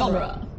genre.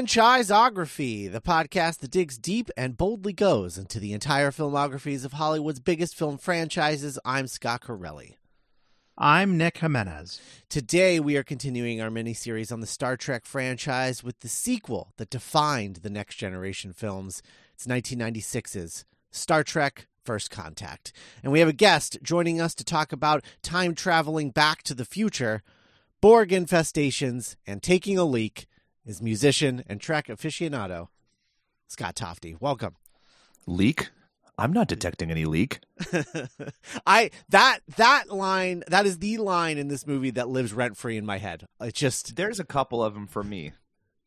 It's Franchiseography, the podcast that digs deep and boldly goes into the entire filmographies of Hollywood's biggest film franchises. I'm Scott Corelli. I'm Nick Jimenez. Today, we are continuing our mini-series on the Star Trek franchise with the sequel that defined the next generation films. It's 1996's Star Trek First Contact. And we have a guest joining us to talk about time traveling back to the future, Borg infestations, and taking a leak is musician and Trek aficionado Scott Tofty. Welcome. Leak? I'm not detecting any leak. I that that line that is the line in this movie that lives rent free in my head. It just There's a couple of them for me.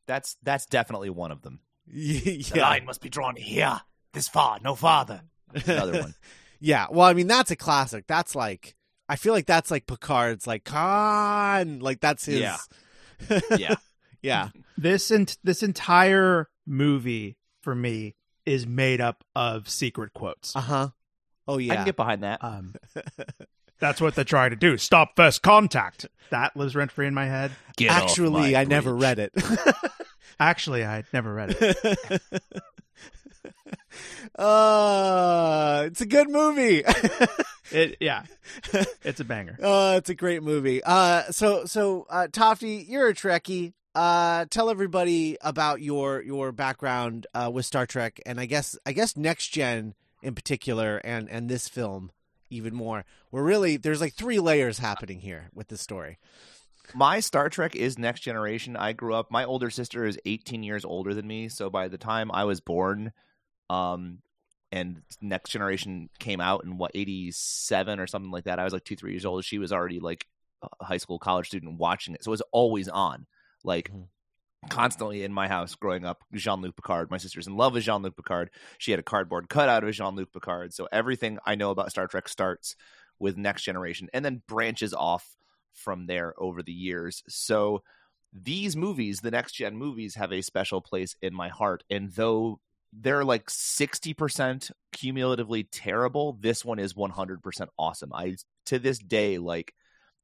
That's that's definitely one of them. yeah. must be drawn here, this far, no farther. Another one. yeah. Well, I mean that's a classic. That's like I feel like that's like Picard's like con, Like that's his Yeah. Yeah. Yeah. This ent- this entire movie for me is made up of secret quotes. Uh-huh. Oh yeah. I can get behind that. Um, that's what they're trying to do. Stop first contact. That lives rent free in my head. Get Actually, my I never read it. Actually, I never read it. uh, it's a good movie. It yeah, it's a banger. Oh, it's a great movie. Uh, so so uh, Tofty, you're a Trekkie. Uh, tell everybody about your your background uh, with Star Trek, and I guess I guess Next Gen in particular, and and this film even more. We're really there's like three layers happening here with this story. My Star Trek is next generation. I grew up. My older sister is 18 years older than me, so by the time I was born, um, and Next Generation came out in what 87 or something like that. I was like two, three years old. She was already like a high school, college student watching it, so it was always on, like Mhm. constantly in my house growing up. Jean Luc Picard. My sister's in love with Jean Luc Picard. She had a cardboard cutout of Jean Luc Picard, so everything I know about Star Trek starts with Next Generation, and then branches off from there over the years. So these movies, the next gen movies, have a special place in my heart. And though they're like 60% cumulatively terrible, this one is 100% awesome. I, to this day, like,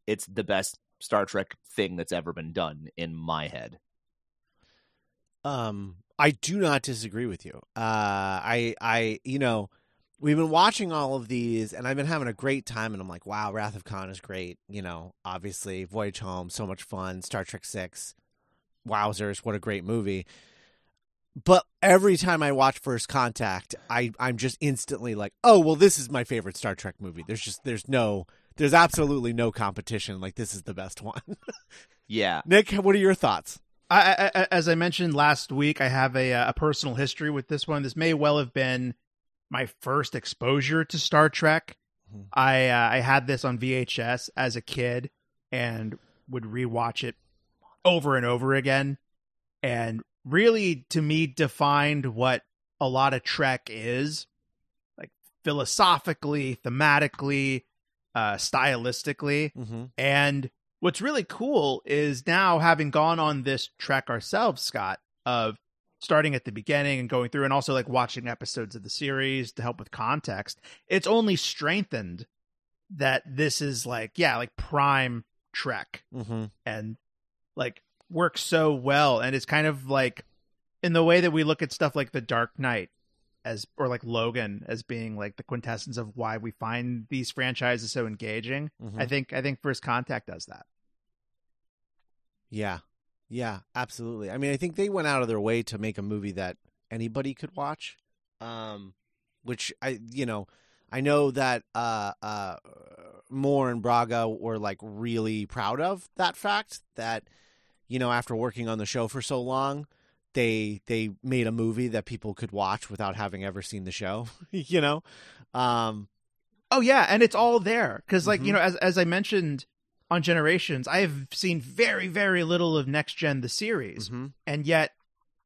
it's the best Star Trek thing that's ever been done in my head. Um, I do not disagree with you. Uh, I, I, you know, we've been watching all of these, and I've been having a great time. And I'm like, wow, Wrath of Khan is great. You know, obviously, Voyage Home, so much fun. Star Trek Six, wowzers, what a great movie. But every time I watch First Contact, I, I'm just instantly like, oh, well, this is my favorite Star Trek movie. There's just, there's no, there's absolutely no competition. Like, this is the best one. Yeah. Nick, what are your thoughts? I, I, I- as I mentioned last week, I have a, uh, a personal history with this one. This may well have been my first exposure to Star Trek. Mhm. I uh, I had this on VHS as a kid and would rewatch it over and over again, and really, to me, defined what a lot of Trek is, like philosophically, thematically, uh, stylistically. Mm-hmm. And what's really cool is now having gone on this trek ourselves, Scott, of starting at the beginning and going through and also like watching episodes of the series to help with context, it's only strengthened that this is like, yeah, like prime trek Mm-hmm. and like works so well. And it's kind of like in the way that we look at stuff like The Dark Knight as or like Logan as being like the quintessence of why we find these franchises so engaging. Mhm. I think I think First Contact does that. Yeah. Yeah, absolutely. I mean, I think they went out of their way to make a movie that anybody could watch. Um, which I, you know, I know that uh, uh, Moore and Braga were like really proud of that fact that, you know, after working on the show for so long, they they made a movie that people could watch without having ever seen the show. you know, um, Oh yeah, and it's all there because, like Mhm. you know, as as I mentioned on Generations, I have seen very very little of Next Gen the series, mhm. and yet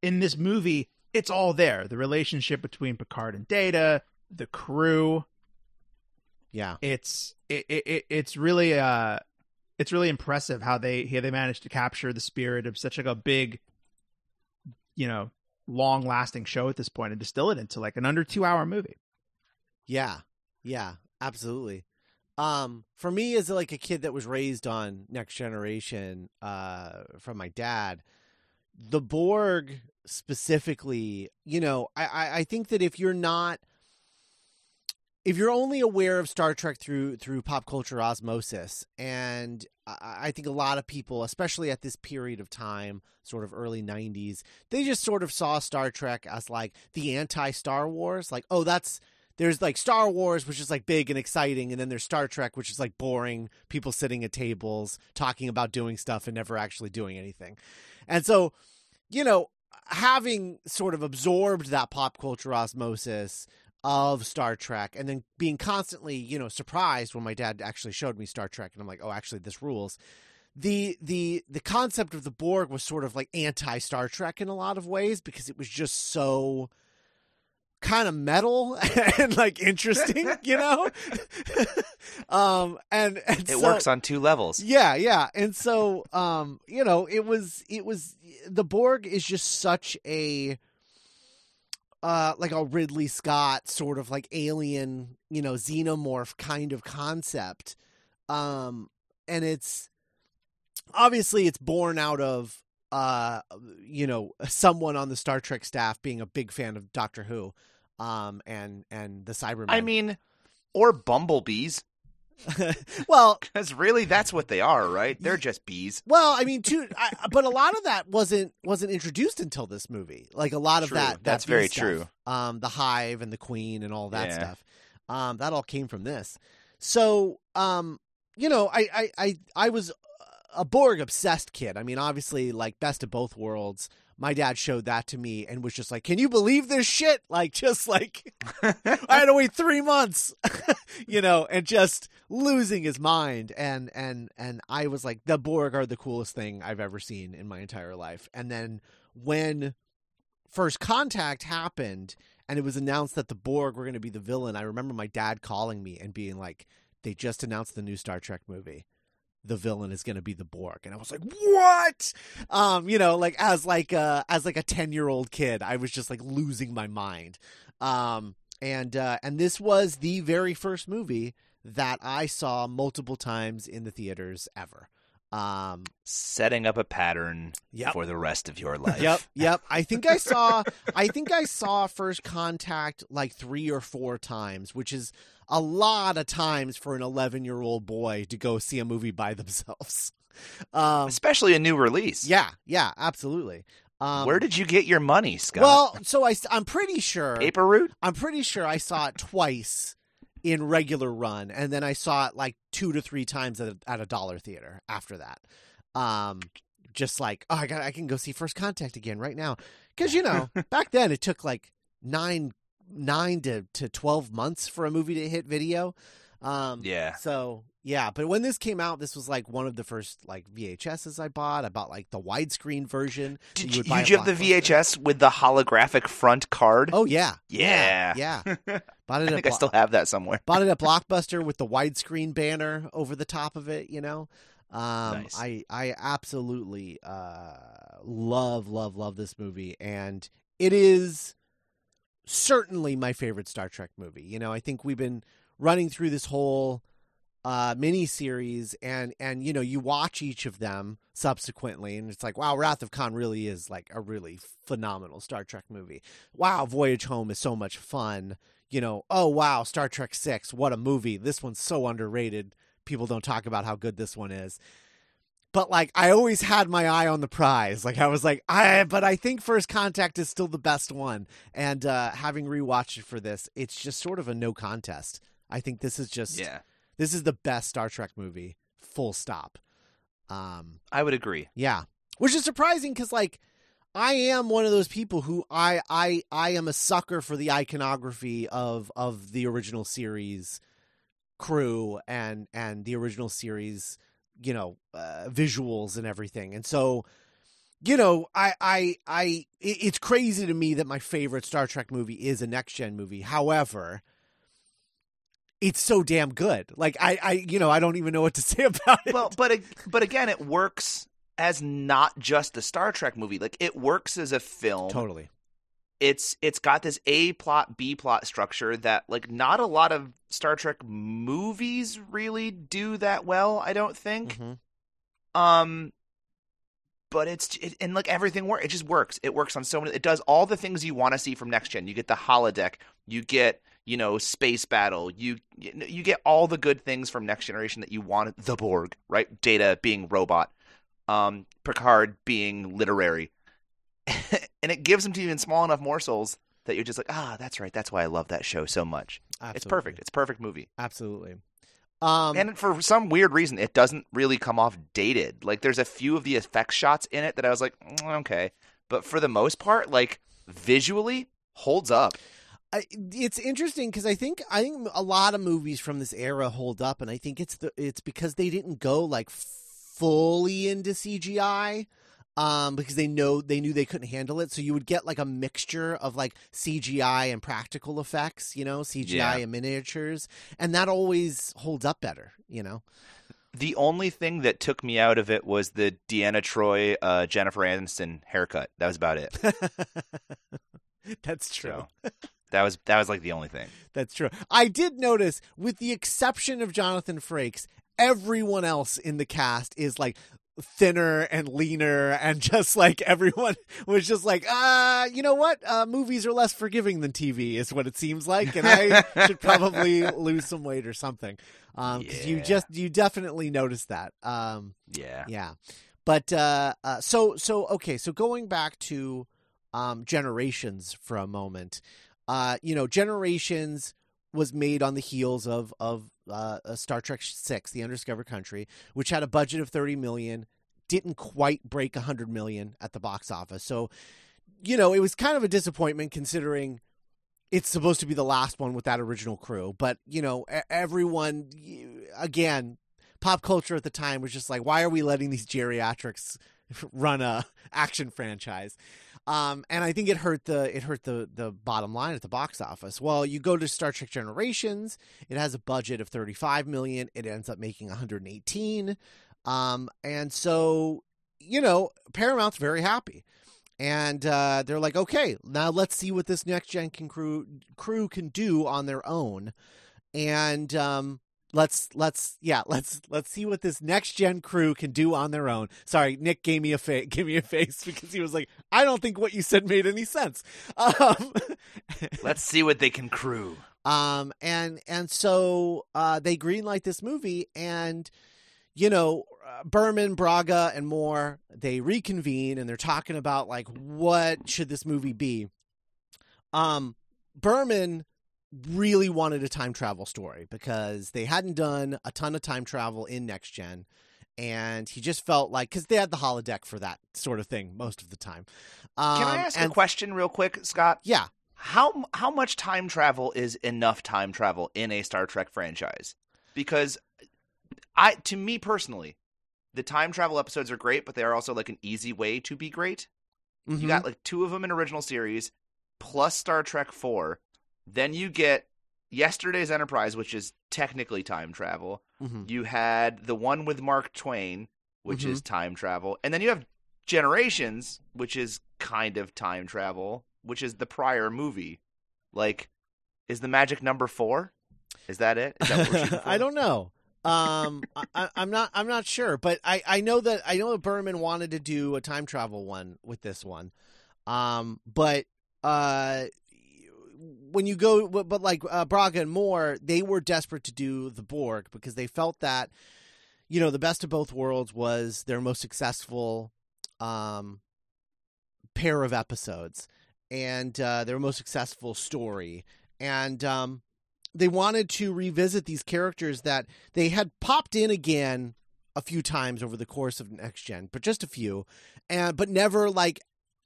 in this movie, it's all there. The relationship between Picard and Data, the crew. yeah, It's it, it it- it's really uh it's really impressive how they how they managed to capture the spirit of such like a big, you know, long lasting show at this point and distill it into like an under two hour movie. Yeah. Yeah, absolutely. Um, for me as like a kid that was raised on Next Generation, uh, from my dad, the Borg specifically, you know, I, I, I think that if you're not if you're only aware of Star Trek through through pop culture osmosis, and I, I think a lot of people, especially at this period of time, sort of early '90s, they just sort of saw Star Trek as like the anti Star Wars. Like, oh, that's there's like Star Wars, which is like big and exciting, and then there's Star Trek, which is like boring, people sitting at tables talking about doing stuff and never actually doing anything. And so, you know, having sort of absorbed that pop culture osmosis of Star Trek and then being constantly, you know, surprised when my dad actually showed me Star Trek and I'm like, "Oh, actually this rules." The the the concept of the Borg was sort of like anti Star Trek in a lot of ways because it was just so kind of metal and like interesting, you know? um and, and It so- works on two levels. yeah, yeah. And so um, you know, it was it was the Borg is just such a uh like a Ridley Scott sort of like alien, you know, xenomorph kind of concept. Um and it's obviously it's born out of uh you know, someone on the Star Trek staff being a big fan of Doctor Who um and and the Cybermen. I mean, or bumblebees, well, because really that's what they are, right? They're just bees. Well, I mean, too, I, but a lot of that wasn't wasn't introduced until this movie. Like a lot of that, that That's very stuff, true. Um, the hive and the queen and all that Yeah. stuff. Um, that all came from this. So, um, you know, I, I, I, I was a Borg obsessed kid. I mean, obviously, like best of both worlds. My dad showed that to me and was just like, "Can you believe this shit?" Like, just like I had to wait three months, you know, and just losing his mind. And and and I was like, the Borg are the coolest thing I've ever seen in my entire life. And then when First Contact happened, and it was announced that the Borg were going to be the villain, I remember my dad calling me and being like, "They just announced the new Star Trek movie." The villain is going to be the Borg, and I was like, "What?" Um, you know, like as like a as like a ten year old kid, I was just like losing my mind. Um, and uh, and this was the very first movie that I saw multiple times in the theaters ever. Um, Setting up a pattern Yep. for the rest of your life. Yep, yep. I think I saw I think I saw First Contact like 3 or 4 times, which is a lot of times for an 11-year-old boy to go see a movie by themselves. Um Especially a new release. yeah, yeah, absolutely. Um Where did you get your money, Scott? Well, so I I'm pretty sure Paper route? I'm pretty sure I saw it twice in regular run, and then I saw it like two to three times at a, at a dollar theater after that. Um, just like oh, I got I can go see First Contact again right now because you know back then it took like nine nine to to twelve months for a movie to hit video. Um, Yeah. So yeah, but when this came out, this was like one of the first like VHSs I bought. I bought like the widescreen version. Did you you, did you have the VHS with the holographic front card? Oh yeah, Yeah. yeah. yeah. Bought I it at think I still have that somewhere. bought it at Blockbuster with the widescreen banner over the top of it. You know, um, Nice. I I absolutely uh, love love love this movie, and it is certainly my favorite Star Trek movie. You know, I think we've been running through this whole uh mini series and and you know you watch each of them subsequently and it's like wow wrath of khan really is like a really phenomenal star trek movie. Wow voyage home is so much fun. You know oh wow star trek 6 what a movie. This one's so underrated. People don't talk about how good this one is but like I always had my eye on the prize. Like I was like, I but I think First Contact is still the best one. And uh having rewatched it for this, it's just sort of a no contest. I think this is just Yeah, this is the best Star Trek movie. Full stop. Um I would agree. yeah. Which is surprising cuz like I am one of those people who I I I am a sucker for the iconography of of the original series crew and and the original series you know uh, visuals and everything and so you know i i i it's crazy to me that my favorite star trek movie is a next gen movie however it's so damn good like i i you know i don't even know what to say about it Well, but but again, it works as not just a Star Trek movie. Like it works as a film. totally It's it's got this A plot B plot structure that like not a lot of Star Trek movies really do that well. I don't think. Mhm. Um, but it's it, and like everything works. It just works. It works on so many. It does all the things you want to see from next gen. You get the holodeck. You get you know space battle. You you get all the good things from next generation that you want. The Borg, right? Data being robot. Um, Picard being literary, and it gives them to you in small enough morsels that you're just like, ah, that's right. That's why I love that show so much. It's perfect. It's a perfect movie. absolutely um and for some weird reason, it doesn't really come off dated. Like there's a few of the effects shots in it that I was like, "Mm, okay, but for the most part, like visually holds up. I, it's interesting because I think I think a lot of movies from this era hold up, and I think it's the it's because they didn't go like fully into CGI, um, because they know they knew they couldn't handle it. So you would get like a mixture of like CGI and practical effects, you know, CGI Yeah. and miniatures, and that always holds up better, you know. The only thing that took me out of it was the Deanna Troi, uh, Jennifer Aniston haircut. That was about it. That's true. So that was that was like the only thing. That's true. I did notice, with the exception of Jonathan Frakes, everyone else in the cast is like thinner and leaner, and just like everyone was just like, uh, you know what? Uh, movies are less forgiving than TV, is what it seems like, and I should probably lose some weight or something. Um, 'cause you just you definitely noticed that. Um, Yeah. yeah, but uh, uh, so so okay. So going back to um, generations for a moment, uh, you know, generations was made on the heels of of uh, Star Trek Six: The Undiscovered Country, which had a budget of thirty million, didn't quite break hundred million at the box office. So, you know, it was kind of a disappointment considering it's supposed to be the last one with that original crew. But you know, everyone again, pop culture at the time was just like, why are we letting these geriatrics run a action franchise? Um, and I think it hurt the it hurt the the bottom line at the box office. Well, you go to Star Trek Generations, it has a budget of 35 million, it ends up making 118. Um, and so, you know, Paramount's very happy. And uh, they're like, okay, now let's see what this next gen can crew crew can do on their own. And um, let's let's yeah let's let's see what this next gen crew can do on their own. Sorry nick gave me a face gave me a face because he was like i don't think what you said made any sense. Um Let's see what they can crew. um and and so uh they greenlight this movie and you know uh, berman braga and Moore they reconvene and they're talking about like what should this movie be? Um berman really wanted a time travel story because they hadn't done a ton of time travel in next gen and he just felt like because they had the holodeck for that sort of thing most of the time um, Can I ask and, a question real quick, Scott? yeah How how much time travel is enough time travel in a Star Trek franchise? Because I to me personally, the time travel episodes are great, but they are also like an easy way to be great. Mhm. You got like two of them in original series, plus Star Trek Four. Then you get yesterday's Enterprise, which is technically time travel. Mhm. You had the one with Mark Twain, which Mhm. is time travel, and then you have Generations, which is kind of time travel, which is the prior movie. Like, is the magic number four? Is that it? Is that what we're shooting for? I don't know. Um, I, I'm not. I'm not sure, but I, I know that I know that Berman wanted to do a time travel one with this one. Um, but uh, when you go, but like uh, Braga and Moore, they were desperate to do the Borg because they felt that, you know, the best of both worlds was their most successful um, pair of episodes and uh, their most successful story. And um, they wanted to revisit these characters that they had popped in again a few times over the course of next gen, but just a few, and but never like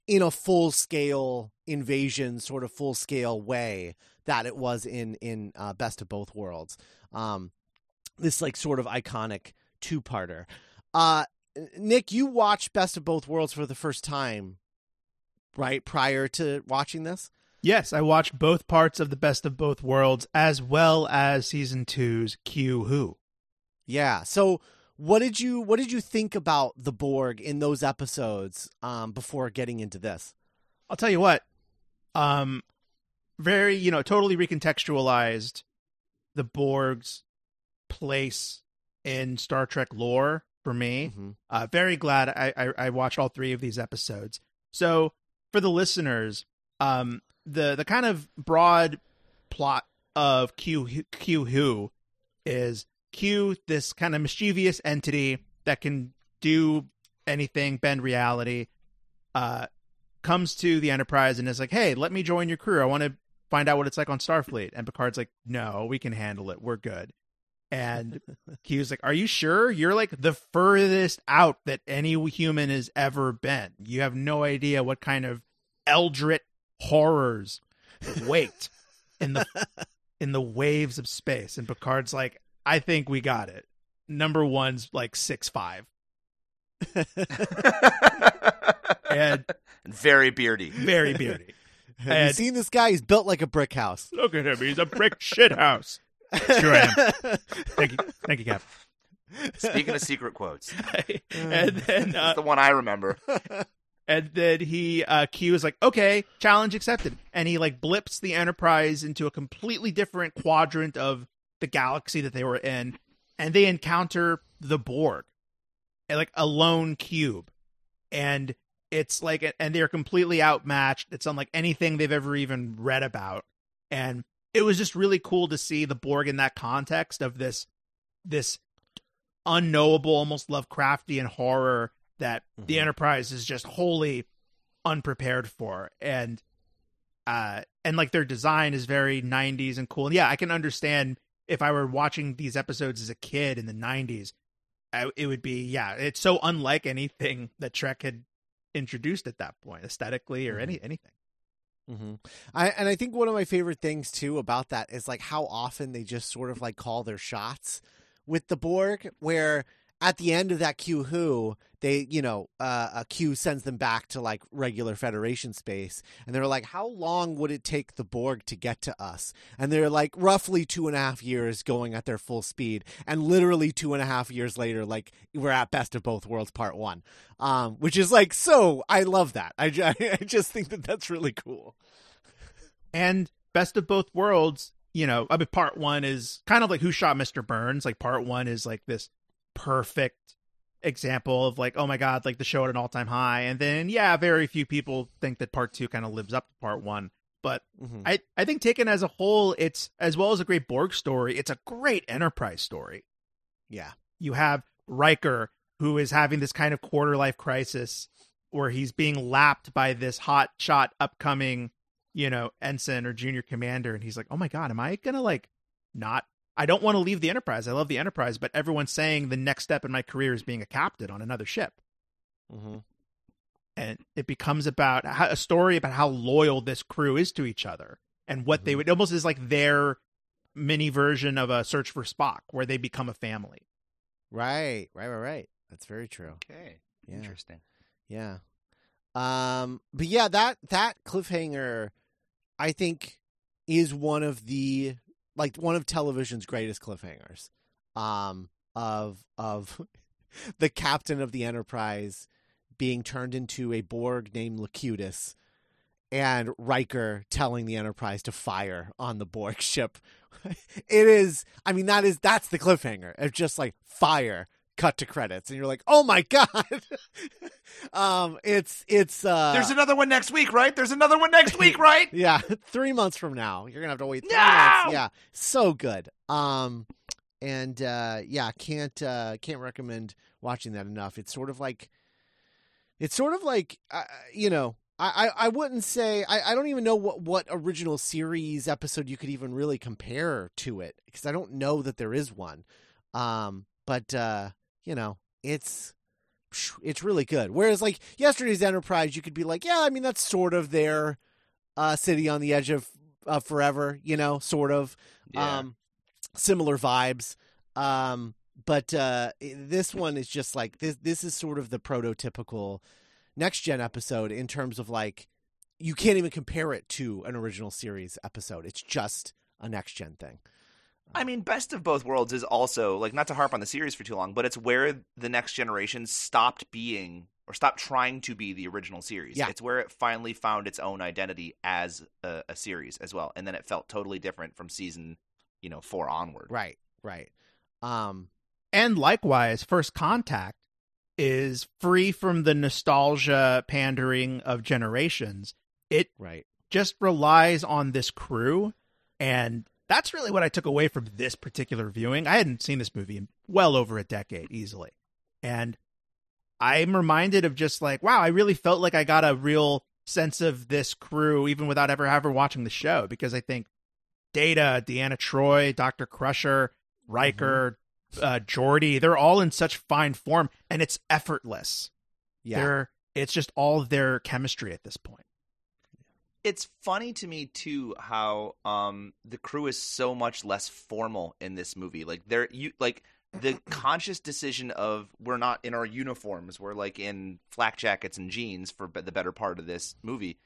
in a full scale invasion sort of full scale way that it was in in uh, Best of Both Worlds. Um, this like sort of iconic two parter. Uh, Nick, you watched Best of Both Worlds for the first time, right? Prior to watching this. Yes, I watched both parts of the Best of Both Worlds as well as season two's Q Who. Yeah. So what did you what did you think about the Borg in those episodes um, before getting into this? I'll tell you what. Um very, you know, totally recontextualized the Borg's place in Star Trek lore for me. Mhm. Uh, very glad I, I, I watched all three of these episodes. So for the listeners, um, the the kind of broad plot of Q Q Who is Q, this kind of mischievous entity that can do anything, bend reality, uh, comes to the Enterprise and is like, "Hey, let me join your crew. I want to find out what it's like on Starfleet." And Picard's like, "No, we can handle it. We're good." And Q's like, "Are you sure? You're like the furthest out that any human has ever been. You have no idea what kind of eldritch horrors wait in the in the waves of space." And Picard's like, "I think we got it. Number one's like six five, and very beardy. very beardy. Have you seen this guy? He's built like a brick house. Look at him. He's a brick shit house. Sure I am. Thank you, thank you, Cap. Speaking of secret quotes, and then uh, that's the one I remember. and then he uh Q is like, okay, challenge accepted, and he like blips the Enterprise into a completely different quadrant of the galaxy that they were in, and they encounter the Borg, like a lone cube, and it's like, and they're completely outmatched. It's unlike anything they've ever even read about, and it was just really cool to see the Borg in that context of this, this unknowable, almost Lovecraftian horror that the Mhm. Enterprise is just wholly unprepared for, and uh, and like their design is very '90s and cool. And yeah, I can understand if I were watching these episodes as a kid in the '90s, I, it would be yeah, it's so unlike anything that Trek had introduced at that point, aesthetically or any anything. hmm I and I think one of my favorite things too about that is like how often they just sort of like call their shots with the Borg, where at the end of that Q Who they you know uh, a Q sends them back to like regular Federation space, and they're like, how long would it take the Borg to get to us? And they're like roughly two and a half years going at their full speed, and literally two and a half years later, like we're at Best of Both Worlds Part One, um, which is like so. I love that. I, I just think that that's really cool. And best of both worlds, you know, I mean, part one is kind of like Who Shot Mr. Burns. Like, part one is like this perfect example of like, oh my God, like the show at an all time high. And then, yeah, very few people think that part two kind of lives up to part one. But Mhm. I, I think taken as a whole, it's as well as a great Borg story, it's a great Enterprise story. Yeah. You have Riker, who is having this kind of quarter life crisis where he's being lapped by this hot shot upcoming, you know, ensign or junior commander. And he's like, oh my God, am I going to like not? I don't want to leave the Enterprise. I love the Enterprise, but everyone's saying the next step in my career is being a captain on another ship. Mm-hmm. And it becomes about a story about how loyal this crew is to each other and what they Mhm. would almost is like their mini version of a search for Spock, where they become a family. Right, right, right, right. That's very true. Okay, Yeah. interesting. Yeah. Um but yeah, that that cliffhanger I think is one of the like one of television's greatest cliffhangers. Um of of the captain of the Enterprise being turned into a Borg named Locutus and Riker telling the Enterprise to fire on the Borg ship. it is I mean that is that's the cliffhanger. It's just like fire cut to credits and you're like, "Oh my god." um it's it's uh There's another one next week, right? There's another one next week, right? yeah, 3 months from now. You're to have to wait 3 No! months. Yeah. So good. Um and uh, yeah, can't uh, can't recommend watching that enough. It's sort of like it's sort of like uh, you know. I, I, I wouldn't say I, I don't even know what, what original series episode you could even really compare to it because I don't know that there is one. Um, but uh, you know, it's it's really good. Whereas like yesterday's Enterprise, you could be like, yeah, I mean that's sort of their uh, city on the edge of uh, forever, you know, sort of Yeah. um, similar vibes. Um, but uh, this one is just like this. This is sort of the prototypical next gen episode in terms of like you can't even compare it to an original series episode. It's just a next gen thing. I mean, Best of Both Worlds is also like not to harp on the series for too long, but it's where the next generation stopped being or stopped trying to be the original series. Yeah. It's where it finally found its own identity as a, a series as well, and then it felt totally different from season, you know, four onward. Right. Right. Um. And likewise, First Contact is free from the nostalgia pandering of generations. It Right. just relies on this crew and that's really what I took away from this particular viewing. I hadn't seen this movie in well over a decade easily. And I'm reminded of just like, wow, I really felt like I got a real sense of this crew even without ever ever watching the show because I think Data, Deanna Troi, Dr. Crusher, Riker, uh Geordi, they're all in such fine form and it's effortless. Yeah. They're it's just all their chemistry at this point. It's funny to me too how um the crew is so much less formal in this movie. Like they're you like the conscious decision of we're not in our uniforms, we're like in flak jackets and jeans for the better part of this movie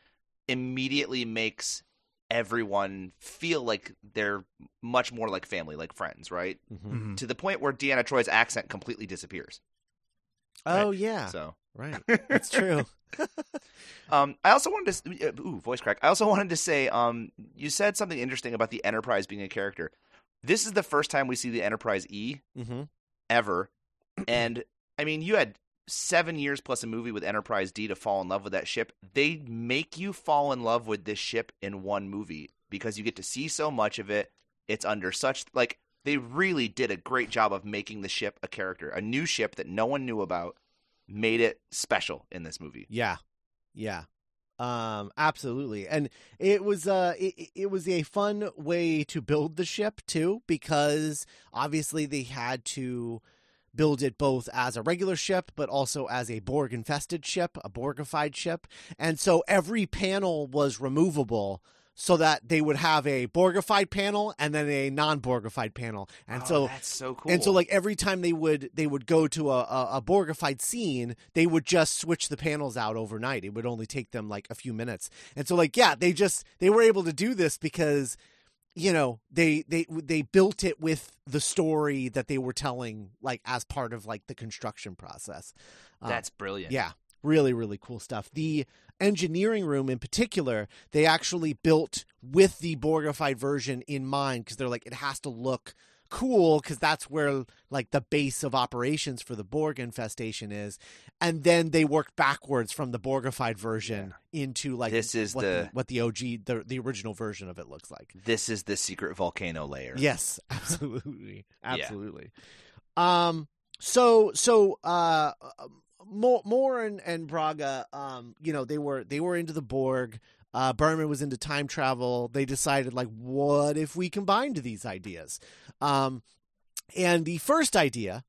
immediately makes everyone feel like they're much more like family, like friends, right? Mhm. Mhm. To the point where Deanna Troi's accent completely disappears. Oh yeah. So Right. That's true. Um, I also wanted to uh, ooh voice crack. I also wanted to say, um, you said something interesting about the Enterprise being a character. This is the first time we see the Enterprise E hmm ever, and I mean, you had seven years plus a movie with Enterprise D to fall in love with that ship. They make you fall in love with this ship in one movie because you get to see so much of it. It's under such like they really did a great job of making the ship a character, a new ship that no one knew about. Made it special in this movie. Yeah. Yeah. Um absolutely. And it was uh it, it was a fun way to build the ship too because obviously they had to build it both as a regular ship but also as a Borg infested ship, a Borgified ship. And so every panel was removable so that they would have a Borgified panel and then a non-Borgified panel. And Oh, so that's so cool. and so, like every time they would they would go to a, a, a Borgified scene, they would just switch the panels out overnight. It would only take them like a few minutes. And so, like, yeah, they just they were able to do this because you know they they they built it with the story that they were telling, like as part of like the construction process. Um, That's brilliant. yeah, really, really cool stuff. The engineering room in particular, they actually built with the Borgified version in mind because they're like, it has to look cool because that's where like the base of operations for the Borg infestation is. And then they worked backwards from the Borgified version into like This is what the- what the OG the the original version of it looks like. This is the secret volcano layer. Yes, absolutely, Yeah. absolutely. Um, so so uh, Moore Moore and and Braga, um, you know, they were they were into the Borg. Uh, Berman was into time travel. They decided like, what if we combined these ideas? Um, and the first idea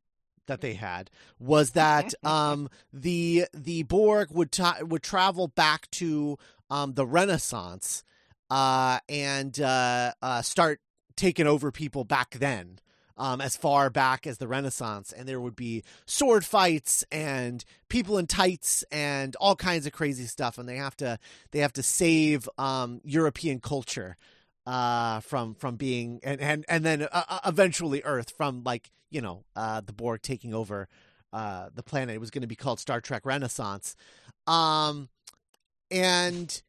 that they had was that um, the the Borg would ta- would travel back to um, the Renaissance uh, and uh, uh, start taking over people back then. Um, as far back as the Renaissance, and there would be sword fights and people in tights and all kinds of crazy stuff, and they have to they have to save um, European culture uh, from from being and and and then uh, uh, eventually Earth from like you know uh, the Borg taking over uh, the planet. It was going to be called Star Trek Renaissance, um, and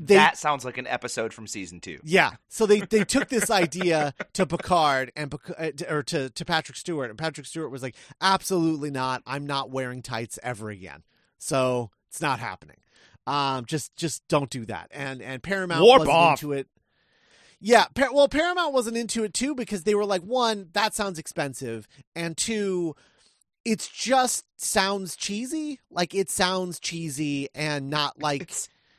they that sounds like an episode from season two. yeah. So they they took this idea to Picard and uh, or to to Patrick Stewart, and Patrick Stewart was like, "Absolutely not. I'm not wearing tights ever again. So it's not happening. Um, just just don't do that." And and Paramount Warp wasn't off. into it. Yeah, Par- well, Paramount wasn't into it too because they were like, one, that sounds expensive, and two, it's just sounds cheesy. Like it sounds cheesy and not like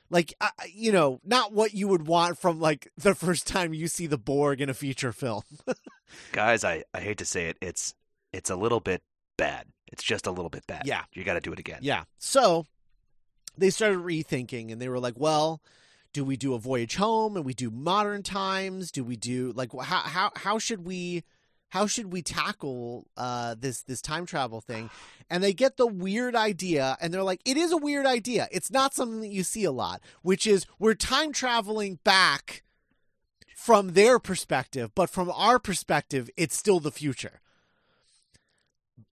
like uh, you know, not what you would want from like the first time you see the Borg in a feature film. Guys, I, I hate to say it, it's it's a little bit bad. It's just a little bit bad. Yeah. You got to do it again. Yeah. So they started rethinking and they were like, well, do we do a voyage home and we do modern times? Do we do like how how how should we how should we tackle uh this this time travel thing? And they get the weird idea and they're like, it is a weird idea. It's not something that you see a lot, which is we're time traveling back from their perspective, but from our perspective, it's still the future.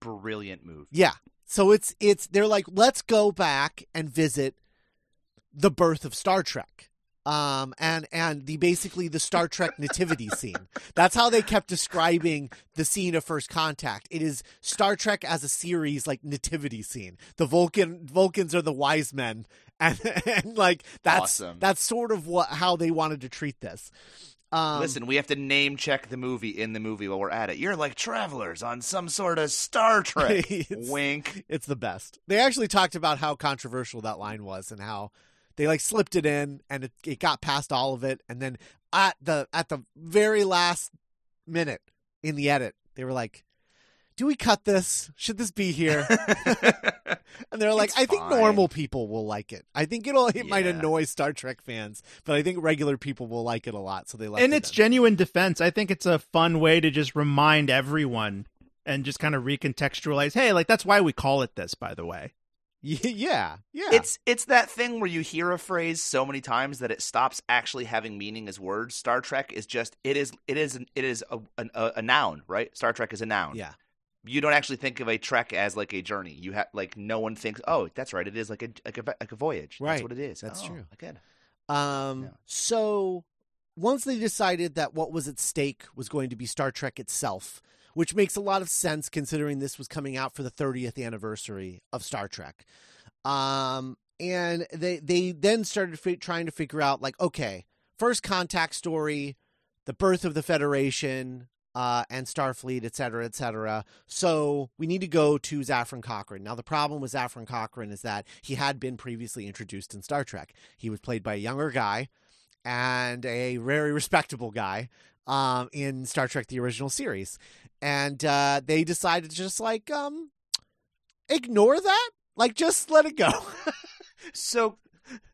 Brilliant move. Yeah. So it's it's they're like let's go back and visit the birth of Star Trek. Um and and the basically the Star Trek nativity scene. That's how they kept describing the scene of first contact. It is Star Trek as a series like nativity scene. The Vulcan Vulcans are the wise men and, and like that's Awesome. that's sort of what how they wanted to treat this. Um Listen, we have to name check the movie in the movie while we're at it. You're like travelers on some sort of Star Trek. It's- Wink. It's the best. They actually talked about how controversial that line was and how they like slipped it in and it, it got past all of it and then at the at the very last minute in the edit they were like do we cut this should this be here and they're like It's i think normal people will like it i think it'll it might annoy star trek fans but i think regular people will like it a lot so they left and it its in. genuine defense, I think it's a fun way to just remind everyone and just kind of recontextualize. Hey, like that's why we call it this, by the way. yeah yeah It's it's that thing where you hear a phrase so many times that it stops actually having meaning as words. Star Trek is just it is it is an, it is a, a a noun, right? Star Trek is a noun. yeah You don't actually think of a trek as like a journey. You have like no one thinks, oh, that's right. It is like a like a like a voyage. Right. That's what it is. That's Oh, true. It. Um, Yeah. so once they decided that what was at stake was going to be Star Trek itself, which makes a lot of sense considering this was coming out for the 30th anniversary of Star Trek. Um, and they they then started fi- trying to figure out like, okay, first contact story, the birth of the Federation, uh, and Starfleet, et cetera, et cetera. So we need to go to Zefram Cochrane. Now, the problem with Zefram Cochrane is that he had been previously introduced in Star Trek. He was played by a younger guy and a very respectable guy um, in Star Trek: The Original Series, and uh, they decided to just like um, ignore that, like just let it go. So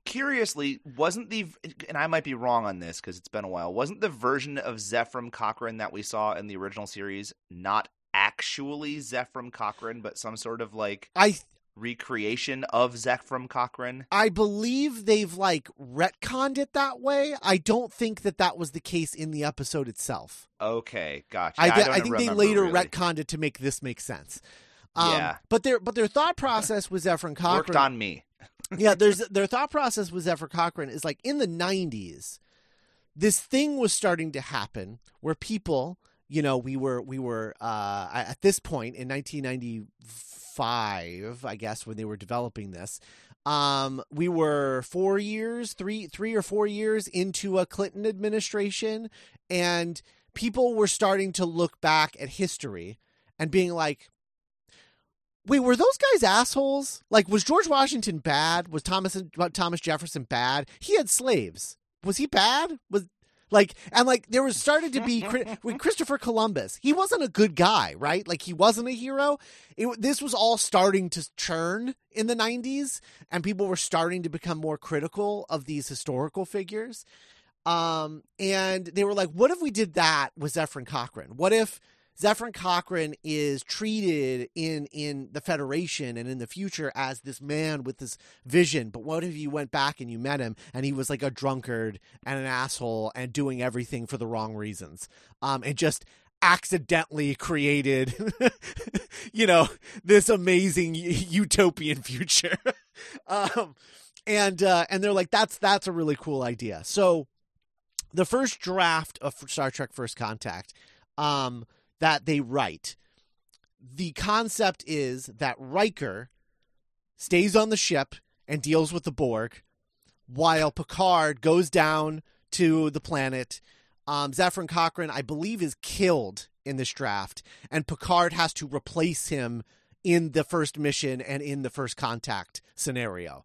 curiously, wasn't the and I might be wrong on this because it's been a while. Wasn't the version of Zefram Cochrane that we saw in the original series not actually Zefram Cochrane, but some sort of like I recreation of Zefram Cochrane? I believe they've like retconned it that way. I don't think that that was the case in the episode itself. Okay, gotcha. I, I, I think they later really. retconned it to make this make sense. Um, Yeah. but their but their thought process was Zephyr Cochrane worked on me. yeah, there's their thought process was Zephyr Cochrane is like in the '90s, this thing was starting to happen where people, you know, we were we were uh, at this point in 1995, I guess, when they were developing this. Um, we were four years, three three or four years into a Clinton administration, and people were starting to look back at history and being like, Wait, were those guys assholes? Like, was George Washington bad? Was Thomas Thomas Jefferson bad? He had slaves. Was he bad? Was like and like there was started to be with Christopher Columbus. He wasn't a good guy, right? Like he wasn't a hero. It, this was all starting to churn in the '90s, and people were starting to become more critical of these historical figures. Um, and they were like, "What if we did that with Zephyr Cochrane? What if?" Zephyr Cochrane is treated in in the Federation and in the future as this man with this vision. But what if you went back and you met him and he was like a drunkard and an asshole and doing everything for the wrong reasons? Um, and just accidentally created, you know, this amazing utopian future. um, and uh, and they're like, that's that's a really cool idea. So the first draft of Star Trek First Contact. Um, that they write. The concept is that Riker stays on the ship and deals with the Borg, while Picard goes down to the planet Um, Zephyr Cochrane, I believe, is killed in this draft, and Picard has to replace him in the first mission and in the first contact scenario.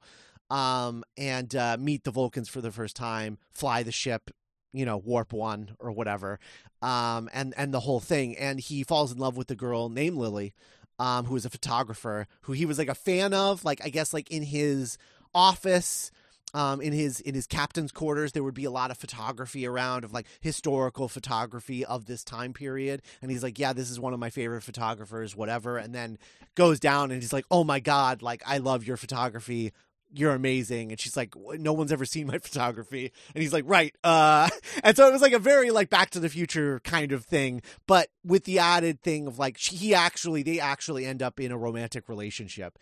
Um, and uh, meet the Vulcans for the first time, fly the ship, you know, warp one or whatever, um, and and the whole thing. And he falls in love with the girl named Lily, um, who is a photographer who he was like a fan of, like I guess like in his office um, in his in his captain's quarters there would be a lot of photography around of like historical photography of this time period and he's like yeah this is one of my favorite photographers whatever and then goes down and he's like oh my god like i love your photography you're amazing and she's like no one's ever seen my photography and he's like right uh and so it was like a very like back to the future kind of thing but with the added thing of like she, he actually they actually end up in a romantic relationship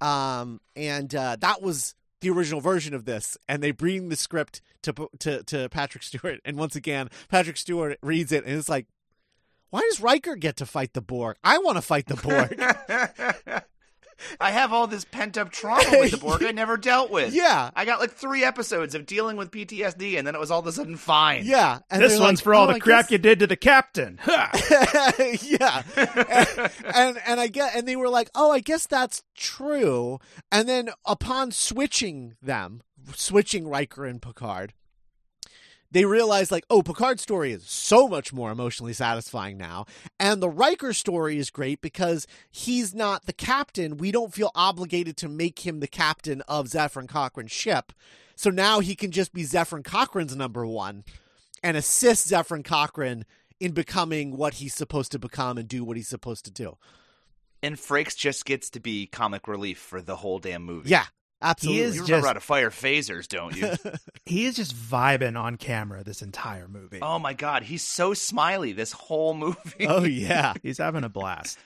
um and uh that was the original version of this and they bring the script to to to Patrick Stewart and once again Patrick Stewart reads it and it's like why does Riker get to fight the Borg? I want to fight the Borg. I have all this pent up trauma with the Borg I never dealt with. yeah. I got like three episodes of dealing with PTSD, and then it was all of a sudden fine. Yeah. And this one's like, for all "Oh, the I crap guess- you did to the captain. Ha! yeah. and, and and I get and they were like, "Oh, I guess that's true." And then upon switching them, switching Riker and Picard, they realize like, "Oh, Picard's story is so much more emotionally satisfying now." And the Riker story is great because he's not the captain. We don't feel obligated to make him the captain of Zefram Cochrane's ship. So now he can just be Zefram Cochrane's number 1 and assist Zefram Cochrane in becoming what he's supposed to become and do what he's supposed to do. And Frakes just gets to be comic relief for the whole damn movie. Yeah, absolutely. is You just- remember how to fire phasers, don't you? he is just vibing on camera this entire movie. oh my god, he's so smiley this whole movie. oh yeah. He's having a blast.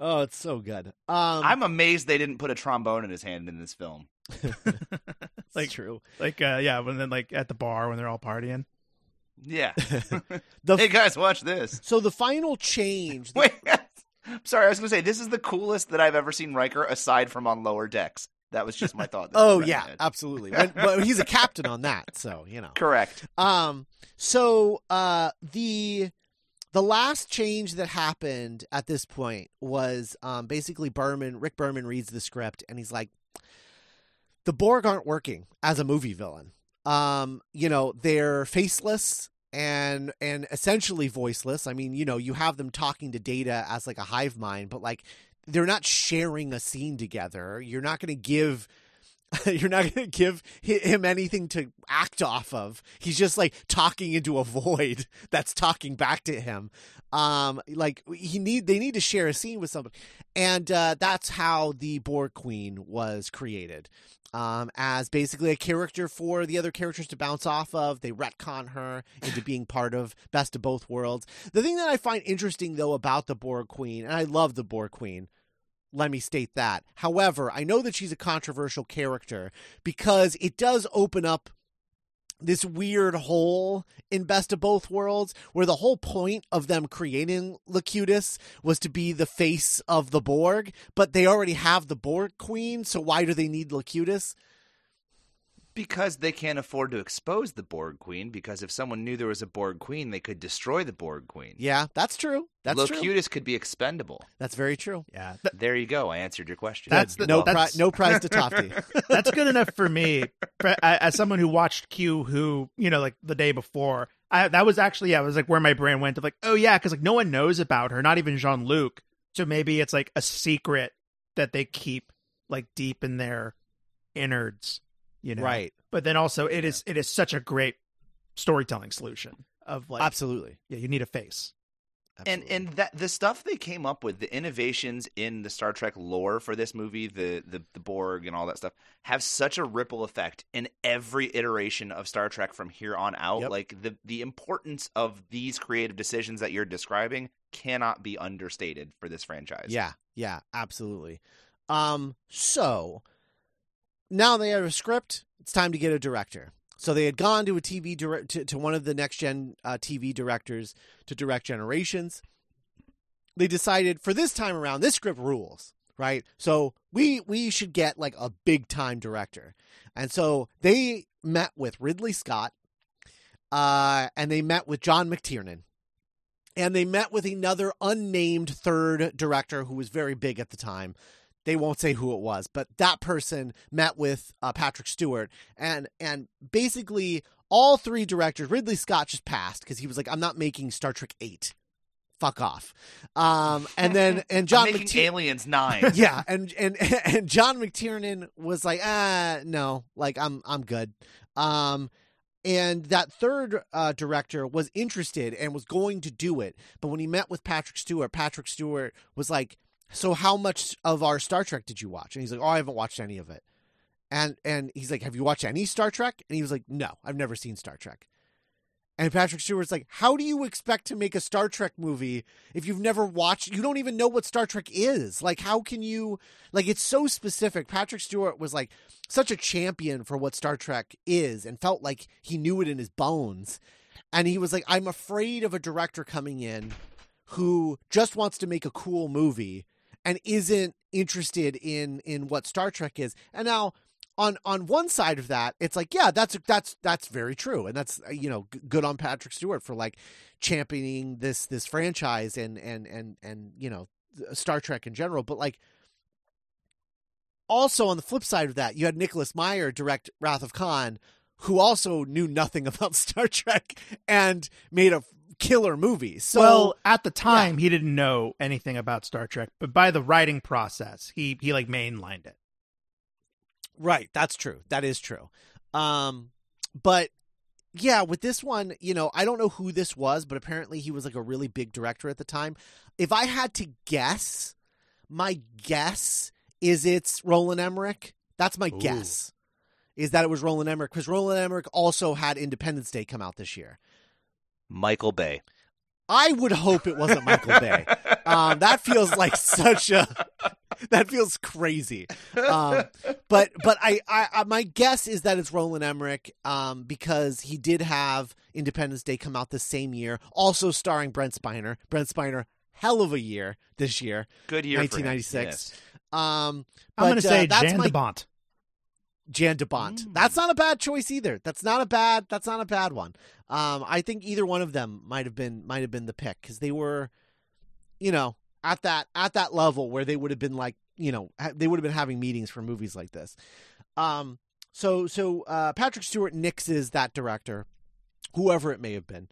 Oh, it's so good. Um, I'm amazed they didn't put a trombone in his hand in this film. like like- true. Like, uh, yeah, when then like at the bar when they're all partying. Yeah. The hey guys, watch this. so the final change. Wait. Sorry, I was going to say this is the coolest that I've ever seen Riker aside from on lower decks. That was just my thought. oh yeah, absolutely. When, but he's a captain on that, so you know. Correct. Um. So, uh, the the last change that happened at this point was um basically Berman. Rick Berman reads the script and he's like, the Borg aren't working as a movie villain. Um, you know, they're faceless and and essentially voiceless. I mean, you know, you have them talking to Data as like a hive mind, but like they're not sharing a scene together. You're not going to give you're not going to give him anything to act off of. He's just like talking into a void that's talking back to him. Um, like he need they need to share a scene with somebody, and uh, that's how the Borg Queen was created. Um, as basically a character for the other characters to bounce off of. They retcon her into being part of Best of Both Worlds. The thing that I find interesting, though, about the Borg Queen, and I love the Borg Queen, let me state that. However, I know that she's a controversial character because it does open up this weird hole in Best of Both Worlds where the whole point of them creating Locutus was to be the face of the Borg, but they already have the Borg Queen, so why do they need Locutus? Because they can't afford to expose the Borg Queen, because if someone knew there was a Borg Queen, they could destroy the Borg Queen. Yeah, that's true. That's true. Locutus could be expendable. That's very true. Yeah, th- There you go. I answered your question. That's the- no that's- pri- no prize to Tofty. that's good enough for me. For- I- As someone who watched Q, who you know, like the day before, I, that was actually yeah, it was like where my brain went of like, oh yeah, because like no one knows about her, not even Jean Luc. So maybe it's like a secret that they keep like deep in their innards, you know. Right. But then also, it is it is such a great storytelling solution of like, Absolutely. yeah, you need a face. and and that the stuff they came up with, the innovations in the Star Trek lore for this movie, the the, the Borg and all that stuff, have such a ripple effect in every iteration of Star Trek from here on out. Yep. Like the the importance of these creative decisions that you're describing cannot be understated for this franchise. Yeah, yeah, absolutely. Um, so now they have a script. It's time to get a director. So they had gone to a TV direct to, to one of the next gen uh, TV directors to direct Generations. They decided for this time around, this script rules, right? So we we should get like a big time director, and so they met with Ridley Scott, uh, and they met with John McTiernan. And they met with another unnamed third director who was very big at the time. They won't say who it was, but that person met with uh, Patrick Stewart, and and basically all three directors. Ridley Scott just passed because he was like, "I'm not making Star Trek eight fuck off. Um, and then and John making Aliens Nine. yeah, and and and John McTiernan was like, ah, no, like I'm I'm good. Um, and that third uh, director was interested and was going to do it, but when he met with Patrick Stewart, Patrick Stewart was like, "So how much of our Star Trek did you watch?" And he's like, "Oh, I haven't watched any of it." And and he's like, "Have you watched any Star Trek?" And he was like, "No, I've never seen Star Trek." And Patrick Stewart's like, "How do you expect to make a Star Trek movie if you've never watched? You don't even know what Star Trek is. Like, how can you? Like, it's so specific." Patrick Stewart was like such a champion for what Star Trek is, and felt like he knew it in his bones. And he was like, "I'm afraid of a director coming in who just wants to make a cool movie and isn't interested in in what Star Trek is." And now on on one side of that, it's like, yeah, that's that's that's very true, and that's you know good on Patrick Stewart for like championing this this franchise and and and and you know Star Trek in general. But like, also on the flip side of that, you had Nicholas Meyer direct Wrath of Khan, who also knew nothing about Star Trek and made a killer movie. So well, at the time, he didn't know anything about Star Trek, but by the writing process, he he like mainlined it. Right, that's true. That is true. Um, but yeah, with this one, you know, I don't know who this was, but apparently he was like a really big director at the time. If I had to guess, my guess is it's Roland Emmerich. That's my Ooh. guess. Is that it was Roland Emmerich because Roland Emmerich also had Independence Day come out this year. Michael Bay. I would hope it wasn't Michael Bay. Um, that feels like such a that feels crazy. Um, but but I, I, I my guess is that it's Roland Emmerich um, because he did have Independence Day come out the same year, also starring Brent Spiner. Brent Spiner, hell of a year this year, Good year. 1996. Um, I'm going to say uh, that's Jan my de Bont. Jan de Bont. Mm. That's not a bad choice either. That's not a bad. That's not a bad one. Um, I think either one of them might have been might have been the pick because they were, you know, at that at that level where they would have been like, you know, they would have been having meetings for movies like this. Um, so so uh, Patrick Stewart nixes that director, whoever it may have been.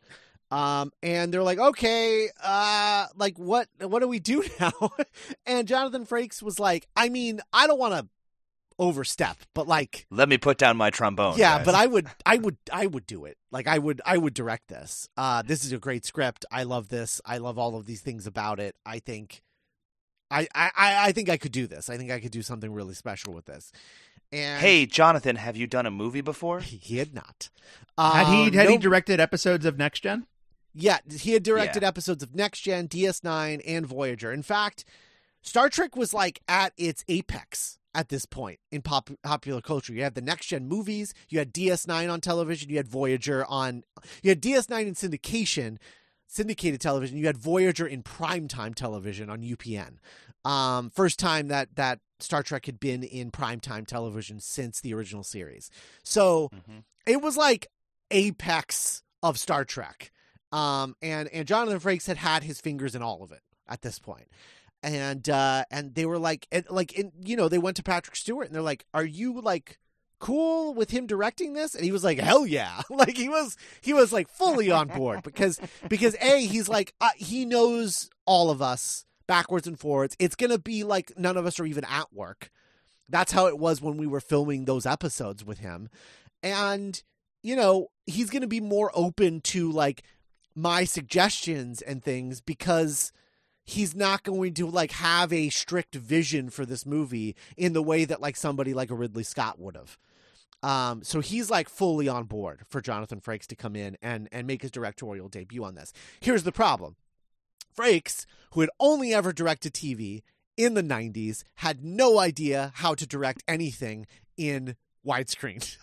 Um, and they're like, okay, uh, like what, what do we do now? and Jonathan Frakes was like, I mean, I don't want to overstep, but like, Let me put down my trombone. yeah, guys. but I would, I would, I would do it. Like, I would, I would direct this. Uh, this is a great script. I love this. I love all of these things about it. I think, I, I, I I think I could do this. I think I could do something really special with this. And Hey, Jonathan, have you done a movie before? he, he had not. Had he Um, had he directed episodes of Next Gen? Yeah, he had directed episodes of Next Gen, DS9, and Voyager. In fact, Star Trek was like at its apex at this point in pop- popular culture. You had the Next Gen movies, you had DS9 on television, you had Voyager on, you had DS9 in syndication, syndicated television. You had Voyager in primetime television on UPN. Um, first time that that Star Trek had been in primetime television since the original series. So Mhm. it was like apex of Star Trek. Um, and and Jonathan Frakes had had his fingers in all of it at this point, and uh, and they were like, and like, you know, they went to Patrick Stewart and they're like, "Are you like cool with him directing this?" And he was like, "Hell yeah!" like he was he was like fully on board because because a he's like uh, he knows all of us backwards and forwards. It's gonna be like none of us are even at work. That's how it was when we were filming those episodes with him, and you know he's gonna be more open to like my suggestions and things because he's not going to like have a strict vision for this movie in the way that like somebody like a Ridley Scott would have. Um, so he's like fully on board for Jonathan Frakes to come in and and make his directorial debut on this. Here's the problem. Frakes, who had only ever directed TV in the 90s, had no idea how to direct anything in widescreen.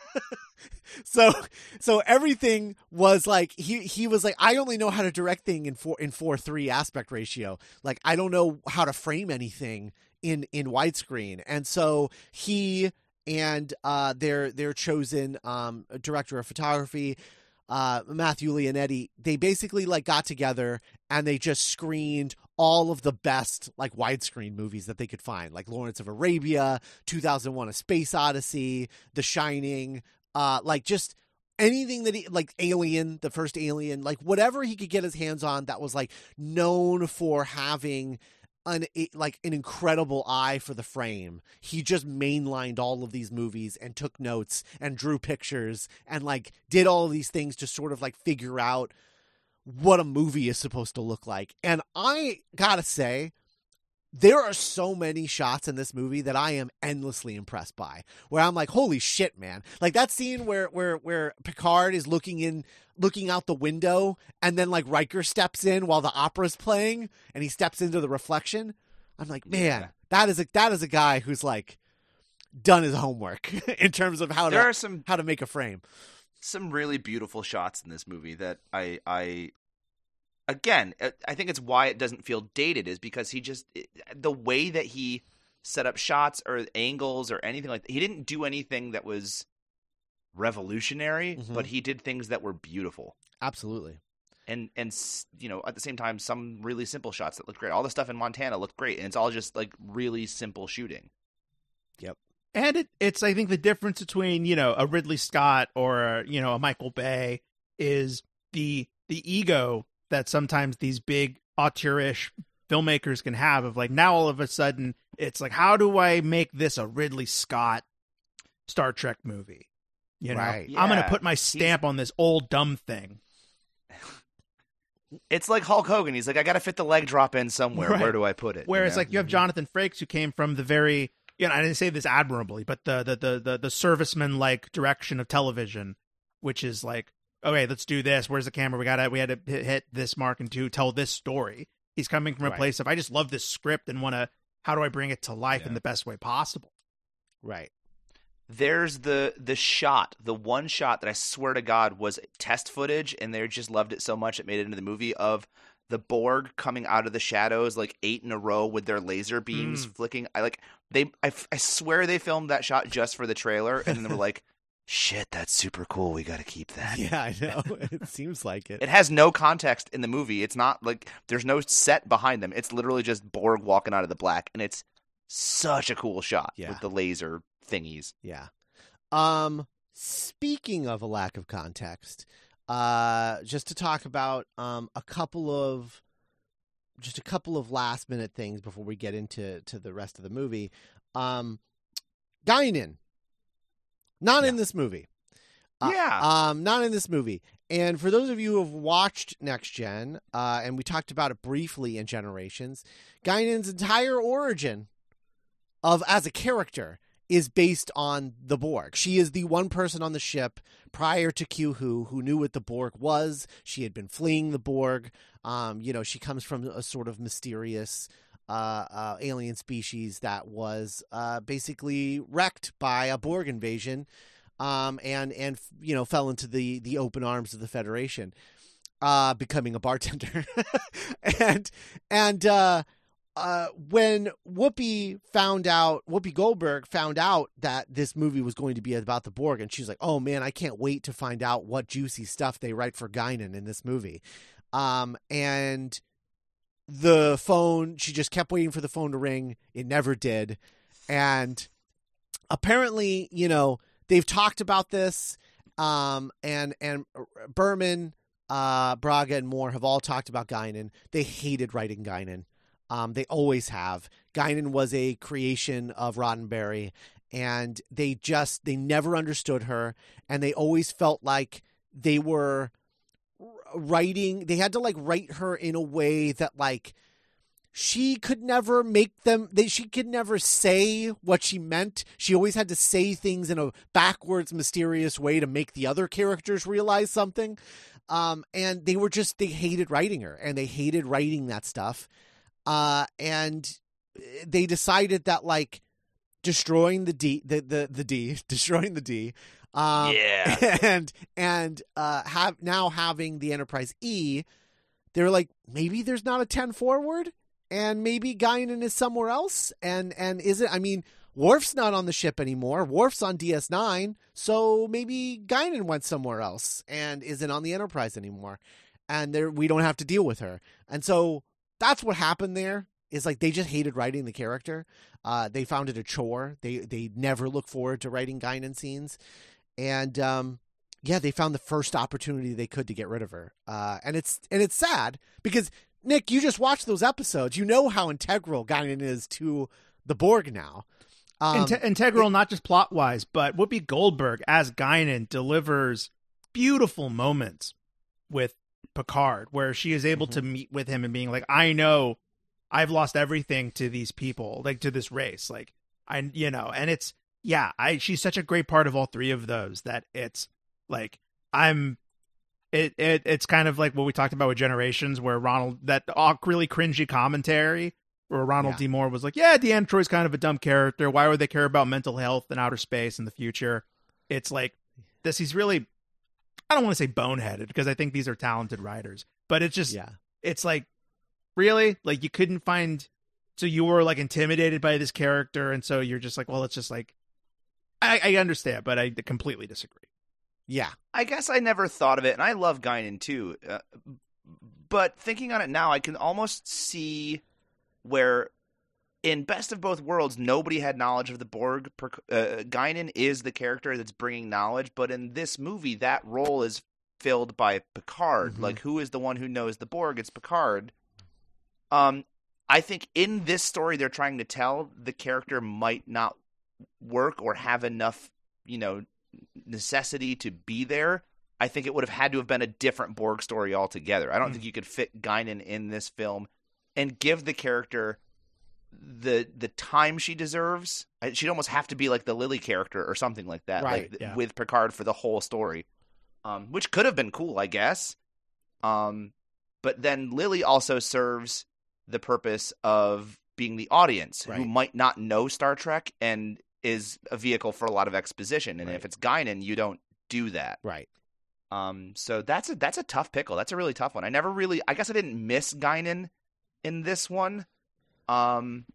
so so everything was like he he was like I only know how to direct thing in 4 in four three aspect ratio. Like I don't know how to frame anything in in widescreen. And so he and uh their their chosen um director of photography uh, Matthew Leonetti, they basically like got together and they just screened all of the best like widescreen movies that they could find, like Lawrence of Arabia, 2001: A Space Odyssey, The Shining, uh, like just anything that he like Alien, the first Alien, like whatever he could get his hands on that was like known for having an like an incredible eye for the frame. He just mainlined all of these movies and took notes and drew pictures and like did all of these things to sort of like figure out what a movie is supposed to look like. And I got to say there are so many shots in this movie that I am endlessly impressed by. Where I'm like, holy shit, man! Like that scene where where where Picard is looking in, looking out the window, and then like Riker steps in while the opera's playing, and he steps into the reflection. I'm like, man, that is a that is a guy who's like done his homework in terms of how There to are some how to make a frame. some really beautiful shots in this movie that I I again uh, I think it's why it doesn't feel dated is because he just the way that he set up shots or angles or anything like that. He didn't do anything that was revolutionary, Mhm. but he did things that were beautiful. Absolutely. And and you know, at the same time some really simple shots that looked great. All the stuff in Montana looked great and it's all just like really simple shooting. Yep. And it, it's I think the difference between you know a Ridley Scott or you know a Michael Bay is the the ego that sometimes these big auteurish filmmakers can have of like now all of a sudden it's like how do I make this a Ridley Scott Star Trek movie? You know, Right. I'm gonna put my stamp on this old dumb thing. It's like Hulk Hogan. He's like, I got to fit the leg drop in somewhere. Right. Where do I put it? Whereas You know? like you have mhm. Jonathan Frakes who came from the very you know I didn't say this admirably, but the the the the, the serviceman like direction of television, which is like okay, let's do this. Where's the camera? We gotta we had to hit, hit this mark and two tell this story. He's coming from a Right. place of I just love this script and want to how do I bring it to life in the best way possible? Right. there's the the shot, the one shot that I swear to God was test footage, and they just loved it so much it made it into the movie of the Borg coming out of the shadows like eight in a row with their laser beams Mm. flicking. I like they. I, f- I swear they filmed that shot just for the trailer, and then they were like, "Shit, that's super cool. We got to keep that." Yeah, I know. it seems like it. It has no context in the movie. It's not like there's no set behind them. It's literally just Borg walking out of the black, and it's such a cool shot Yeah. with the laser thingies. Yeah. Um speaking of a lack of context, uh just to talk about um a couple of just a couple of last minute things before we get into to the rest of the movie. Um Guinan not in this movie. Uh, Yeah. Um, not in this movie. And for those of you who have watched Next Gen, uh, and we talked about it briefly in Generations, Guinan's entire origin of as a character is based on the Borg. She is the one person on the ship prior to Q Who who knew what the Borg was. She had been fleeing the Borg. Um, you know, she comes from a sort of mysterious uh, uh, alien species that was uh, basically wrecked by a Borg invasion, um, and and you know fell into the the open arms of the Federation, uh, becoming a bartender, and and uh, uh, when Whoopi found out, Whoopi Goldberg found out that this movie was going to be about the Borg, and she's like, "Oh man, I can't wait to find out what juicy stuff they write for Guinan in this movie." Um, and the phone, she just kept waiting for the phone to ring. It never did, and apparently, you know, they've talked about this. Um, and and Berman, uh, Braga, and Moore have all talked about Guinan. They hated writing Guinan. Um, they always have. Guinan was a creation of Roddenberry, and they just they never understood her, and they always felt like they were writing. They had to like write her in a way that like she could never make them they she could never say what she meant she always had to say things in a backwards mysterious way to make the other characters realize something um and they were just they hated writing her and they hated writing that stuff uh and they decided that like destroying the d the the, the d destroying the d um yeah. and and uh have now having the enterprise e they're like maybe there's not a 10 forward and maybe Guinan is somewhere else and and is it I mean Worf's not on the ship anymore. Worf's on DS9, so maybe Guinan went somewhere else and isn't on the Enterprise anymore, and there we don't have to deal with her. And so that's what happened there. Is like they just hated writing the character. Uh, they found it a chore. They they never look forward to writing Guinan scenes, and um, yeah, they found the first opportunity they could to get rid of her. Uh, and it's and it's sad because Nick, you just watched those episodes. You know how integral Guinan is to the Borg now. Um, Inte- integral, not just plot wise, but Whoopi Goldberg as Guinan delivers beautiful moments with Picard, where she is able mm-hmm. to meet with him and being like, "I know, I've lost everything to these people, like to this race, like I, you know." And it's yeah, I she's such a great part of all three of those that it's like I'm. It, it it's kind of like what we talked about with generations where ronald that really cringy commentary where Ronald yeah. D. Moore was like, "Yeah, Deanna Troi's kind of a dumb character. Why would they care about mental health and outer space in the future?" It's like this. He's really, I don't want to say boneheaded because I think these are talented writers, but it's just, yeah, it's like, really, like you couldn't find. So you were like intimidated by this character, and so you're just like, well, it's just like, I, I understand, but I completely disagree. Yeah, I guess I never thought of it, and I love Guinan too. Uh, but thinking on it now, I can almost see where in Best of Both Worlds, nobody had knowledge of the Borg. Uh, Guinan is the character that's bringing knowledge, but in this movie, that role is filled by Picard. Mm-hmm. Like, who is the one who knows the Borg? It's Picard. Um, I think in this story they're trying to tell, the character might not work or have enough, you know, necessity to be there. I think it would have had to have been a different Borg story altogether. I don't mm-hmm. think you could fit Guinan in this film and give the character the the time she deserves. She'd almost have to be like the Lily character or something like that, right? Like, yeah. With Picard for the whole story, um, which could have been cool, I guess. Um, but then Lily also serves the purpose of being the audience right. who might not know Star Trek and is a vehicle for a lot of exposition. And right. if it's Guinan, you don't do that, right? Um, so that's a that's a tough pickle. That's a really tough one. I never really, I guess I didn't miss Guinan in this one. Um,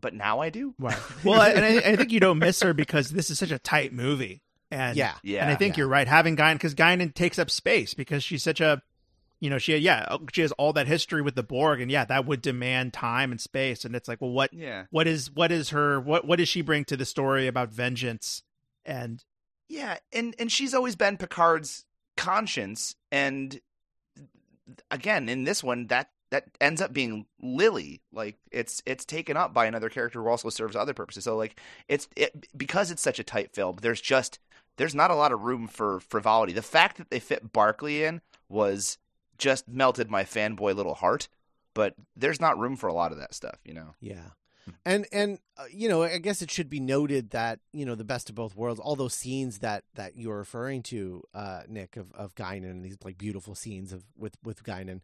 but now I do. Right. Well, I, and I, I, think you don't miss her because this is such a tight movie. And yeah, yeah. And I think yeah. you're right having Guinan because Guinan takes up space because she's such a, you know, she had, yeah oh, she has all that history with the Borg and yeah that would demand time and space and it's like well what yeah what is what is her what what does she bring to the story about vengeance and yeah and and she's always been Picard's conscience and again in this one that that ends up being Lily. Like it's it's taken up by another character who also serves other purposes. So like it's it, because it's such a tight film. There's just there's not a lot of room for frivolity. The fact that they fit Barclay in was just melted my fanboy little heart. But there's not room for a lot of that stuff, you know. Yeah. And and uh, you know, I guess it should be noted that you know the best of both worlds, all those scenes that that you're referring to, uh, Nick of of Guinan, and these like beautiful scenes of with with Guinan,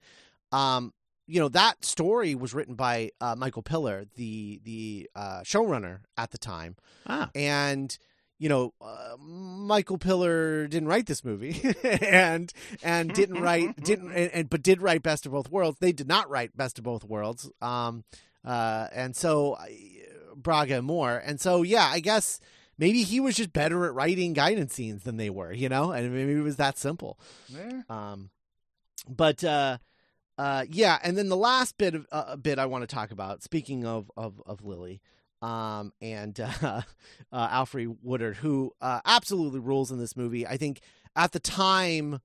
um, you know that story was written by uh, Michael Piller, the the uh, showrunner at the time, ah. and you know uh, Michael Piller didn't write this movie, and and didn't write didn't and, and, but did write Best of Both Worlds. They did not write Best of Both Worlds, um, uh, and so Braga and Moore, and so yeah, I guess maybe he was just better at writing Guinan scenes than they were, you know, and maybe it was that simple. Yeah. Um, but uh uh, yeah, and then the last bit of uh, bit I want to talk about. Speaking of of, of Lily, um, and uh, uh, Alfre Woodard, who uh, absolutely rules in this movie. I think at the time,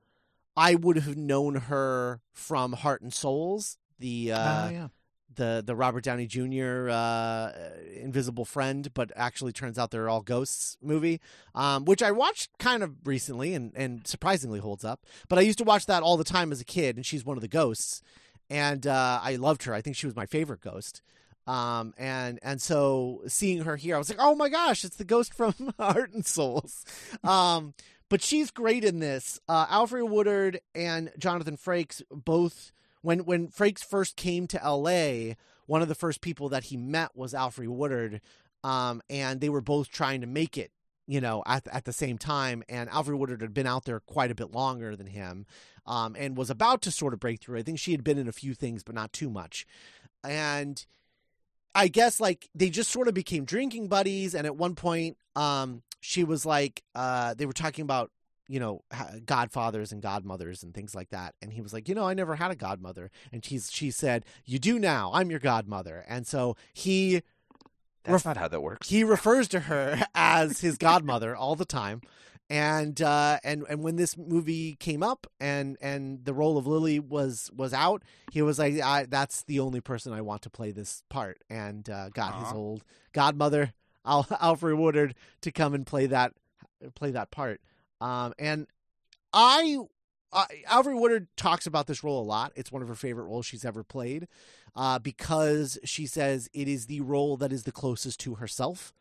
I would have known her from Heart and Souls, the uh, oh, yeah the the Robert Downey Jr. Uh, Invisible Friend, but actually turns out they're all ghosts movie, um, which I watched kind of recently and and surprisingly holds up. But I used to watch that all the time as a kid, and she's one of the ghosts, and uh, I loved her. I think she was my favorite ghost. Um, and and so seeing her here, I was like, oh my gosh, it's the ghost from Heart and Souls. Um, but she's great in this. Uh, Alfre Woodard and Jonathan Frakes both when when Frakes first came to L.A., one of the first people that he met was Alfre Woodard, um, and they were both trying to make it, you know, at at the same time. And Alfre Woodard had been out there quite a bit longer than him, um, and was about to sort of break through. I think she had been in a few things, but not too much. And I guess like they just sort of became drinking buddies, and at one point, um, she was like, uh, they were talking about you know godfathers and godmothers and things like that, and he was like, you know, I never had a godmother, and she's she said, you do now, I'm your godmother, and so he That's Ref- not how that works. he refers to her as his godmother all the time and uh and and when this movie came up and and the role of lily was was out he was like I, that's the only person i want to play this part and uh got his old godmother Al- alfred woodard to come and play that play that part um and i uh, Alfred Woodard talks about this role a lot. It's one of her favorite roles she's ever played uh, because she says it is the role that is the closest to herself.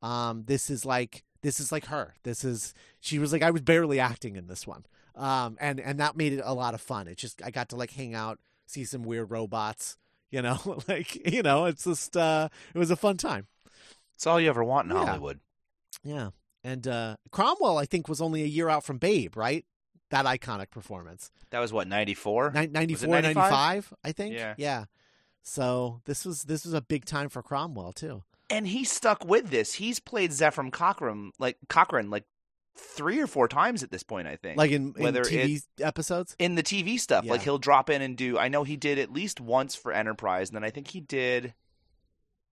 Um, this is like this is like her. This is she was like I was barely acting in this one, um, and and that made it a lot of fun. It just I got to like hang out, see some weird robots, you know, like you know, it's just uh, it was a fun time. It's all you ever want in Yeah. Hollywood. Yeah, and uh, Cromwell I think was only a year out from Babe, right? That iconic performance. That was what ninety four. Nin- 94, 95? 95, I think. Yeah. Yeah. So this was this was a big time for Cromwell too. And he stuck with this. He's played Zefram Cochrane like Cochrane like three or four times at this point. I think Like in, in Whether TV episodes. in the TV stuff. Like he'll drop in and do. I know he did at least once for Enterprise, and then I think he did.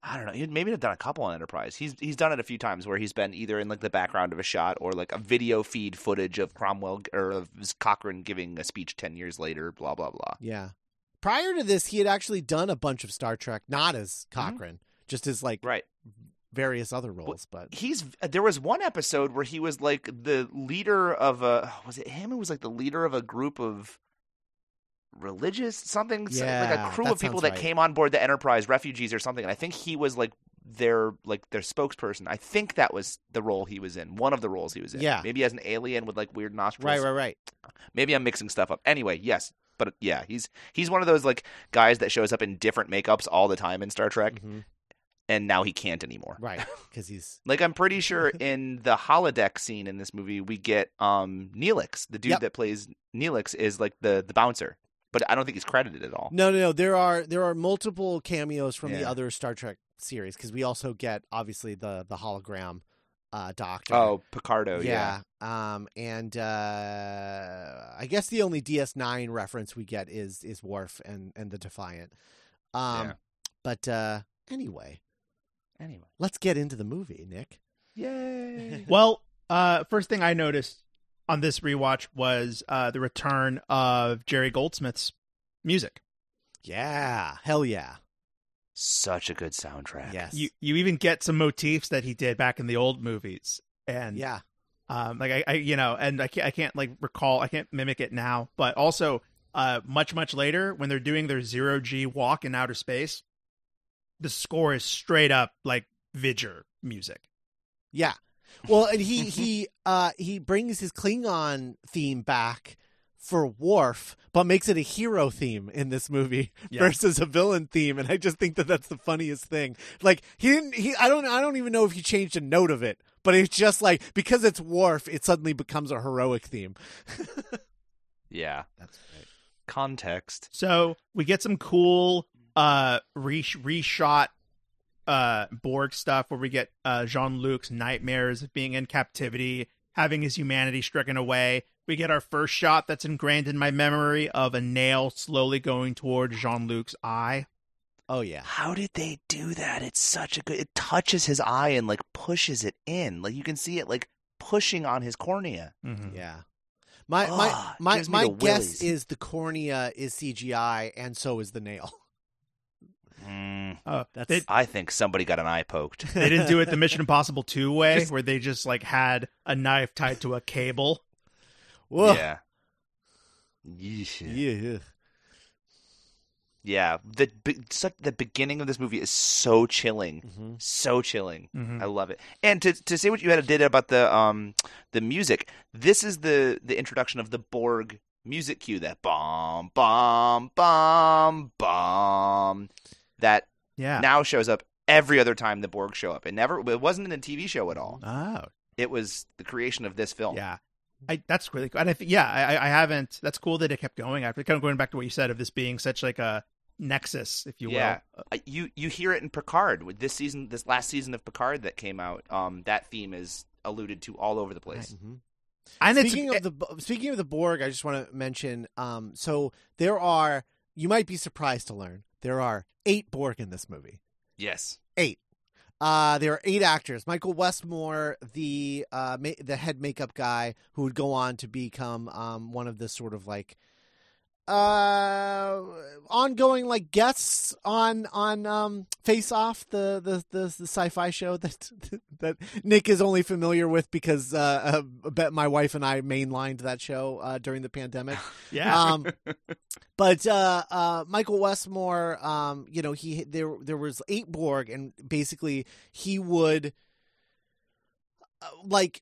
I don't know. He maybe have done a couple on Enterprise. He's he's done it a few times where he's been either in like the background of a shot or like a video feed footage of Cromwell or of Cochrane giving a speech ten years later. Blah blah blah. Yeah. Prior to this, he had actually done a bunch of Star Trek, not as mm-hmm. Cochrane, just as like Right. various other roles. But he's there was one episode where he was like the leader of a was it him who was like the leader of a group of religious something so- like a crew of people that right. came on board the enterprise refugees or something and i think he was like their like their spokesperson i think that was the role he was in one of the roles he was in Yeah. maybe as an alien with like weird nostrils right, right, right. maybe i'm mixing stuff up anyway yes but yeah he's he's one of those like guys that shows up in different makeups all the time in star trek Mhm. And now he can't anymore Right, because he's like I'm pretty sure in the holodeck scene in this movie, we get um Neelix, the dude Yep. that plays Neelix, is like the the bouncer, but I don't think he's credited at all. no, no, no. There are there are multiple cameos from the other Star Trek series because we also get obviously the the hologram uh, doctor. Oh, Picardo, yeah. yeah. Um, and uh, I guess the only DS9 reference we get is is Worf and and the Defiant. Um, Yeah. but uh, anyway, Anyway, let's get into the movie, Nick. yay! Well, uh, first thing I noticed on this rewatch was uh, the return of Jerry Goldsmith's music. Yeah, hell yeah, Such a good soundtrack. yes, You you even get some motifs that he did back in the old movies, and yeah, um, like I, I you know, and I can't I can't like recall I can't mimic it now, but also uh, much much later when they're doing their zero G walk in outer space, the score is straight up like V'Ger music. yeah. Well, and he he uh he brings his Klingon theme back for Worf, but makes it a hero theme in this movie Yeah. versus a villain theme, and I just think that that's the funniest thing. Like he didn't he I don't I don't even know if he changed a note of it, but it's just like because it's Worf, it suddenly becomes a heroic theme. yeah. That's great. Context. So we get some cool uh re- reshot uh Borg stuff where we get uh Jean Luc's nightmares of being in captivity, having his humanity stricken away. We get our first shot that's ingrained in my memory of a nail slowly going toward Jean Luc's eye. Oh yeah. How did they do that? It's such a good. It touches his eye and like pushes it in. Like you can see it like pushing on his cornea. Mm-hmm. Yeah. My Ugh, my my my guess willies. is the cornea is CGI and so is the nail. Mm, Uh, That's they, I think somebody got an eye poked. they didn't do it the Mission Impossible 2 way Just- where they just like had a knife tied to a cable. Whoa. Yeah. Yeesh. Yeah. Yeah, the be- such, the beginning of this movie is so chilling, Mhm. so chilling. Mhm. I love it. And to to say what you had did about the um the music, this is the the introduction of the Borg music cue that bomb bomb bomb bomb that Yeah. now shows up every other time the Borg show up. It never it wasn't in a TV show at all. oh. It was the creation of this film. Yeah. I, that's really cool. And I, th- yeah, I, I haven't. That's cool that it kept going after. Kind of going back to what you said of this being such like a nexus, if you will. yeah, you you hear it in Picard with this season, this last season of Picard that came out. Um, that theme is alluded to all over the place. Mhm. And it's speaking of the Bo- speaking of the Borg, I just want to mention. Um, so there are. You might be surprised to learn there are eight Borg in this movie. Yes, Eight. Uh, there are eight actors. Michael Westmore, the uh, ma- the head makeup guy, who would go on to become um, one of the sort of like uh ongoing like guests on on um face off the the the, the sci-fi show that that nick is only familiar with because uh, uh bet my wife and i mainlined that show uh during the pandemic yeah. um but uh uh michael westmore um you know he there there was eight borg and basically he would uh, like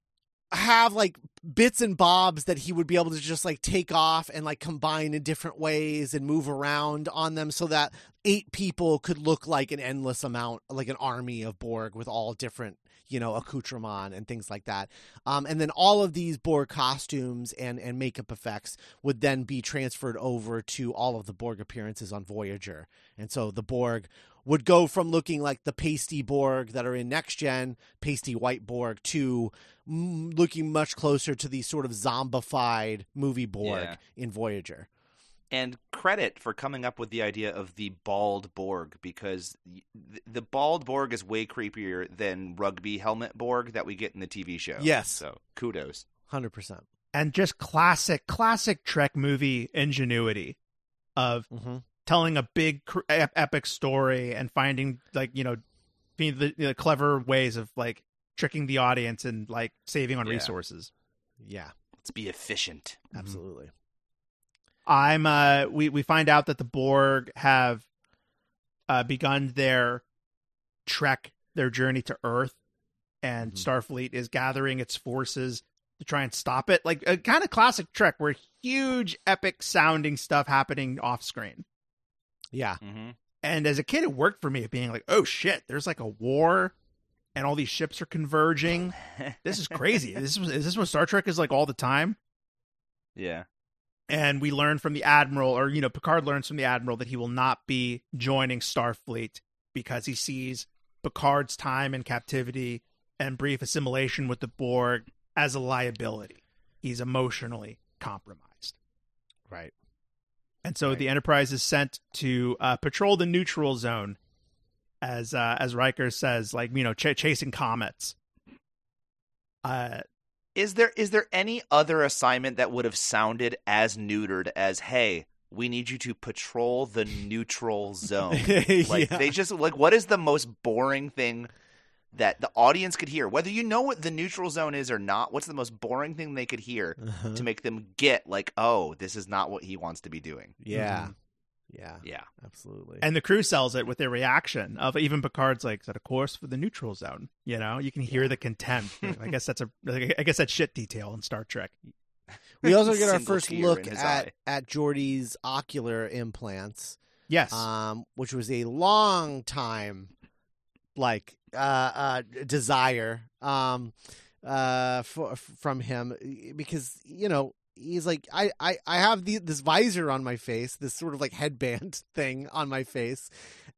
have like bits and bobs that he would be able to just like take off and like combine in different ways and move around on them so that eight people could look like an endless amount like an army of borg with all different you know accoutrement and things like that. Um, and then all of these borg costumes and and makeup effects would then be transferred over to all of the borg appearances on voyager. And so the borg would go from looking like the pasty Borg that are in Next Gen, pasty white Borg, to mm, looking much closer to the sort of zombified movie Borg Yeah. in Voyager. and credit for coming up with the idea of the bald Borg because th- the bald Borg is way creepier than rugby helmet Borg that we get in the TV show. Yes. so kudos. 100%. and just classic, classic Trek movie ingenuity of Mm-hmm. Telling a big epic story and finding like you know the, the clever ways of like tricking the audience and like saving on Yeah. resources. Yeah, Let's be efficient. absolutely. I'm uh we we find out that the Borg have uh begun their trek their journey to Earth and Mhm. Starfleet is gathering its forces to try and stop it like a kind of classic Trek where huge epic sounding stuff happening off screen. Yeah. Mm-hmm. And as a kid it worked for me being like, "Oh shit, there's like a war and all these ships are converging. This is crazy. this is is this what Star Trek is like all the time?" yeah. and we learn from the admiral or you know picard learns from the admiral that he will not be joining starfleet because he sees picard's time in captivity and brief assimilation with the borg as a liability he's emotionally compromised Right. And so Right. the enterprise is sent to uh, patrol the neutral zone as uh, as Riker says like you know ch- chasing comets uh Is there is there any other assignment that would have sounded as neutered as hey, we need you to patrol the neutral zone? Like Yeah. they just like what is the most boring thing that the audience could hear? Whether you know what the neutral zone is or not, what's the most boring thing they could hear Uh-huh. to make them get like, "Oh, this is not what he wants to be doing." Yeah. Mhm. Yeah. Yeah. Absolutely. and the crew sells it with their reaction of even Picard's like, "Set a course for the neutral zone." You know, you can hear the contempt. I guess that's a, I guess that's shit detail in Star Trek. we also get our first look at eye. at Geordi's ocular implants. Yes, um, which was a long time like uh, uh, desire um, uh, for, from him because you know he's like I I, I have the, this visor on my face, this sort of like headband thing on my face,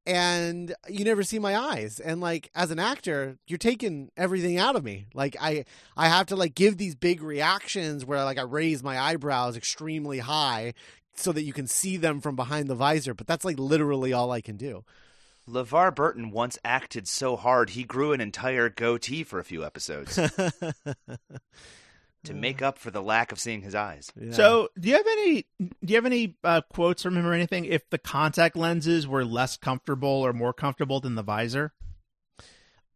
and you never see my eyes. And like as an actor, you're taking everything out of me. Like I I have to like give these big reactions where like I raise my eyebrows extremely high so that you can see them from behind the visor, but that's like literally all I can do. LeVar Burton once acted so hard he grew an entire goatee for a few episodes to make up for the lack of seeing his eyes. Yeah. So, do you have any do you have any uh, quotes from him or anything? If the contact lenses were less comfortable or more comfortable than the visor?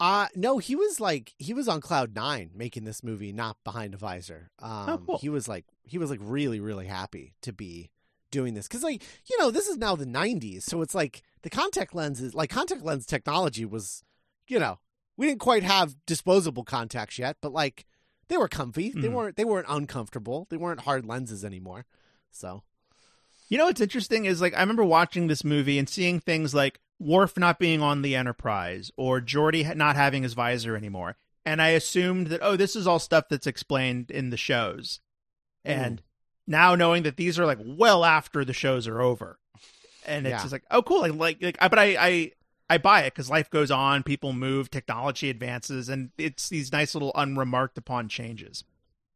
uh no, he was like he was on cloud 9 making this movie not behind a visor. Um cool. he was like he was like really really happy to be doing this cuz like you know, this is now the 90s, so it's like the contact lenses like contact lens technology was you know, we didn't quite have disposable contacts yet, but like they were comfy. They Mhm. weren't they weren't uncomfortable. They weren't hard lenses anymore. So, You know what's interesting is like I remember watching this movie and seeing things like Worf not being on the Enterprise or Geordi not having his visor anymore, and I assumed that oh, this is all stuff that's explained in the shows, and now knowing that these are like well after the shows are over, and it's Yeah. just like, oh, cool. Like, like, like I, but I, I, I buy it because life goes on, people move, technology advances, and it's these nice little unremarked upon changes.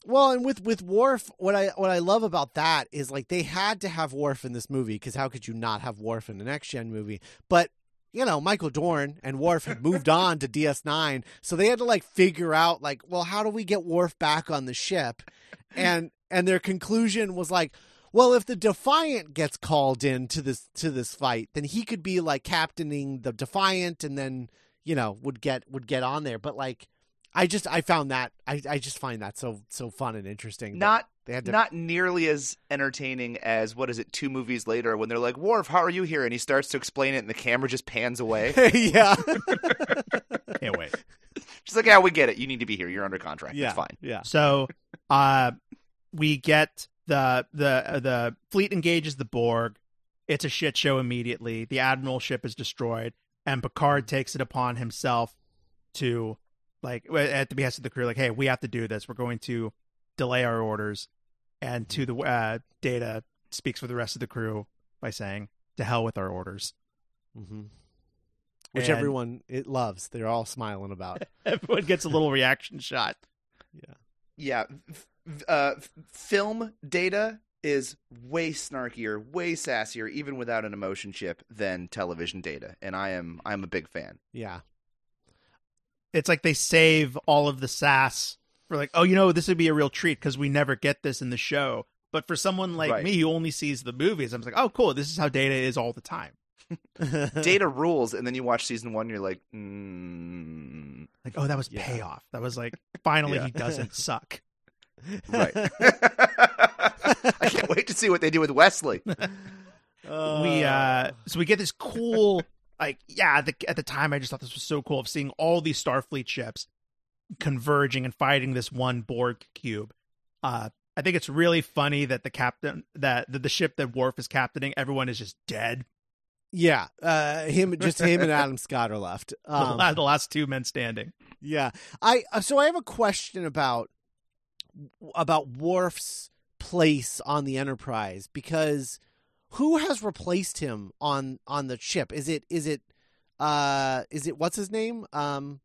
Well, and with with Worf, what I what I love about that is like they had to have Worf in this movie because how could you not have Worf in the next gen movie? But you know, Michael Dorn and Worf had moved on to DS9, so they had to like figure out like, well, how do we get Worf back on the ship? And and their conclusion was like, well, if the Defiant gets called in to this to this fight, then he could be like captaining the Defiant, and then you know would get would get on there. But like, I just I found that I I just find that so so fun and interesting. Not they had to not nearly as entertaining as what is it? Two movies later, when they're like, "Worf, how are you here?" and he starts to explain it, and the camera just pans away. yeah Can't wait. She's like, "Yeah, we get it. You need to be here. You're under contract. yeah It's fine." yeah So, uh, we get the the uh, the fleet engages the Borg. It's a shit show immediately. The admiral ship is destroyed, and Picard takes it upon himself to, like, at the behest of the crew, like, "Hey, we have to do this. We're going to delay our orders." And to the uh, Data speaks for the rest of the crew by saying, "To hell with our orders." hmm which And- everyone it loves. They're all smiling about. Everyone gets a little reaction shot. Yeah, f- f- uh, film data is way snarkier, way sassier, even without an emotion chip than television data, and I am I'm a big fan. Yeah it's like they save all of the sass for like, oh, you know, this would be a real treat because we never get this in the show. But for someone like Right. me who only sees the movies, I'm just like, oh, cool, this is how Data is all the time. Data rules, and then you watch season one, you're like, mm, Like, oh, that was Yeah. payoff. That was like, finally, Yeah. he doesn't suck. Right. I can't wait to see what they do with Wesley. we uh, so we get this cool, like, yeah. At the, at the time, I just thought this was so cool of seeing all these Starfleet ships converging and fighting this one Borg cube. Uh, I think it's really funny that the captain that the, the ship that Worf is captaining, everyone is just dead. yeah uh him just him and Adam Scott are left. the, Um, la- the last two men standing. Yeah, I uh, so I have a question about about Worf's place on the Enterprise because who has replaced him on on the ship? Is it is it uh is it what's his name? Um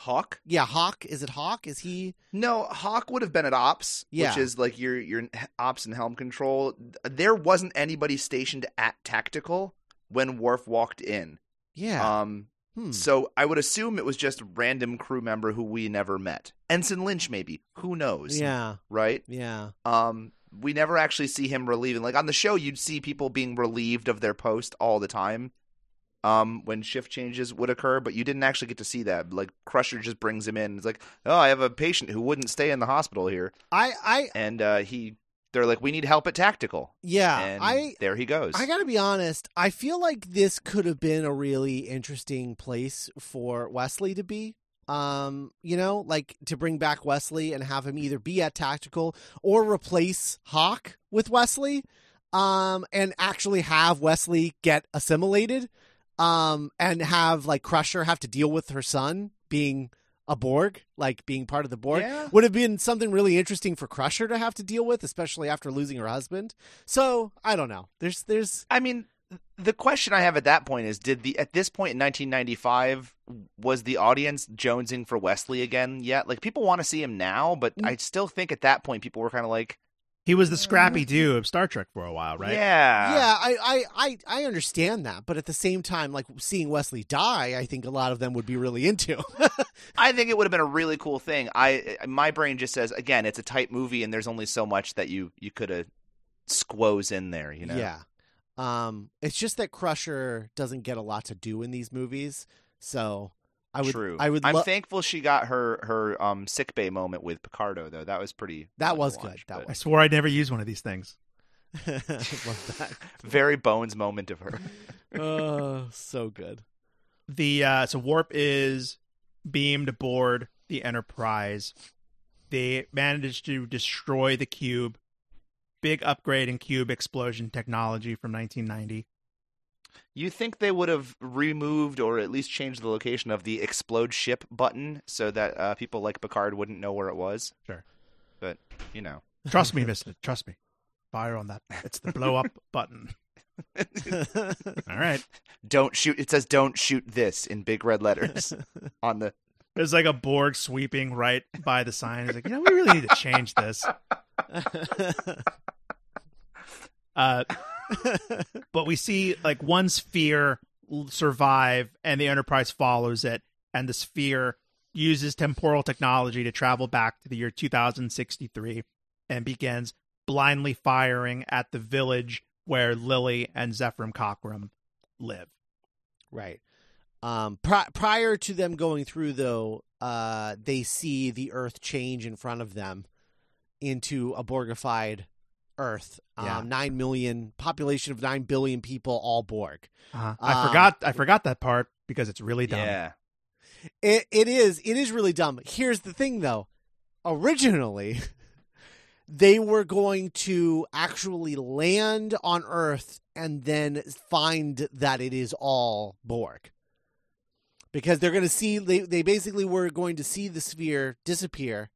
Hawk? yeah, Hawk. Is it Hawk? Is he No, Hawk would have been at ops, Yeah. which is like your your ops and helm control. There wasn't anybody stationed at tactical when Worf walked in. Yeah. Um, hmm. so I would assume it was just a random crew member who we never met. Ensign Lynch, maybe. Who knows? Yeah. Right. Yeah. Um, we never actually see him relieving. Like on the show, you'd see people being relieved of their post all the time. Um, when shift changes would occur, but you didn't actually get to see that. Like Crusher just brings him in. It's like, oh, I have a patient who wouldn't stay in the hospital here, I I and uh, he, they're like, we need help at tactical, yeah, and I there he goes. I gotta be honest. I feel like this could have been a really interesting place for Wesley to be. Um, you know, like to bring back Wesley and have him either be at tactical or replace Hawk with Wesley. Um, and actually have Wesley get assimilated. Um, and have like Crusher have to deal with her son being a Borg, like being part of the Borg Yeah. would have been something really interesting for Crusher to have to deal with, especially after losing her husband. So I don't know. There's there's I mean, the question I have at that point is: Did the at this point in 1995 was the audience jonesing for Wesley again yet? Like people want to see him now, but Mm. I still think at that point people were kind of like, He was the scrappy dude of Star Trek for a while, right? Yeah, yeah, I, I I I understand that, but at the same time, like seeing Wesley die, I think a lot of them would be really into. I think it would have been a really cool thing. I my brain just says again, it's a tight movie, and there's only so much that you you could have squoze in there. You know, Yeah. Um, it's just that Crusher doesn't get a lot to do in these movies, so I would True. I would I'm thankful she got her her um sick bay moment with Picardo though. That was pretty. That fun to was good. watch, That but I swore I'd never use one of these things. love that. very bones moment of her. Oh, so good. The uh, so Worf is beamed aboard the Enterprise. They managed to destroy the cube. Big upgrade in cube explosion technology from 1990. You think they would have removed or at least changed the location of the explode ship button so that uh, people like Picard wouldn't know where it was? Sure. But, you know. Trust me, Mister. Trust me. Fire on that. It's the blow up button. All right. Don't shoot. It says don't shoot this in big red letters on the. There's like a Borg sweeping right by the sign. He's like, you know, we really need to change this. Uh, but we see like one sphere survive, and the Enterprise follows it, and the sphere uses temporal technology to travel back to the year 2063 and begins blindly firing at the village where Lily and Zefram Cochrane live. Right. Um, pri- prior to them going through, though, uh, they see the Earth change in front of them into a Borgified Earth. Yeah. Um, nine million population of nine billion people, all Borg. Uh, I Um, forgot. I forgot that part because it's really dumb. Yeah. It it is it is really dumb. Here's the thing, though. Originally, they were going to actually land on Earth and then find that it is all Borg. Because they're going to see they they basically were going to see the sphere disappear,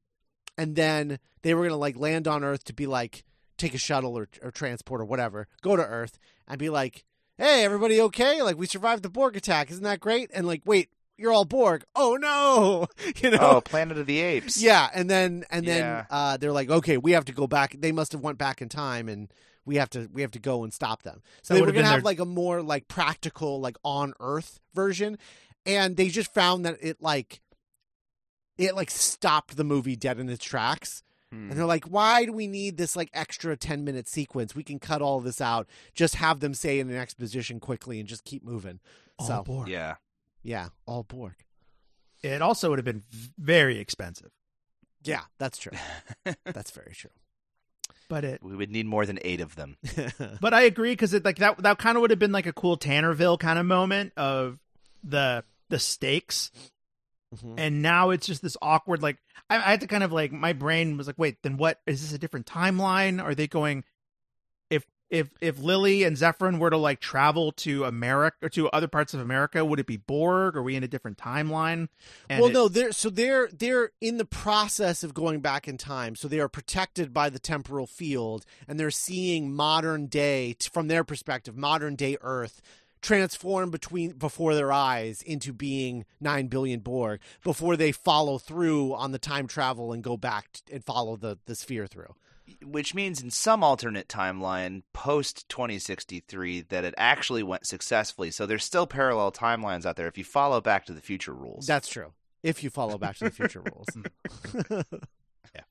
and then they were going to like land on Earth to be like take a shuttle or, or transport or whatever, go to Earth and be like, "Hey, everybody, okay? Like we survived the Borg attack, isn't that great?" And like, wait, you're all Borg. Oh no, you know. Oh, Planet of the Apes. Yeah, and then and then Yeah. uh, they're like, okay, we have to go back. They must have went back in time, and we have to we have to go and stop them. So they were would've gonna have their- like a more like practical, like on Earth version, and they just found that it like it like stopped the movie dead in its tracks. Hmm. And they're like, why do we need this like extra 10 minute sequence? We can cut all this out. Just have them say in an exposition quickly and just keep moving. All so, Borg. Yeah. yeah, all Borg. It also would have been very expensive, Yeah, that's true. that's very true. but it. We would need more than eight of them. But I agree because it like that. That kind of would have been like a cool Tannerville kind of moment of the the stakes Mhm. and now it's just this awkward like I, I had to kind of like my brain was like wait then what? Is this a different timeline? Are they going if if if lily and Zefram were to like travel to america or to other parts of america would it be borg? Are we in a different timeline? And well, it- no, they're so they're they're in the process of going back in time, so they are protected by the temporal field, and they're seeing modern day from their perspective, modern day Earth transform between before their eyes into being nine billion Borg before they follow through on the time travel and go back t- and follow the the sphere through. Which means in some alternate timeline, post 2063, that it actually went successfully. So there's still parallel timelines out there if you follow Back to the Future rules. That's true. If you follow Back to the Future rules. Yeah.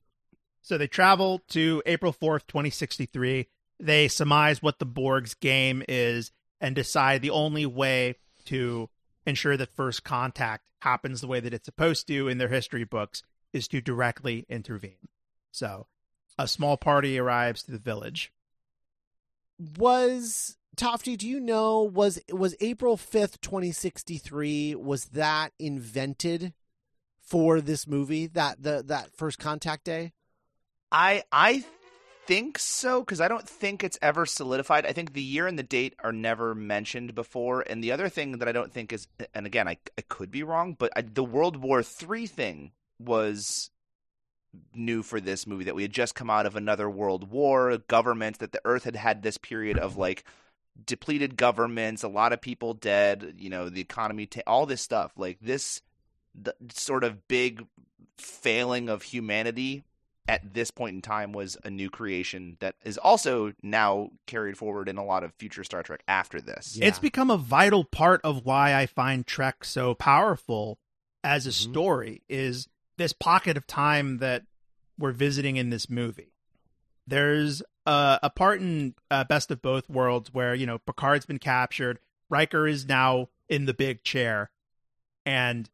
So they travel to April 4th, 2063. They surmise what the Borg's game is and decide the only way to ensure that first contact happens the way that it's supposed to in their history books is to directly intervene. So a small party arrives to the village. was Tofty, do you know was was April 5th, 2063 was that invented for this movie that the that first contact day? I I think so because I don't think it's ever solidified. I think the year and the date are never mentioned before. And the other thing that I don't think is, and again, I I could be wrong, but I, the World War Three thing was new for this movie that we had just come out of another world war government that the earth had had this period of like depleted governments a lot of people dead you know the economy all this stuff like this the sort of big failing of humanity at this point in time was a new creation that is also now carried forward in a lot of future Star Trek after this. Yeah. It's become a vital part of why I find Trek so powerful as a Mhm. story is this pocket of time that we're visiting in this movie. There's a, a part in uh, Best of Both Worlds where, you know, Picard's been captured, Riker is now in the big chair, and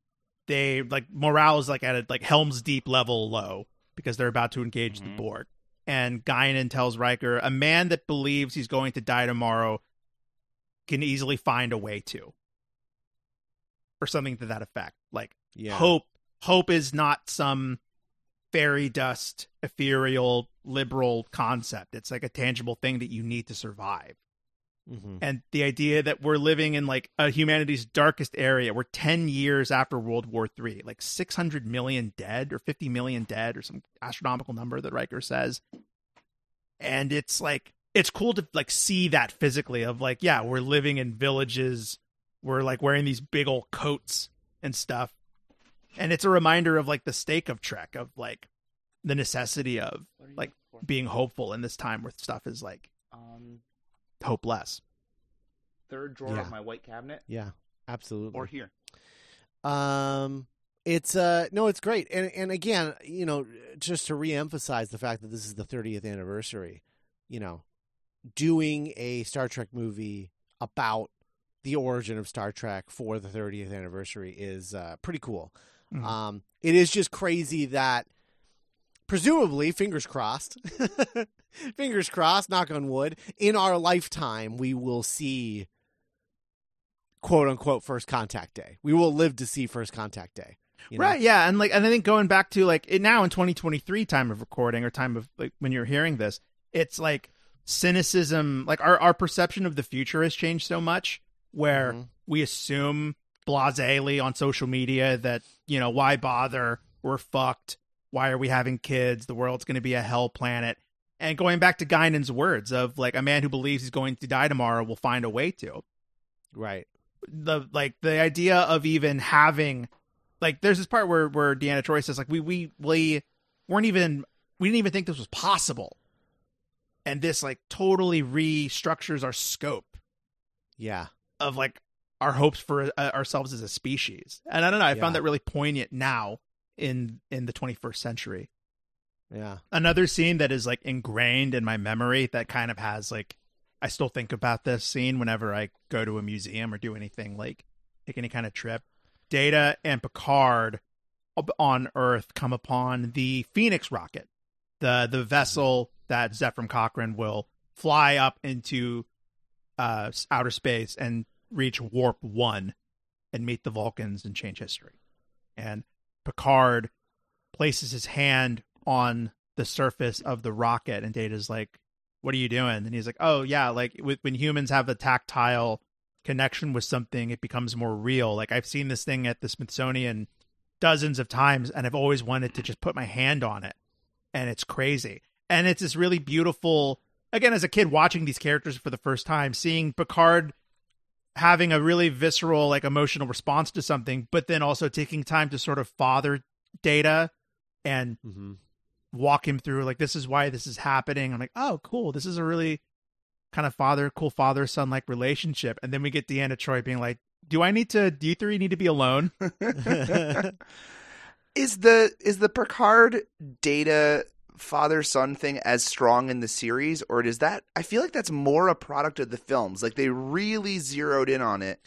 they like morale is like at a like Helm's Deep level low because they're about to engage Mhm. the Borg. And Guinan tells Riker, a man that believes he's going to die tomorrow can easily find a way to. Or something to that effect. Like Yeah. hope hope is not some fairy dust ethereal liberal concept. It's like a tangible thing that you need to survive. Mhm. And the idea that we're living in like a humanity's darkest area. We're 10 years after World War III, like 600 million dead or 50 million dead or some astronomical number that Riker says. And it's like it's cool to like see that physically of like yeah we're living in villages we're like wearing these big old coats and stuff and it's a reminder of like the stake of trek of like the necessity of like being hopeful in this time where stuff is like um, hopeless third drawer Yeah. of my white cabinet, Yeah, absolutely. or here. Um, it's uh no, it's great, and and again, you know, just to reemphasize the fact that this is the 30th anniversary, you know, doing a Star Trek movie about the origin of Star Trek for the 30th anniversary is uh, pretty cool. Mhm. Um, it is just crazy that, presumably, fingers crossed, fingers crossed, knock on wood, in our lifetime, we will see quote unquote first contact day. We will live to see first contact day. you know? right yeah and like and i think going back to like it now in 2023 time of recording or time of like when you're hearing this it's like cynicism like our, our perception of the future has changed so much where Mhm. we assume blasely on social media that you know why bother we're fucked why are we having kids the world's going to be a hell planet and going back to Guinan's words of like a man who believes he's going to die tomorrow will find a way to Right. the like the idea of even having like there's this part where where Deanna Troi says like we we we weren't even we didn't even think this was possible. And this like totally restructures our scope Yeah. of like our hopes for uh, ourselves as a species. And I don't know, I Yeah. found that really poignant now in in the 21st century. Yeah. Another scene that is like ingrained in my memory that kind of has like I still think about this scene whenever I go to a museum or do anything like take any kind of trip. Data and Picard on Earth come upon the Phoenix rocket, the the vessel that Zefram Cochrane will fly up into uh, outer space and reach warp one and meet the Vulcans and change history. And Picard places his hand on the surface of the rocket, and Data's like, "What are you doing?" And he's like, "Oh yeah, like when humans have a tactile connection with something, it becomes more real. Like I've seen this thing at the Smithsonian dozens of times, and I've always wanted to just put my hand on it, and it's crazy. And it's this really beautiful. Again, as a kid watching these characters for the first time, seeing Picard having a really visceral, like emotional response to something, but then also taking time to sort of father Data and Mm-hmm. walk him through like this is why this is happening. I'm like, oh, cool. This is a really kind of father, cool father son like relationship. And then we get Deanna Troi being like, do I need to? Do you three need to be alone? Is the is the Picard data father son thing as strong in the series, or does that? I feel like that's more a product of the films. Like they really zeroed in on it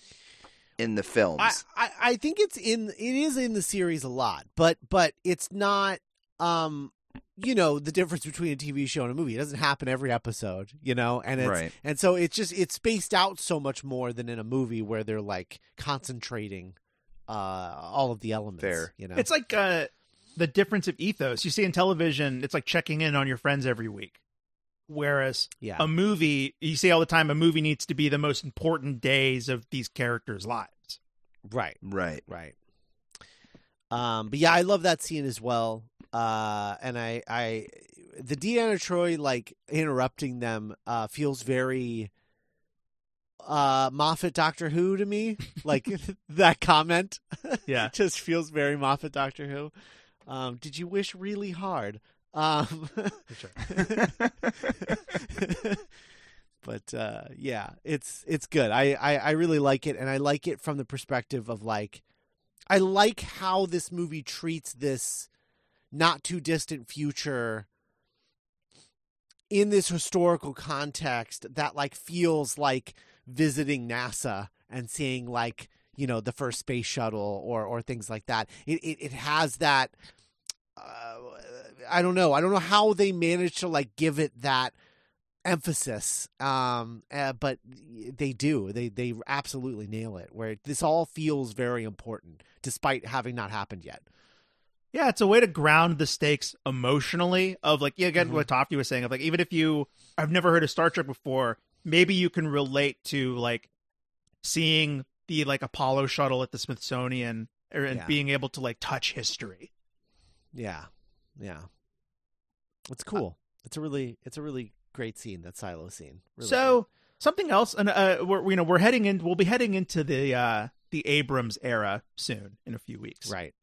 in the films. I, I I think it's in it is in the series a lot, but but it's not um you know the difference between a TV show and a movie. It doesn't happen every episode, you know, and it's Right. and so it's just it's spaced out so much more than in a movie where they're like concentrating uh all of the elements. Fair. you know. It's like uh, the difference of ethos. You see in television, it's like checking in on your friends every week. Whereas yeah, a movie, you see all the time, a movie needs to be the most important days of these characters' lives. right. right. Right. Um, but yeah, I love that scene as well. Uh, and I, I, the Deanna Troi like interrupting them uh, feels very uh Moffat Doctor Who to me. Like that comment Yeah. just feels very Moffat Doctor Who. Um, did you wish really hard? Um, but uh, yeah, it's it's good. I, I I really like it, and I like it from the perspective of like, I like how this movie treats this not too distant future in this historical context that like feels like visiting NASA and seeing like you know the first space shuttle or or things like that. It it, it has that. Uh, I don't know. I don't know how they managed to like give it that emphasis um uh, but they do they they absolutely nail it where this all feels very important despite having not happened yet Yeah, it's a way to ground the stakes emotionally. Of like, yeah, again, Mhm. what Tofty was saying. Of like, even if you, I've never heard of Star Trek before, maybe you can relate to like seeing the like Apollo shuttle at the Smithsonian and Yeah. being able to like touch history. Yeah yeah it's cool it's a really it's a really great scene. That silo scene. Really so something else, and uh, we're you know we're heading in. We'll be heading into the uh the Abrams era soon in a few weeks. right.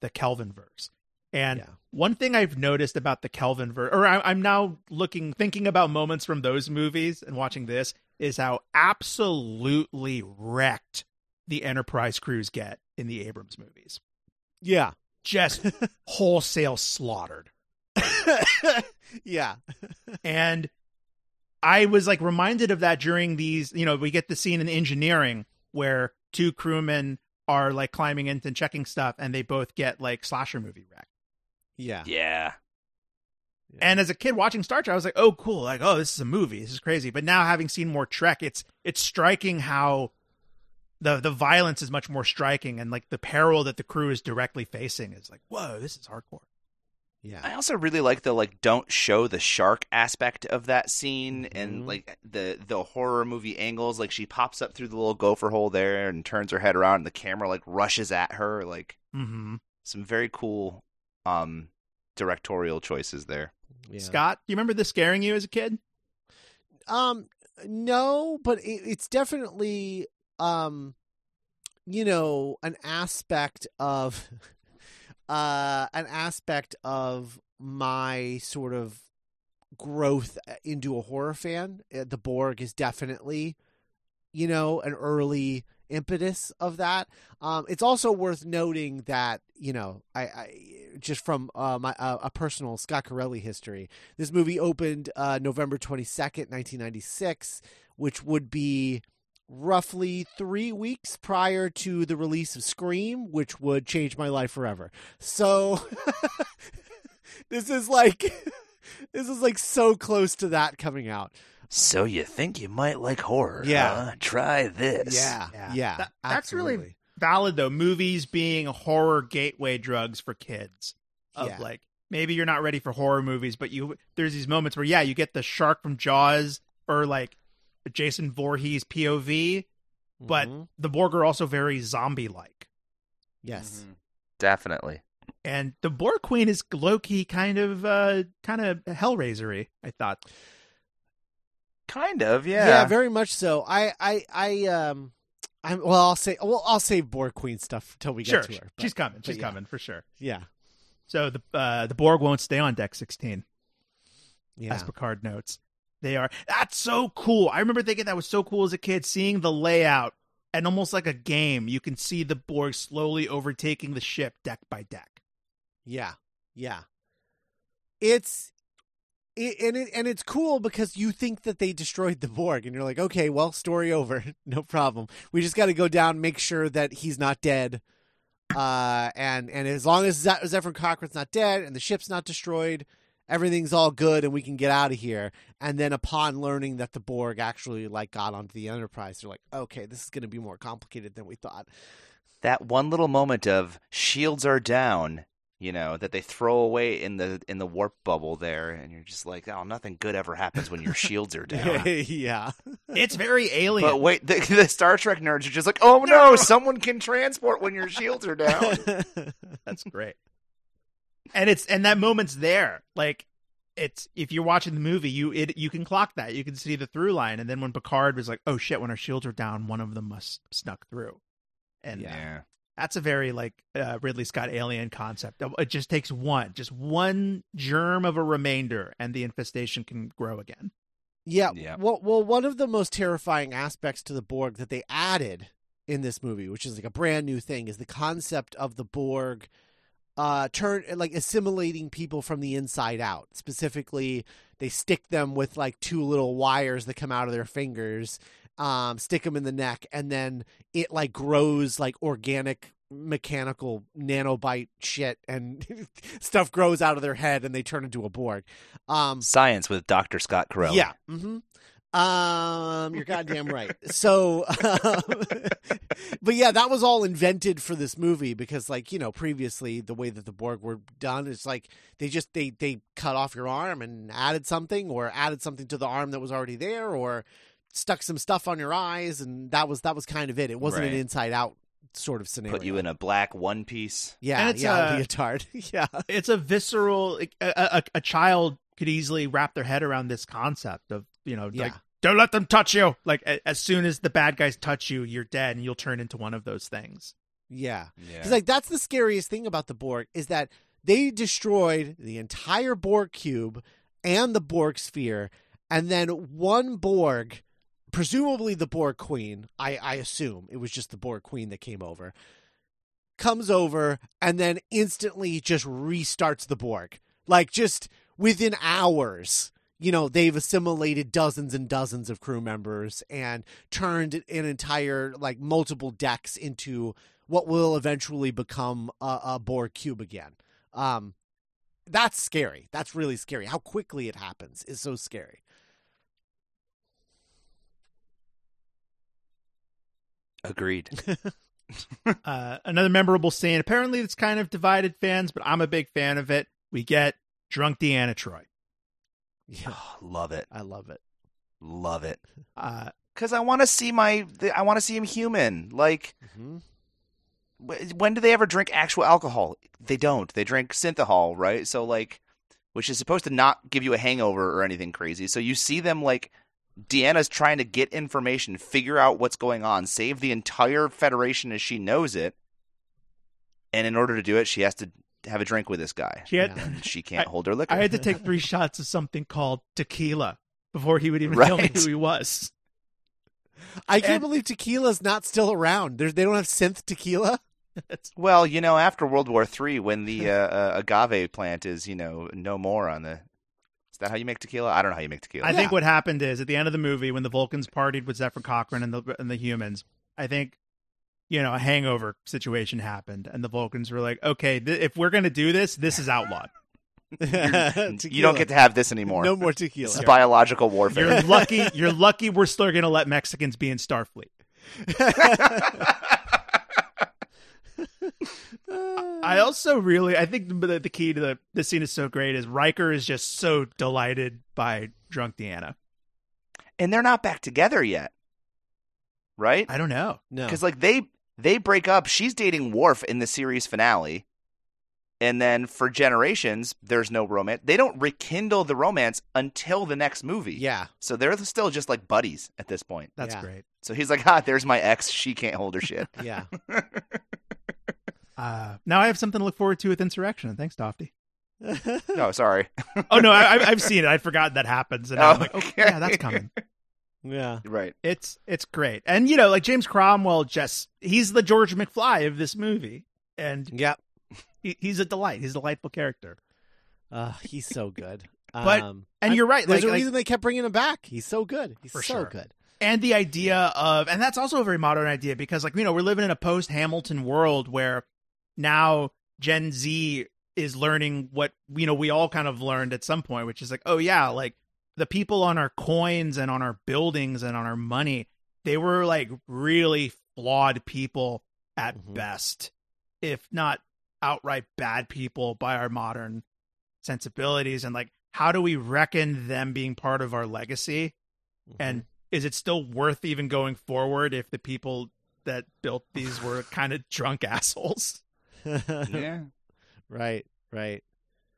The Kelvin verse. And Yeah. one thing I've noticed about the Kelvin verse, or I, I'm now looking, thinking about moments from those movies and watching this, is how absolutely wrecked the Enterprise crews get in the Abrams movies. Yeah. Just wholesale slaughtered. yeah. And I was like reminded of that during these, you know, we get the scene in engineering where two crewmen are like climbing into and checking stuff and they both get like slasher movie wreck. Yeah. Yeah. And as a kid watching Star Trek, I was like, "Oh, cool! Like, oh, this is a movie. This is crazy." But now, having seen more Trek, it's it's striking how the the violence is much more striking, and like the peril that the crew is directly facing is like, "Whoa, this is hardcore." Yeah. I also really like the like don't show the shark aspect of that scene and Mhm. like the the horror movie angles like she pops up through the little gopher hole there and turns her head around and the camera like rushes at her like Mm-hmm. some very cool um directorial choices there. yeah. Scott, do you remember this scaring you as a kid? Um, no, but it, it's definitely um, you know, an aspect of uh, an aspect of my sort of growth into a horror fan. Uh, The Borg is definitely, you know, an early impetus of that. Um, it's also worth noting that you know, I, I just from uh, my uh, a personal Scott Corelli history. This movie opened uh, November twenty second, nineteen ninety six, which would be roughly three weeks prior to the release of Scream, which would change my life forever. So this is like this is like so close to that coming out. So you think you might like horror? Yeah. huh? Try this. Yeah, Yeah. yeah, That- that's really- Valid though, movies being horror gateway drugs for kids. Of Yeah. like, maybe you're not ready for horror movies, but you there's these moments where yeah, you get the shark from Jaws or like Jason Voorhees POV, but Mhm. the Borg are also very zombie like. yes, Mhm. Definitely. And the Borg Queen is low key kind of uh kind of hellraisery, I thought. Kind of, yeah. yeah. very much so. I, I, I, um, I'm well. I'll say, well, I'll save Borg Queen stuff till we get sure, to her. but- she's coming. She's yeah. coming for sure. Yeah, So the uh, the Borg won't stay on deck 16, yeah, as Picard notes. They are. That's so cool. I remember thinking that was so cool as a kid, seeing the layout and almost like a game. You can see the Borg slowly overtaking the ship deck by deck. yeah, yeah. It's. It, and it and it's cool because you think that they destroyed the Borg, and you're like, okay, well, story over, no problem. We just got to go down, make sure that he's not dead, uh, and and as long as Ze- Zefram Cochrane's not dead and the ship's not destroyed, everything's all good, and we can get out of here. And then upon learning that the Borg actually like got onto the Enterprise, they're like, okay, this is going to be more complicated than we thought. that one little moment of shields are down, you know, that they throw away in the in the warp bubble there, and you're just like, oh, nothing good ever happens when your shields are down. yeah, It's very alien. But wait, the, the Star Trek nerds are just like, oh no, someone can transport when your shields are down. That's great. And it's and that moment's there. Like it's if you're watching the movie, you it you can clock that. You can see the through line. And then when Picard was like, "Oh shit!" When our shields are down, one of them must snuck through. And Yeah. that's a very like uh, Ridley Scott alien concept. It just takes one, just one germ of a remainder, and the infestation can grow again. Yeah. Yeah. Well, well, one of the most terrifying aspects to the Borg that they added in this movie, which is like a brand new thing, is the concept of the Borg uh turn like assimilating people from the inside out. Specifically, they stick them with like two little wires that come out of their fingers, um, stick them in the neck, and then it like grows like organic mechanical nanobite shit and stuff grows out of their head and they turn into a Borg. Um Science with Dr. Scott Corelli. yeah. hmm Um, you're goddamn right. So, um, but yeah, that was all invented for this movie because, like, you know, previously the way that the Borg were done is like they just they they cut off your arm and added something, or added something to the arm that was already there, or stuck some stuff on your eyes, and that was that was kind of it. It wasn't an inside out sort of scenario. Put you in a black one piece. yeah, And it's, yeah, uh, leotard, yeah, It's a visceral. A, a, a child could easily wrap their head around this concept of you know Yeah. like don't let them touch you. Like a- as soon as the bad guys touch you, you're dead, and you'll turn into one of those things. Yeah. Yeah. Because like that's the scariest thing about the Borg is that they destroyed the entire Borg cube and the Borg sphere, and then one Borg, presumably the Borg Queen, I, I assume it was just the Borg Queen that came over, comes over and then instantly just restarts the Borg. Like just within hours. You know, they've assimilated dozens and dozens of crew members and turned an entire, like, multiple decks into what will eventually become a, a Borg cube again. Um, that's scary. That's really scary. How quickly it happens is so scary. Agreed. Uh, another memorable scene. Apparently, it's kind of divided fans, but I'm a big fan of it. We get drunk Deanna Troi. Yeah, Oh, love it. I love it. Love it. Uh, Because I want to see my. I want to see him human. Like, hmm when do they ever drink actual alcohol? They don't. They drink synthahol, right? So like, which is supposed to not give you a hangover or anything crazy. So you see them like, Deanna's trying to get information, figure out what's going on, save the entire Federation as she knows it. And in order to do it, she has to have a drink with this guy. she had, And she can't I- hold her liquor. I had to take three shots of something called tequila before he would even tell me who he was. I can't And- believe tequila's not still around. There's, they don't have synth tequila. Well, you know, after World War Three, when the uh, uh, agave plant is, you know, no more on the. Is that how you make tequila? I don't know how you make tequila. I think what happened is at the end of the movie when the Vulcans partied with Zefram Cochrane and the and the humans, I think you know a hangover situation happened, and the Vulcans were like, "Okay, th- if we're gonna do this, this is outlawed. you don't get to have this anymore. no more this tequila. is biological warfare. You're lucky. You're lucky. We're still gonna let Mexicans be in Starfleet." I also really, I think the, the key to the the scene is so great is Riker is just so delighted by drunk Deanna. and they're not back together yet, right? I don't know. no. Because like they they break up. She's dating Worf in the series finale, and then for generations, there's no romance. They don't rekindle the romance until the next movie. yeah. So they're still just like buddies at this point. That's Yeah. great. So he's like, ah, there's my ex. She can't hold her shit." Yeah. Uh, now I have something to look forward to with Insurrection. Thanks, Tofty. no, sorry. Oh no, I, I've- I've seen it. I'd forgotten that happens, and now I'm like, oh Okay. yeah, that's coming. Yeah. Right. It's it's great, and you know, like James Cromwell, just he's the George McFly of this movie, and Yep. he, he's a delight. He's a delightful character. Uh, he's so good. But- um, And I- you're right, There's like, a like- reason they kept bringing him back. He's so good. He's For so sure. good. and the idea of and that's also a very modern idea because like you know we're living in a post hamilton world where now gen z is learning what you know we all kind of learned at some point which is like oh yeah like the people on our coins and on our buildings and on our money they were like really flawed people at Mhm. best if not outright bad people by our modern sensibilities and like how do we reckon them being part of our legacy and is it still worth even going forward if the people that built these were kind of drunk assholes Yeah. right. Right.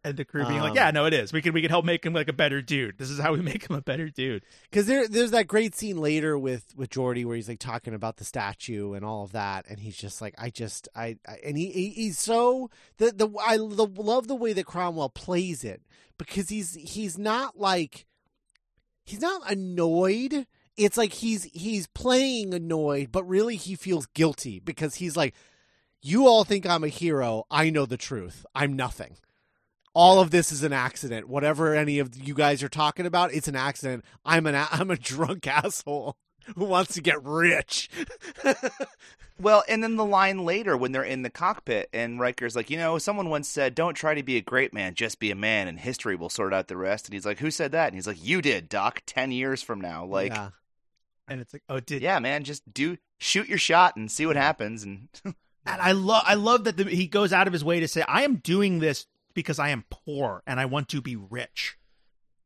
And the crew being Um, like yeah no it is we can we can help make him like a better dude this is how we make him a better dude Because there, there's that great scene later with with Geordi where he's like talking about the statue and all of that, and he's just like, I just, I, I and he, he he's so the the I the, love the way that Cromwell plays it because he's he's not like he's not annoyed. It's like he's he's playing annoyed, but really he feels guilty because he's like, you all think I'm a hero. I know the truth. I'm nothing. All of this is an accident. Whatever any of you guys are talking about, it's an accident. I'm an a- I'm a drunk asshole who wants to get rich. Well, and then the line later when they're in the cockpit and Riker's like, you know, someone once said, "Don't try to be a great man, just be a man, and history will sort out the rest." And he's like, "Who said that?" And he's like, "You did, Doc. Ten years from now, like, yeah, yeah. and it's like oh did yeah, man, just do shoot your shot and see what happens." And and i love i love that the, he goes out of his way to say i am doing this because i am poor and i want to be rich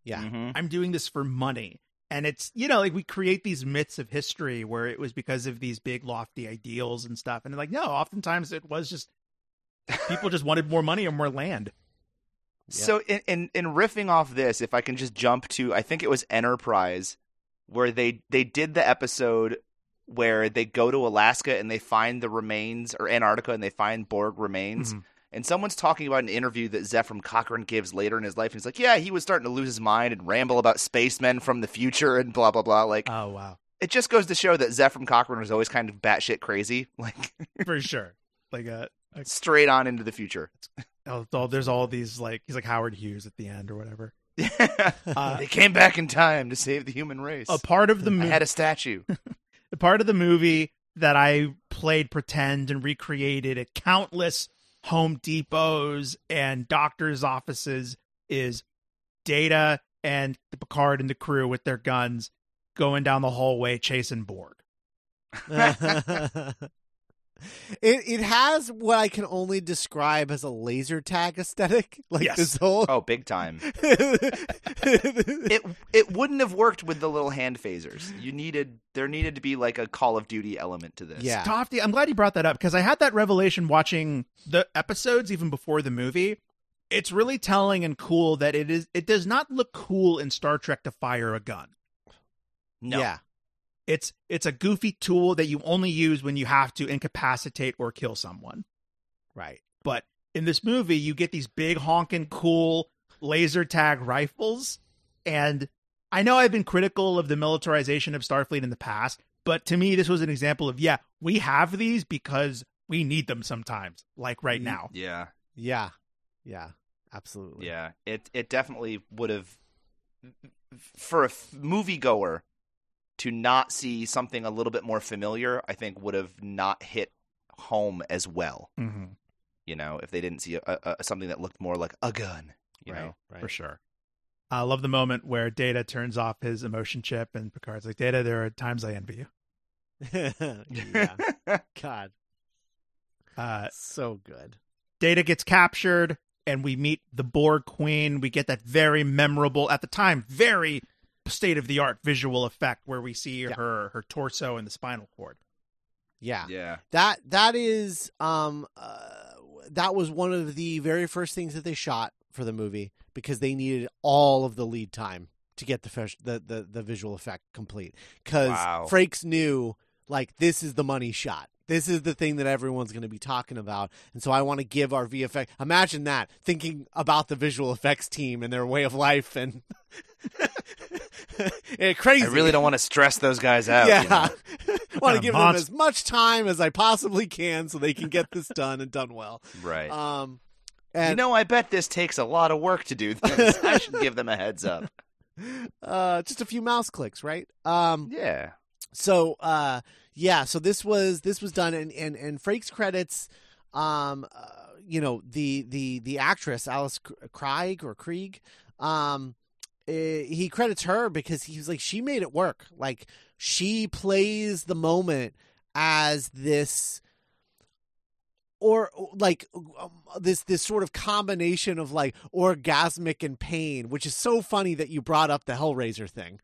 yeah. Mhm. I'm doing this for money. And it's, you know, like we create these myths of history where it was because of these big, lofty ideals and stuff. And like, no, oftentimes it was just people just wanted more money or more land. So in, in in riffing off this, if I can just jump to, I think it was Enterprise, where they they did the episode where they go to Alaska and they find the remains, or Antarctica and they find Borg remains. Mhm. And someone's talking about an interview that Zefram Cochrane gives later in his life, and he's like, "Yeah, he was starting to lose his mind and ramble about spacemen from the future and blah blah blah." Like, Oh wow, it just goes to show that Zefram Cochrane was always kind of batshit crazy, like for sure. Like uh, straight on into the future. oh, there's all these like he's like Howard Hughes at the end or whatever. Uh, they came back in time to save the human race. A part of the I movie, had a statue. the part of the movie that I played pretend and recreated at countless Home Depots and doctors' offices is Data and the Picard and the crew with their guns going down the hallway chasing Borg. it it has what I can only describe as a laser tag aesthetic. Like Yes. this whole Oh, big time. it, It it wouldn't have worked with the little hand phasers. You needed there needed to be like a Call of Duty element to this. Yeah. Tofty, I'm glad you brought that up because I had that revelation watching the episodes even before the movie. It's really telling and cool that it is it does not look cool in Star Trek to fire a gun. No. Yeah. It's it's a goofy tool that you only use when you have to incapacitate or kill someone. Right. But in this movie, you get these big honking cool laser tag rifles. And I know I've been critical of the militarization of Starfleet in the past, but to me, this was an example of yeah, we have these because we need them sometimes, like right now. Yeah. Yeah. Yeah. Absolutely. Yeah. It it definitely would have for a f- moviegoer to not see something a little bit more familiar, I think would have not hit home as well. Mm-hmm. You know, if they didn't see a, a, something that looked more like a gun. You right. know. Right. For sure. I love the moment where Data turns off his emotion chip and Picard's like, Data, there are times I envy you. yeah. God. Uh, So good. Data gets captured, and we meet the Borg Queen. We get that very memorable, at the time, very state of the art visual effect where we see Yeah. her her torso and the spinal cord. Yeah. yeah. That that is um uh, that was one of the very first things that they shot for the movie because they needed all of the lead time to get the fish, the, the the visual effect complete cuz Wow. Frakes knew like this is the money shot. This is the thing that everyone's going to be talking about. And so I want to give our VFX Imagine that thinking about the visual effects team and their way of life and yeah, crazy. I really don't want to stress those guys out. Yeah. you know? want to give monst- them as much time as I possibly can so they can get this done and done well. Right. Um, and you know, I bet this takes a lot of work to do this. I should give them a heads up. uh, just a few mouse clicks, right? Um, Yeah. so uh, yeah, so this was this was done, and and and Frakes credits, um, uh, you know the the the actress Alice Krige or Krige, um, eh, he credits her because he was like she made it work. Like she plays the moment as this or like um, this this sort of combination of like orgasmic and pain which is so funny that you brought up the hellraiser thing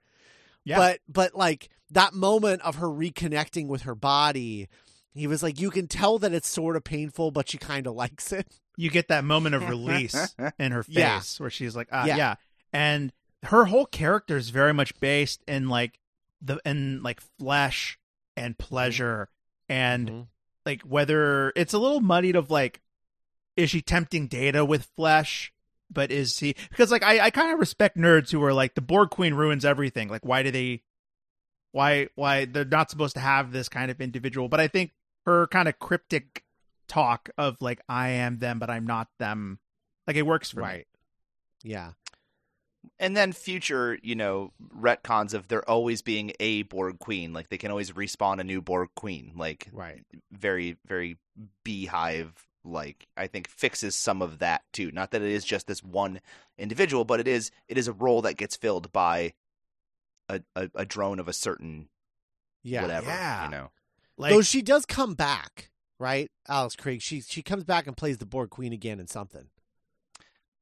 Yeah. but but like that moment of her reconnecting with her body he was like you can tell that it's sort of painful but she kind of likes it You get that moment of release in her face Yeah. where she's like, ah, Yeah. yeah. And her whole character is very much based in like the in like flesh and pleasure and Mhm. like whether it's a little muddied of like is she tempting data with flesh but is he because like i, I kind of respect nerds who are like the borg queen ruins everything like why do they why why they're not supposed to have this kind of individual but i think her kind of cryptic talk of like i am them but i'm not them like it works for me. right yeah And then future, you know, retcons of there always being a Borg queen. Like they can always respawn a new Borg queen. Like right very, very beehive like I think fixes some of that too. Not that it is just this one individual, but it is it is a role that gets filled by a, a, a drone of a certain yeah whatever. Yeah. You know. like though she does come back right alice Craig? she she comes back and plays the borg queen again in something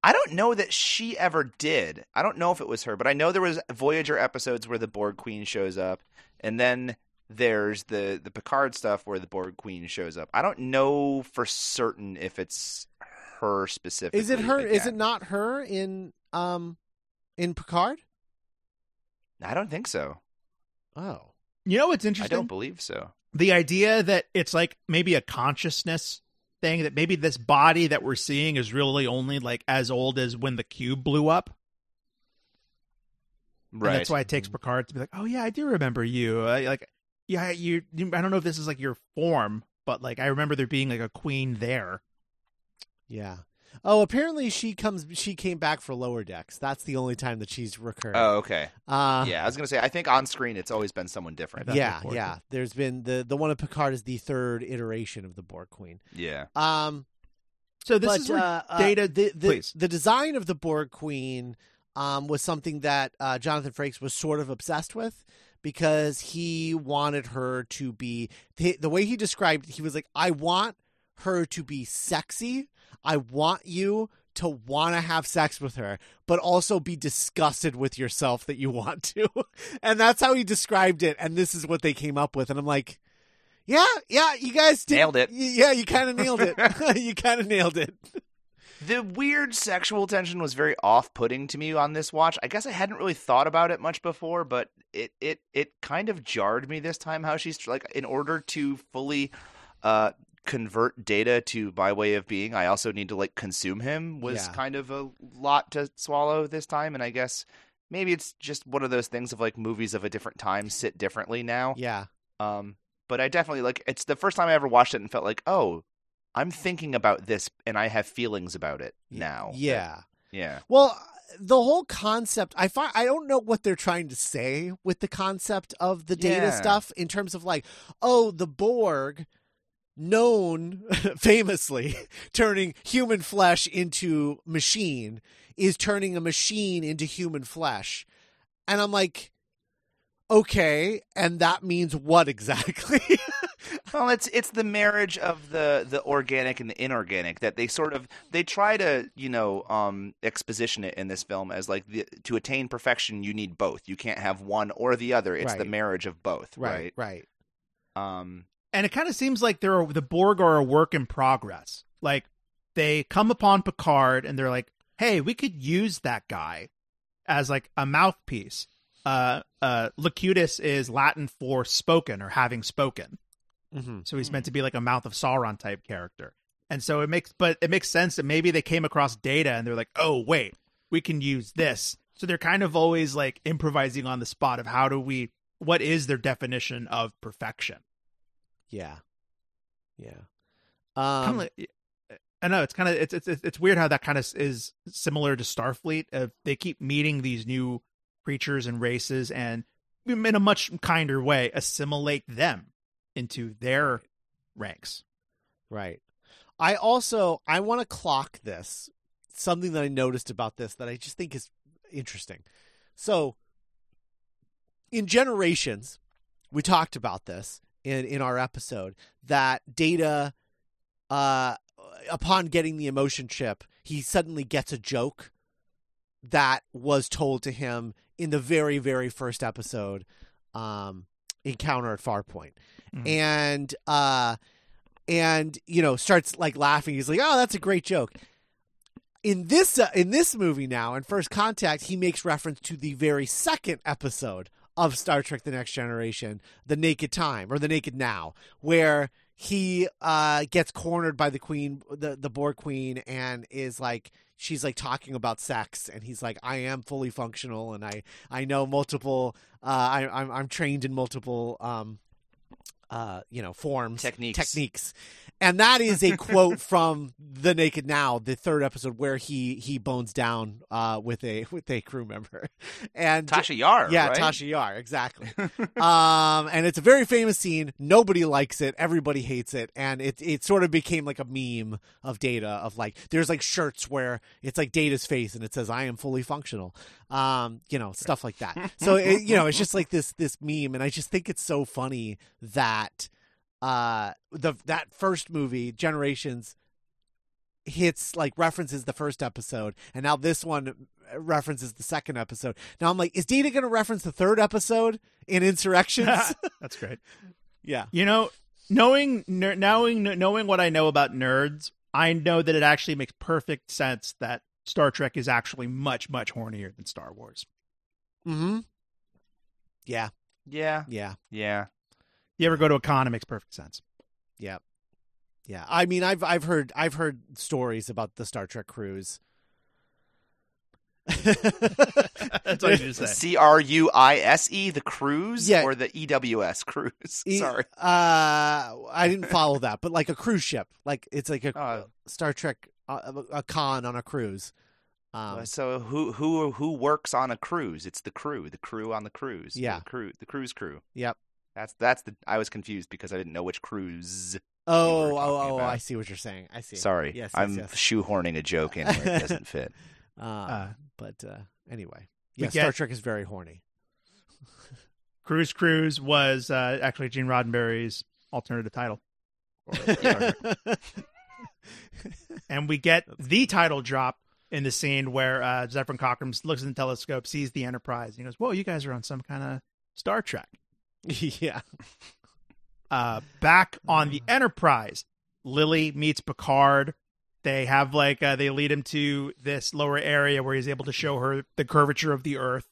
I don't know that she ever did. I don't know if it was her, but I know there was Voyager episodes where the Borg Queen shows up, and then there's the the Picard stuff where the Borg Queen shows up. I don't know for certain if it's her specifically. Is it her? Is it not her in um in Picard? I don't think so. Oh, You know what's interesting? I don't believe so. the idea that it's like maybe a consciousness thing that maybe this body that we're seeing is really only like as old as when the cube blew up. Right. And that's why it takes mm-hmm. Picard to be like, "Oh yeah, I do remember you." I, like, yeah, you, you. I don't know if this is like your form, but like I remember there being like a queen there. yeah. Oh, apparently she comes. She came back for Lower Decks. That's the only time that she's recurred. Oh, okay. uh, yeah, I was gonna say. I think on screen it's always been someone different. Yeah, reported. yeah. There's been the the one of Picard is the third iteration of the Borg Queen. Yeah. Um, So this but is where uh, uh, Data. the the, please. the design of the Borg Queen um, was something that uh, Jonathan Frakes was sort of obsessed with because he wanted her to be the, the way he described. He was like, "I want her to be sexy. I want you." To want to have sex with her, but also be disgusted with yourself that you want to. and that's how he described it. And this is what they came up with. And I'm like, yeah, yeah, you guys did, Nailed it. Yeah, you kind of nailed it. you kind of nailed it. The weird sexual tension was very off-putting to me on this watch. I guess I hadn't really thought about it much before, but it it it kind of jarred me this time how she's like in order to fully uh convert data to my way of being, I also need to like consume him was Yeah. kind of a lot to swallow this time and I guess maybe it's just one of those things of like movies of a different time sit differently now. Yeah. Um, but I definitely like it's the first time I ever watched it and felt like, oh, I'm thinking about this and I have feelings about it now. Yeah. Yeah. Well, the whole concept, I find I don't know what they're trying to say with the concept of the data Yeah. stuff in terms of like, oh, the Borg known famously turning human flesh into machine is turning a machine into human flesh. And I'm like, okay, and that means what exactly? Well, it's it's the marriage of the the organic and the inorganic that they sort of they try to you know um exposition it in this film as like the, to attain perfection you need both. You can't have one or the other. It's the marriage of both, right? right. Um, and it kind of seems like they're the Borg are a work in progress. Like they come upon Picard and they're like, "Hey, we could use that guy as like a mouthpiece." Uh, uh, locutus is Latin for spoken or having spoken, hmm so he's meant to be like a mouth of Sauron type character. And so it makes, but it makes sense that maybe they came across data and they're like, "Oh, wait, we can use this." So they're kind of always like improvising on the spot of how do we, what is their definition of perfection? Yeah. Yeah. Um, like, I know it's kind of it's it's it's weird how that kind of is similar to Starfleet. Uh, they keep meeting these new creatures and races, and in a much kinder way, assimilate them into their ranks. Right. I also I want to clock this. Something that I noticed about this that I just think is interesting. So in generations, we talked about this in in our episode that Data uh upon getting the emotion chip, he suddenly gets a joke that was told to him in the very very first episode um encounter at Farpoint. Mhm. And uh and you know starts like laughing he's like oh that's a great joke in this uh, in this movie now in first contact he makes reference to the very second episode of star trek the next generation the naked time or the naked now where he uh gets cornered by the queen the the borg queen and is like she's like talking about sex and he's like i am fully functional and i i know multiple uh i i'm, I'm trained in multiple um uh you know forms Techniques. techniques. And that is a quote from the naked now the third episode where he he bones down uh with a with a crew member. And Tasha Yar. yeah right? tasha yar exactly. Um and it's a very famous scene. Nobody likes it. Everybody hates it. And it it sort of became like a meme of data of like there's like shirts where it's like data's face and it says i am fully functional. Um you know stuff like that. So it, you know it's just like this this meme. And i just think it's so funny that uh the that first movie generations hits like references the first episode and now this one references the second episode now i'm like is data going to reference the third episode in insurrections That's great. yeah You know, knowing ner- knowing knowing what I know about nerds, I know that it actually makes perfect sense that Star Trek is actually much, much hornier than Star Wars. Mm-hmm. Yeah, Yeah, yeah, yeah. You ever go to a con, it makes perfect sense. yeah, yeah. I mean, I've I've heard I've heard stories about the Star Trek cruise. That's all you need to say. C R U I S E, the cruise, Yeah. or the E W S cruise. E- Sorry. Uh, I didn't follow that, but like a cruise ship, like it's like a Uh, Star Trek, uh, a con on a cruise. Um, so who who who works on a cruise? It's the crew, the crew on the cruise. Yeah. the crew, the cruise crew. Yep. That's that's the. I was confused because I didn't know which cruise. oh, were oh, oh, about. I see what you're saying. I see. Sorry, Yes, yes, I'm yes. shoehorning a joke in where it doesn't fit. Uh, Uh, but uh, anyway, we yeah, Star Trek is very horny. Cruise Cruise was uh, actually Gene Roddenberry's alternative title. And we get the title drop in the scene where uh, Zefram Cochrane looks in the telescope, sees the Enterprise, and he goes, Whoa, you guys are on some kind of Star Trek. yeah. uh, back on the Enterprise. Lily meets Picard. They have like uh, they lead him to this lower area where he's able to show her the curvature of the Earth,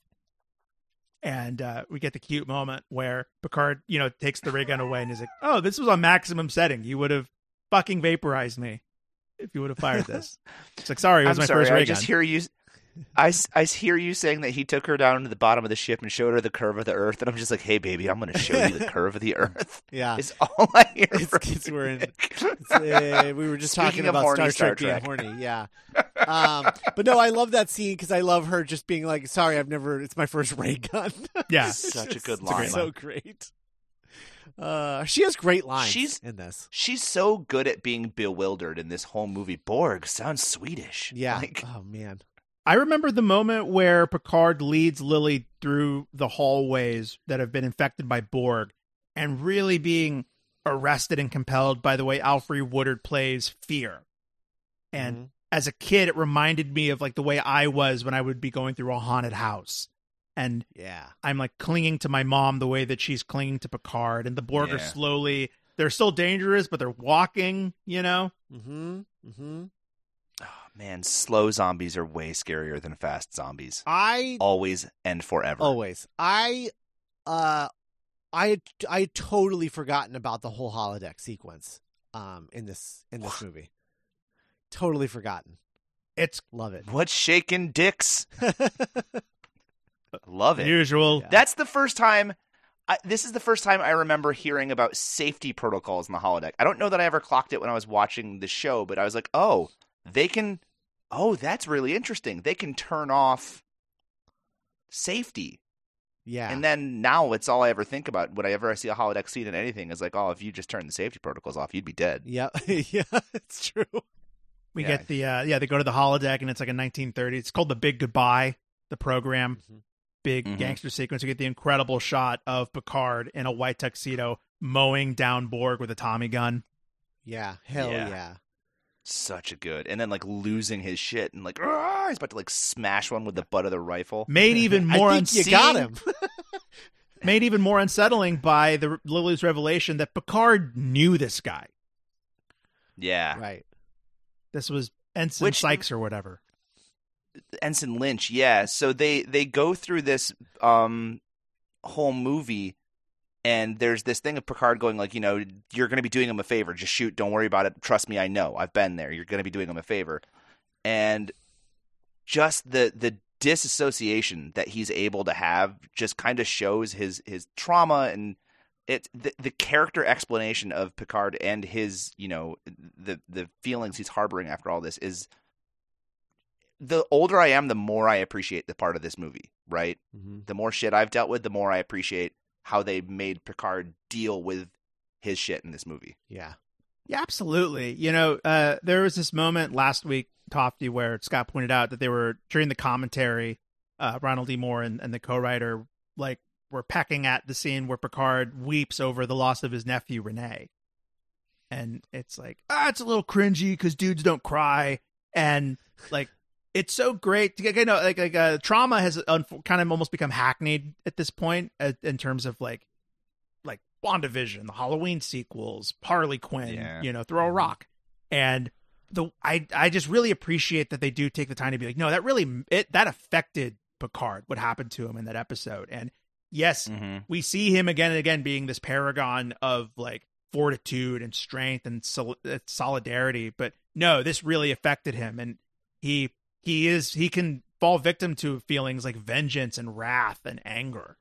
and uh, we get the cute moment where Picard, you know, takes the ray gun away and is like, "Oh, this was on maximum setting. You would have fucking vaporized me if you would have fired this." It's like, sorry, it was I'm my sorry. first ray I just hear you. I, s- I s- hear you saying that he took her down to the bottom of the ship and showed her the curve of the Earth, and I'm just like, hey, baby, I'm going to show you the curve of the Earth. Yeah. Is all I hear. It's- from it's- we're in- It's, uh, we were just Speaking talking about horny Star Trek, Star being horny. Yeah. Um, but no, I love that scene because I love her just being like, "Sorry, I've never. It's my first ray gun." yeah, It's Such a good line. So great. Uh, she has great lines She's- in this. She's so good at being bewildered in this whole movie. Borg sounds Swedish. Yeah. Like, oh man. I remember the moment where Picard leads Lily through the hallways that have been infected by Borg and really being arrested and compelled by the way Alfre Woodard plays fear. And Mhm. as a kid, it reminded me of like the way I was when I would be going through a haunted house. And yeah. I'm like clinging to my mom the way that she's clinging to Picard. And the Borg are slowly, they're still dangerous, but they're walking, you know? Mm-hmm. Mm-hmm. Man, slow zombies are way scarier than fast zombies. I Always and forever. always. I uh I I had totally forgotten about the whole holodeck sequence um in this in this movie. Totally forgotten. It's Love it. What's shaking dicks? Love it. usual. Yeah. That's the first time. I, this is the first time I remember hearing about safety protocols in the holodeck. I don't know that I ever clocked it when I was watching the show, but I was like, oh, they can. Oh, that's really interesting. They can turn off safety. yeah. And then now it's all I ever think about. When I ever see a holodeck scene in anything, is like, oh, if you just turn the safety protocols off, you'd be dead. Yep. yeah, it's true. We Yeah. get the uh yeah, they go to the holodeck and it's like a 1930. It's called the Big Goodbye, the program. Mhm. Big Mhm. gangster sequence. We get the incredible shot of Picard in a white tuxedo mowing down Borg with a Tommy gun. Yeah. Hell Yeah. yeah. Such a good. And then like losing his shit and like, he's about to like smash one with the butt of the rifle. Made even more I think you got him. made even more unsettling by the Lily's revelation that Picard knew this guy. Yeah. right. This was Ensign Which- Sykes or whatever. Ensign Lynch, yeah. So they they go through this um whole movie and there's this thing of Picard going like, you know, you're going to be doing him a favor. Just shoot, don't worry about it. Trust me, I know. I've been there. You're going to be doing him a favor. And just the the disassociation that he's able to have just kind of shows his his trauma and it the, the character explanation of Picard and his, you know, the the feelings he's harboring after all this is the older I am, the more I appreciate the part of this movie, right? Mhm. The more shit I've dealt with, the more I appreciate how they made Picard deal with his shit in this movie. Yeah. Yeah, absolutely. You know, uh, there was this moment last week, Tofty, where Scott pointed out that they were during the commentary, uh, Ronald D. Moore and, and the co-writer like were pecking at the scene where Picard weeps over the loss of his nephew Renee, and it's like ah, it's a little cringy because dudes don't cry, and like it's so great to get you know like like uh, trauma has un- kind of almost become hackneyed at this point uh, in terms of like like WandaVision, the Halloween sequels, Harley Quinn, Yeah. you know, throw a rock. And the I I just really appreciate that they do take the time to be like, no, that really it that affected Picard, what happened to him in that episode. And yes, Mhm. we see him again and again being this paragon of like fortitude and strength and sol- uh, solidarity, but no, this really affected him, and he he is he can fall victim to feelings like vengeance and wrath and anger.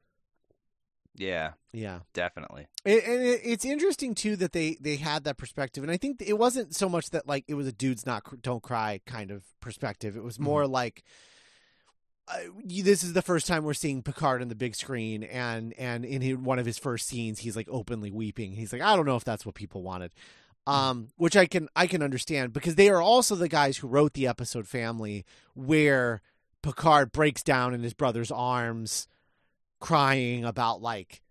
Yeah, Yeah. definitely. It, and it, it's interesting too that they they had that perspective, and I think it wasn't so much that like it was a dudes not don't cry kind of perspective. It was more like uh, you, this is the first time we're seeing Picard on the big screen, and and in his, one of his first scenes, he's like openly weeping. He's like, I don't know if that's what people wanted, um, which I can I can understand because they are also the guys who wrote the episode Family, where Picard breaks down in his brother's arms, crying about like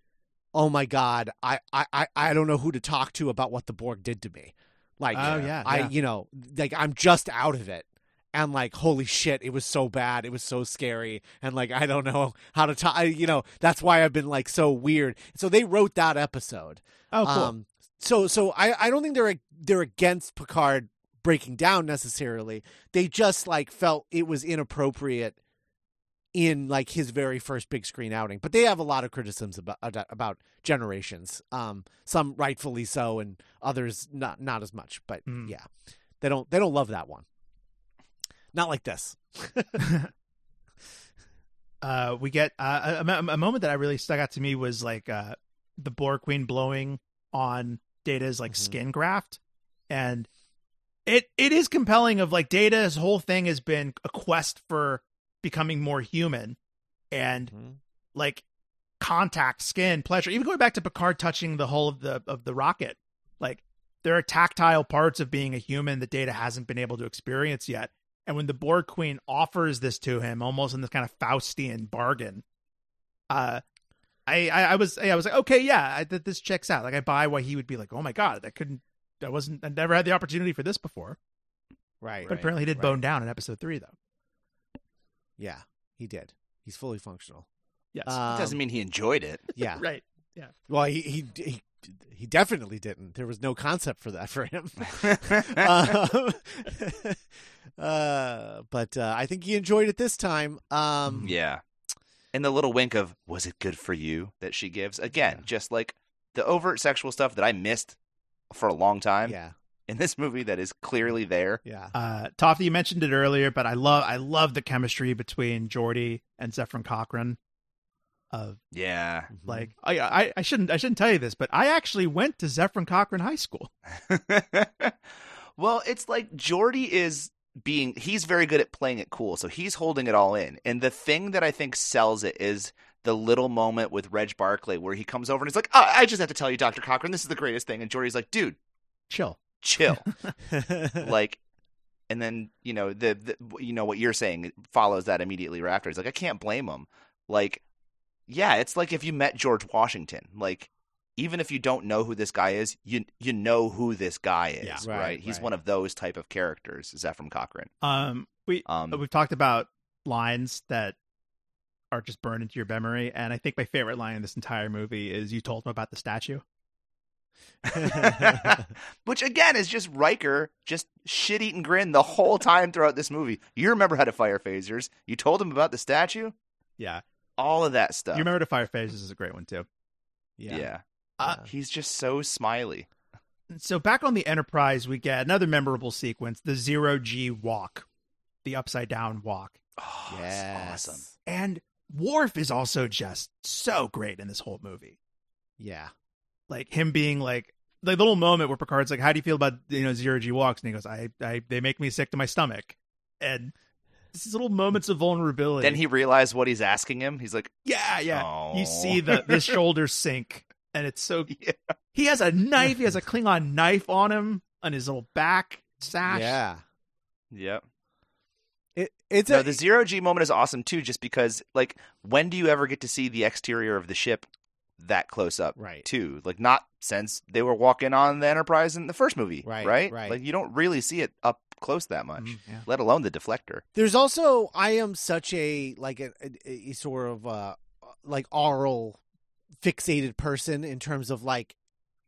oh my god I, I i i don't know who to talk to about what the borg did to me. Like Oh, yeah, i yeah. you know like i'm just out of it. And like holy shit it was so bad. It was so scary. And like i don't know how to talk you know that's why i've been like so weird. So they wrote that episode. Oh, cool. um so so i i don't think they're they're against picard breaking down necessarily they just like felt it was inappropriate in like his very first big screen outing. But they have a lot of criticisms about about generations. Um, some rightfully so, and others not not as much. But Mm. yeah, they don't they don't love that one. Not like this. uh, we get uh, a, a- moment that I really stuck out to me was like uh, the Borg Queen blowing on Data's like Mhm. skin graft, and it it is compelling. Of like Data's whole thing has been a quest for becoming more human, and like contact, skin, pleasure. Even going back to Picard touching the hull of the of the rocket, like there are tactile parts of being a human that Data hasn't been able to experience yet. And when the Borg Queen offers this to him, almost in this kind of Faustian bargain, uh, I, I, I was, I was like, okay, yeah, I, that this checks out. Like, I buy why he would be like, oh my god, I couldn't, I wasn't, I never had the opportunity for this before. Right. But apparently, he did right. bone down in episode three, though. Yeah, he did. He's fully functional. Yes, Um, Doesn't mean he enjoyed it. yeah. right. Yeah. Well, he, he he he definitely didn't. There was no concept for that for him. um, uh, but uh, I think he enjoyed it this time. Um, yeah. And the little wink of "Was it good for you?" that she gives again, just like the overt sexual stuff that I missed for a long time yeah, in this movie that is clearly there. yeah. Uh, Tofty, you mentioned it earlier, but I love, I love the chemistry between Geordi and Zefram Cochrane. Of Yeah. Mhm. like, I, I, I shouldn't, I shouldn't tell you this, but I actually went to Zefram Cochrane High School. well, it's like Geordi is being he's very good at playing it cool, so he's holding it all in. And the thing that I think sells it is the little moment with Reg Barclay where he comes over and he's like, oh, I just have to tell you, Dr. Cochrane, this is the greatest thing. And Geordi's like, dude, Chill. chill. like and then, you know, the, the you know what you're saying follows that immediately right after. He's like, I can't blame him. Like, yeah, it's like if you met George Washington. Like even if you don't know who this guy is, you you know who this guy is, Yeah. right? Right, He's right. one of those type of characters, Zefram Cochrane. Um, we, Um, we've talked about lines that are just burned into your memory, and I think my favorite line in this entire movie is "You told him about the statue." Which again is just Riker just shit eating grin the whole time throughout this movie. You remember how to fire phasers. You told him about the statue. Yeah, All of that stuff. you remember to fire phasers is a great one too. yeah. Yeah. Uh, He's just so smiley. So back on the Enterprise, we get another memorable sequence: the zero G walk, the upside down walk, Oh, Yes. awesome. and Worf is also just so great in this whole movie. Yeah. Like him being like the little moment where Picard's like, "How do you feel about you know zero G walks?" and he goes, "I, I, they make me sick to my stomach," and these little moments of vulnerability. Then he realized what he's asking him. He's like, yeah, yeah. Oh. You see the his shoulders sink, and it's so. Yeah. He has a knife. He has a Klingon knife on him on his little back sash. Yeah. Yep. It, it's No, a the zero G moment is awesome too, just because like when do you ever get to see the exterior of the ship that close up? right. Too like not since they were walking on the Enterprise in the first movie, Right, Right, right. Like you don't really see it up close that much, Mhm, yeah. let alone the deflector. There's also I am such a like a, a, a sort of uh like oral fixated person in terms of like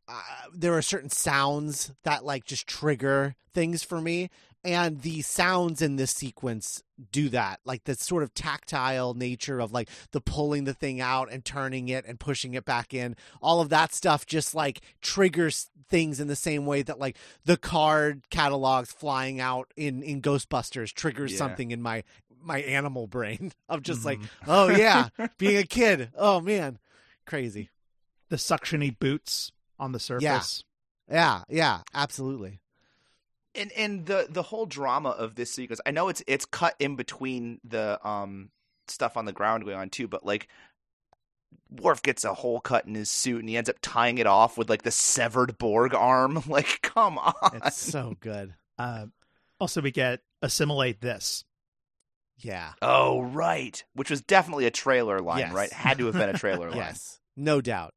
uh, there are certain sounds that like just trigger things for me and the sounds in this sequence do that like the sort of tactile nature of like the pulling the thing out and turning it and pushing it back in all of that stuff just like triggers things in the same way that like the card catalogs flying out in in ghostbusters triggers Yeah. something in my my animal brain of just like Mhm. oh yeah being a kid oh man crazy the suctiony boots on the surface. yeah yeah yeah absolutely and and the the whole drama of this sequence i know it's it's cut in between the um stuff on the ground going on too but like Worf gets a hole cut in his suit and he ends up tying it off with like the severed Borg arm. Like, come on. it's so good Uh, also, we get assimilate this. Yeah Oh, right. Which was definitely a trailer line, Yes. right? Had to have been a trailer line. yes no doubt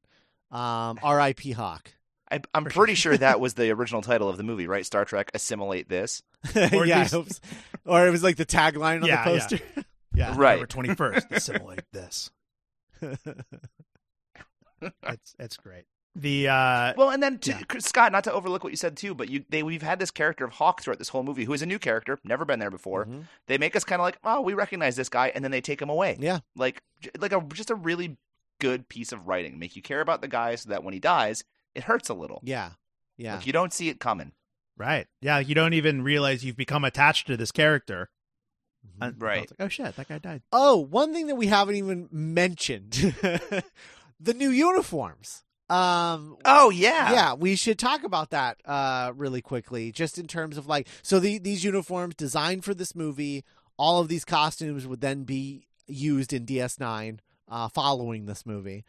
um rip hawk I, I'm pretty sure. sure that was the original title of the movie, right? Star Trek Assimilate This. Or yeah I there's- hope so. or it was like the tagline on Yeah, the poster Yeah, Right. November twenty first. assimilate this. that's it's great. The uh, Well, and then to, Yeah. Scott, not to overlook what you said too, but you they we've had this character of Hawk throughout this whole movie, who is a new character, never been there before. Mhm. They make us kind of like, oh, we recognize this guy, and then they take him away. yeah like like a just a really good piece of writing. Make you care about the guy so that when he dies, it hurts a little. yeah yeah Like you don't see it coming. right, yeah, you don't even realize you've become attached to this character. Mhm. Right. like, oh shit, that guy died. Oh, one thing that we haven't even mentioned the new uniforms. Um, Oh yeah, yeah, we should talk about that uh, really quickly, just in terms of like, so the, these uniforms designed for this movie, all of these costumes would then be used in DS9 uh, following this movie.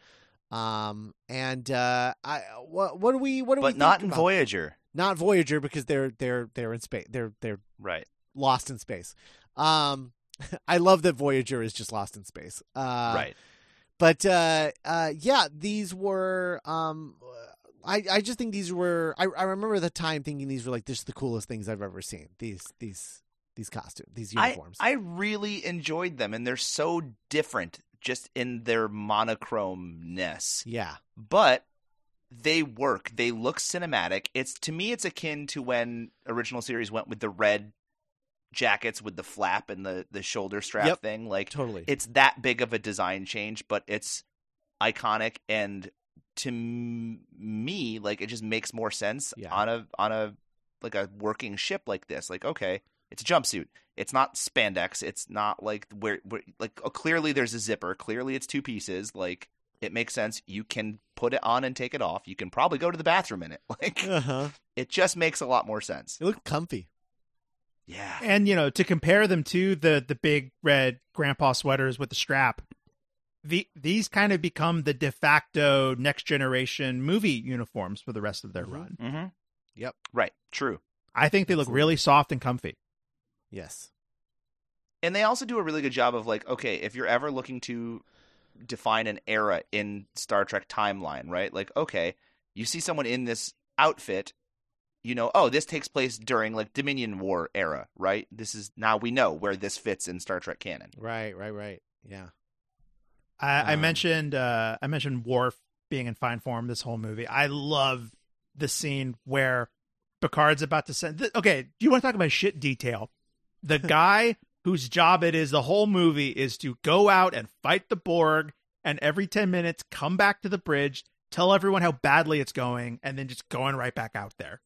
Um, and uh, I what what do we what do we but not in Voyager. not Voyager because they're they're they're in space they're they're Right. lost in space. Um, I love that Voyager is just lost in space. Uh, right. But uh, uh, yeah, these were. Um, I I just think these were. I I remember the time thinking these were like just the coolest things I've ever seen. These these these costumes, these I uniforms. I really enjoyed them, and they're so different just in their monochrome-ness. yeah. but they work. They look cinematic. It's to me, it's akin to when original series went with the red jackets with the flap and the the shoulder strap Yep. thing. Like Totally. it's that big of a design change, but it's iconic and to m- me, like it just makes more sense Yeah. on a on a like a working ship like this. Like okay, it's a jumpsuit. It's not spandex. It's not like where, where like oh, clearly there's a zipper. Clearly it's two pieces. Like it makes sense. You can put it on and take it off. You can probably go to the bathroom in it. Like Uh huh. it just makes a lot more sense. It looked comfy. Yeah. And you know, to compare them to the the big red grandpa sweaters with the strap, the these kind of become the de facto next generation movie uniforms for the rest of their Mhm. run. Mm-hmm. Yep. Right. True. I think they look really soft and comfy. Yes. and they also do a really good job of like okay if you're ever looking to define an era in star trek timeline right like okay you see someone in this outfit you know oh this takes place during like dominion war era right this is now we know where this fits in star trek canon Right. Right. Right. Yeah. I, I Um, mentioned uh, I mentioned Worf being in fine form this whole movie. I love the scene where Picard's about to send. Th- okay, do you want to talk about shit detail? The guy whose job it is the whole movie is to go out and fight the Borg, and every ten minutes come back to the bridge, tell everyone how badly it's going, and then just going right back out there.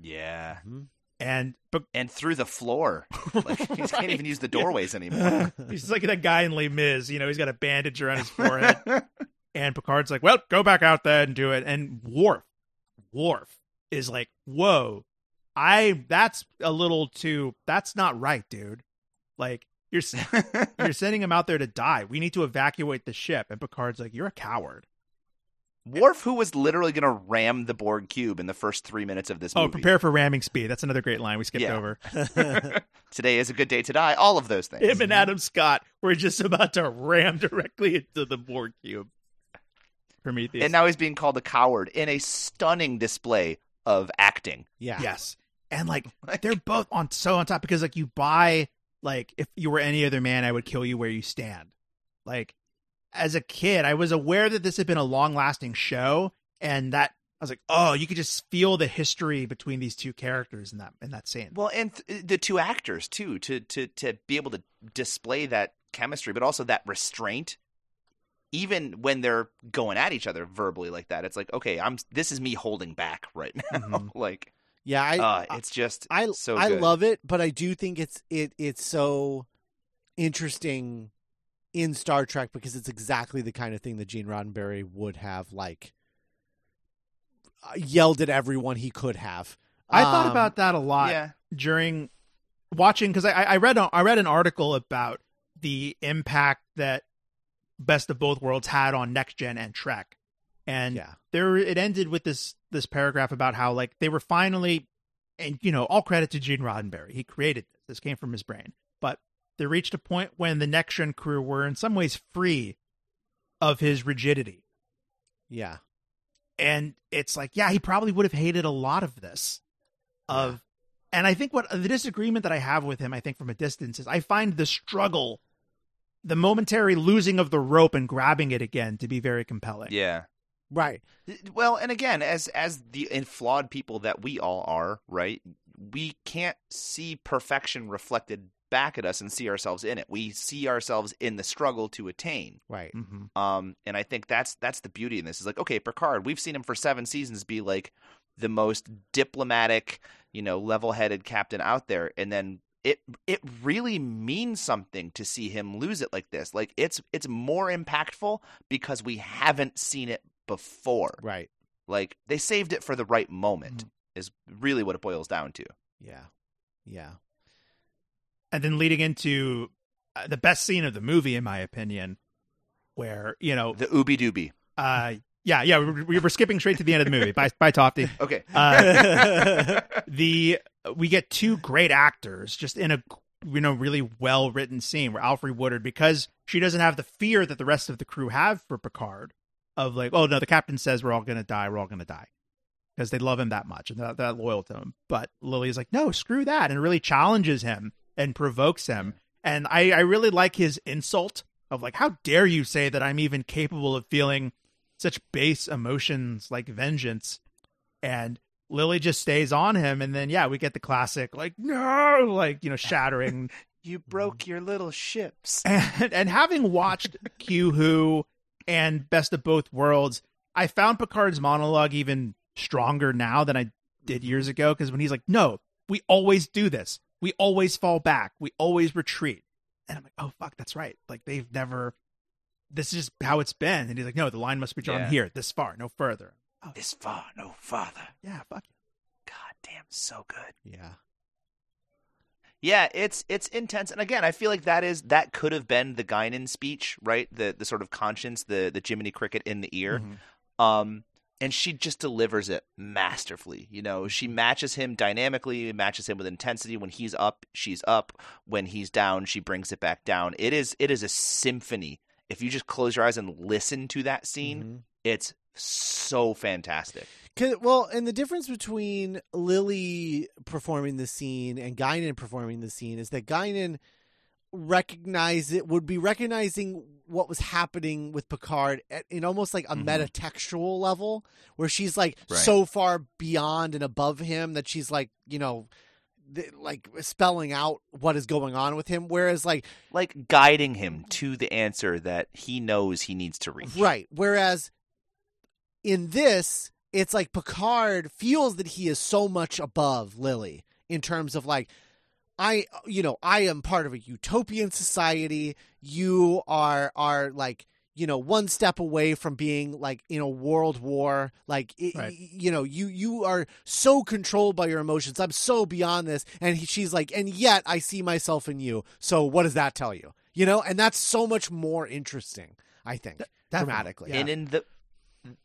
Yeah Mhm. And but and through the floor like he can't even use the doorways anymore he's just like that guy in Les Mis. You know, he's got a bandage around his forehead. And Picard's like, well, go back out there and do it. And Worf, Worf is like, whoa, I, that's a little too, that's not right, dude. Like, you're, you're sending him out there to die. We need to evacuate the ship. And Picard's like, you're a coward. Worf, who was literally going to ram the Borg cube in the first three minutes of this Oh, movie. prepare for ramming speed. That's another great line we skipped Yeah. over. Today is a good day to die. All of those things. Him and Adam Scott were just about to ram directly into the Borg cube. Prometheus. And now he's being called a coward in a stunning display of acting. Yeah. Yes. And like they're both on so on top because like you buy like if you were any other man, I would kill you where you stand. Like as a kid, I was aware that this had been a long lasting show and that I was like, oh, you could just feel the history between these two characters in that in that scene. Well, and th- the two actors too, to to to be able to display that chemistry, but also that restraint, even when they're going at each other verbally like that. It's like, okay, I'm this is me holding back right now. Mhm. like, Yeah, I uh, it's just I so I good. love it, but I do think it's it it's so interesting in Star Trek because it's exactly the kind of thing that Gene Roddenberry would have like uh, yelled at everyone he could have. I thought Um, about that a lot Yeah, during watching because I, I read a- I read an article about the impact that Best of Both Worlds had on Next Gen and Trek, and Yeah. there it ended with this this paragraph about how like they were finally, and you know all credit to Gene Roddenberry, he created this. This came from his brain, but they reached a point when the Next Gen crew were in some ways free of his rigidity, Yeah. and it's like yeah, he probably would have hated a lot of this, of. And I think what the disagreement that I have with him, I think from a distance, is I find the struggle, the momentary losing of the rope and grabbing it again to be very compelling. yeah. Right. Well, and again, as as the flawed people that we all are, right? We can't see perfection reflected back at us and see ourselves in it. We see ourselves in the struggle to attain. Right. hmm Um, and I think that's that's the beauty in this. Is like, okay, Picard, we've seen him for seven seasons be like the most diplomatic, you know, level-headed captain out there, and then it it really means something to see him lose it like this. Like it's it's more impactful because we haven't seen it before. Right. Like they saved it for the right moment. Is really what it boils down to. Yeah. Yeah. And then leading into uh, the best scene of the movie, in my opinion, where you know, The ooby dooby. uh, yeah, yeah, we, we were skipping straight to the end of the movie. Bye, bye, Tofty. Okay. Uh, the we get two great actors just in a you know really well written scene where Alfre Woodard because she doesn't have the fear that the rest of the crew have for Picard of like oh no the captain says we're all gonna die we're all gonna die because they love him that much and that, that loyal to him but Lily's like no screw that and really challenges him and provokes him and I I really like his insult of like how dare you say that I'm even capable of feeling such base emotions like vengeance and Lily just stays on him, and then yeah, we get the classic like no, like you know, shattering. you broke your little ships. and and having watched Q Who and Best of Both Worlds, I found Picard's monologue even stronger now than I did years ago. Because when he's like, "No, we always do this. We always fall back. We always retreat," and I'm like, "Oh fuck, that's right. Like they've never. This is just how it's been." And he's like, "No, the line must be drawn Yeah. here, this far, no further." Oh, This far, no farther. Yeah, fuck. God damn, so good. Yeah. Yeah, it's it's intense, and again, I feel like that is that could have been the Guinan speech, right? The the sort of conscience, the the Jiminy Cricket in the ear, Mhm. um, and she just delivers it masterfully. You know, she matches him dynamically, matches him with intensity. When he's up, she's up. When he's down, she brings it back down. It is it is a symphony. If you just close your eyes and listen to that scene, Mhm. it's so fantastic. well, and the difference between Lily performing the scene and Guinan performing the scene is that Guinan recognize it would be recognizing what was happening with Picard at, in almost like a Mhm. metatextual level, where she's like Right. so far beyond and above him that she's like you know, th- like spelling out what is going on with him. Whereas like Like guiding him to the answer that he knows he needs to reach. Right. Whereas in this, it's like Picard feels that he is so much above Lily in terms of like, I, you know, I am part of a utopian society. You are, are like, you know, one step away from being like in a world war. Like, it, Right. you know, you, you are so controlled by your emotions. I'm so beyond this. And he, she's like, and yet I see myself in you. So what does that tell you? You know, and that's so much more interesting, I think Definitely. dramatically. Yeah. and in the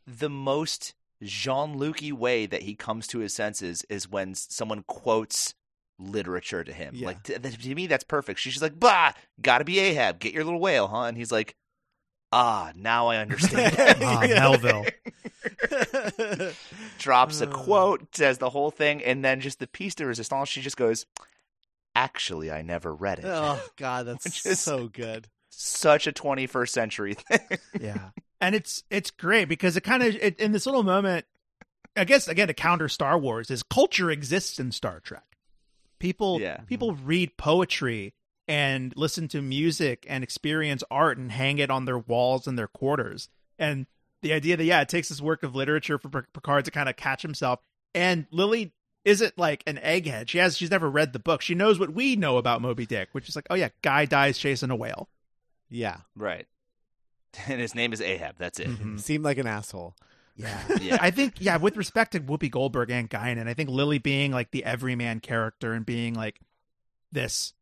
the most Jean-Luc way that he comes to his senses is when someone quotes literature to him. Yeah. Like to, to me, that's perfect. She's just like, "Bah, gotta be Ahab. Get your little whale, huh?" And he's like, "Ah, now I understand." Ah, Melville. Drops a quote, says the whole thing, and then just the piece de resistance. She just goes, "Actually, I never read it." oh God, that's so good. Such a 21st century thing. yeah and it's it's great because it kind of in this little moment I guess again to counter Star Wars is culture exists in Star Trek. People Yeah. people read poetry and listen to music and experience art and hang it on their walls and their quarters. And the idea that yeah, it takes this work of literature for Picard to kind of catch himself. And Lily isn't like an egghead. She has she's never read the book. She knows what we know about Moby Dick, which is like, oh yeah, guy dies chasing a whale. Yeah. Right. And his name is Ahab. That's it. Mhm. Seemed like an asshole. Yeah. Yeah. I think, yeah, with respect to Whoopi Goldberg and Guinan, I think Lily being like the everyman character and being like this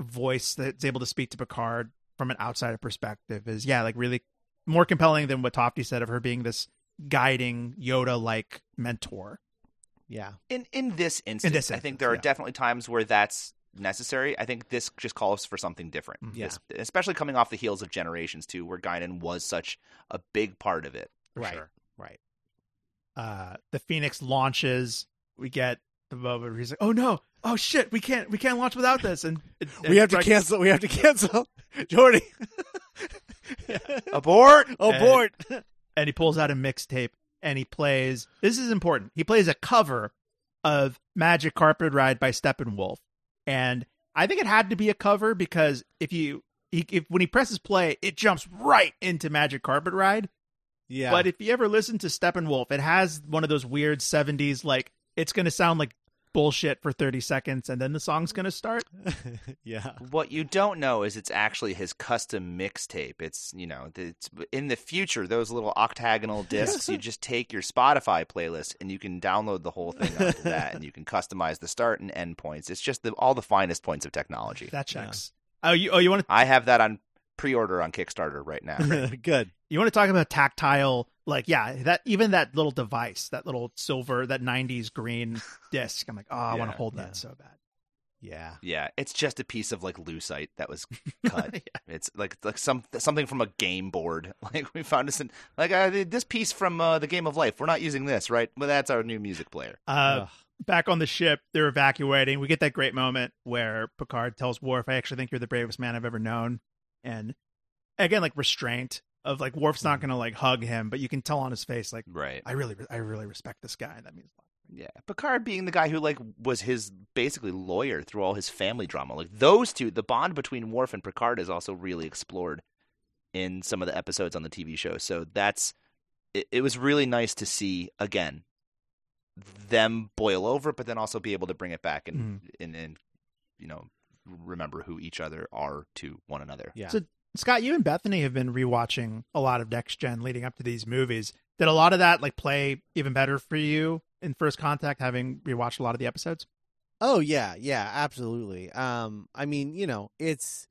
voice that's able to speak to Picard from an outsider perspective is, yeah, like really more compelling than what Tofty said of her being this guiding Yoda like mentor. Yeah. in in this instance, this I think there are yeah. definitely times where that's necessary. I think this just calls for something different. Mhm. Yeah. Es- especially coming off the heels of Generations too, where Guinan was such a big part of it. For right. sure. Uh, the Phoenix launches. We get the moment where he's like, "Oh no, oh shit, we can't, we can't launch without this," and, and We have to cancel. We have to cancel. Geordi. Abort. Abort. and he pulls out a mixtape and he plays this is important he plays a cover of magic carpet ride by steppenwolf and i think it had to be a cover because if you he, if when he presses play it jumps right into magic carpet ride yeah. but if you ever listen to steppenwolf it has one of those weird 70s like it's going to sound like bullshit for 30 seconds and then the song's going to start yeah. What you don't know is it's actually his custom mixtape. It's you know, it's in the future those little octagonal discs. you just take your Spotify playlist and you can download the whole thing onto that, and you can customize the start and end points. It's just the, all the finest points of technology. that checks oh you oh you want to I have that on pre-order on Kickstarter right now. Good. You want to talk about tactile, like yeah, that even that little device, that little silver, that '90s green disc. I'm like, oh, I want to hold yeah. that so bad. Yeah. Yeah, it's just a piece of like lucite that was cut. It's like like some something from a game board. Like we found this in like uh, this piece from uh, the Game of Life. We're not using this, right? Well, that's our new music player. Uh, back on the ship, they're evacuating. We get that great moment where Picard tells Worf, "I actually think you're the bravest man I've ever known," and again, like restraint of like Worf's not mm-hmm. going to like hug him, but you can tell on his face, like, Right. I really, I really respect this guy. That means a lot. Yeah, Picard being the guy who like was his basically lawyer through all his family drama. Like those two, the bond between Worf and Picard is also really explored in some of the episodes on the TV show. So that's it, it was really nice to see again them boil over, but then also be able to bring it back and mm-hmm. and, and you know remember who each other are to one another. Yeah. So, Scott, you and Bethany have been rewatching a lot of Next Gen leading up to these movies. Did a lot of that like play even better for you in First Contact, having rewatched a lot of the episodes? Oh yeah, yeah, absolutely. Um, I mean, you know, it's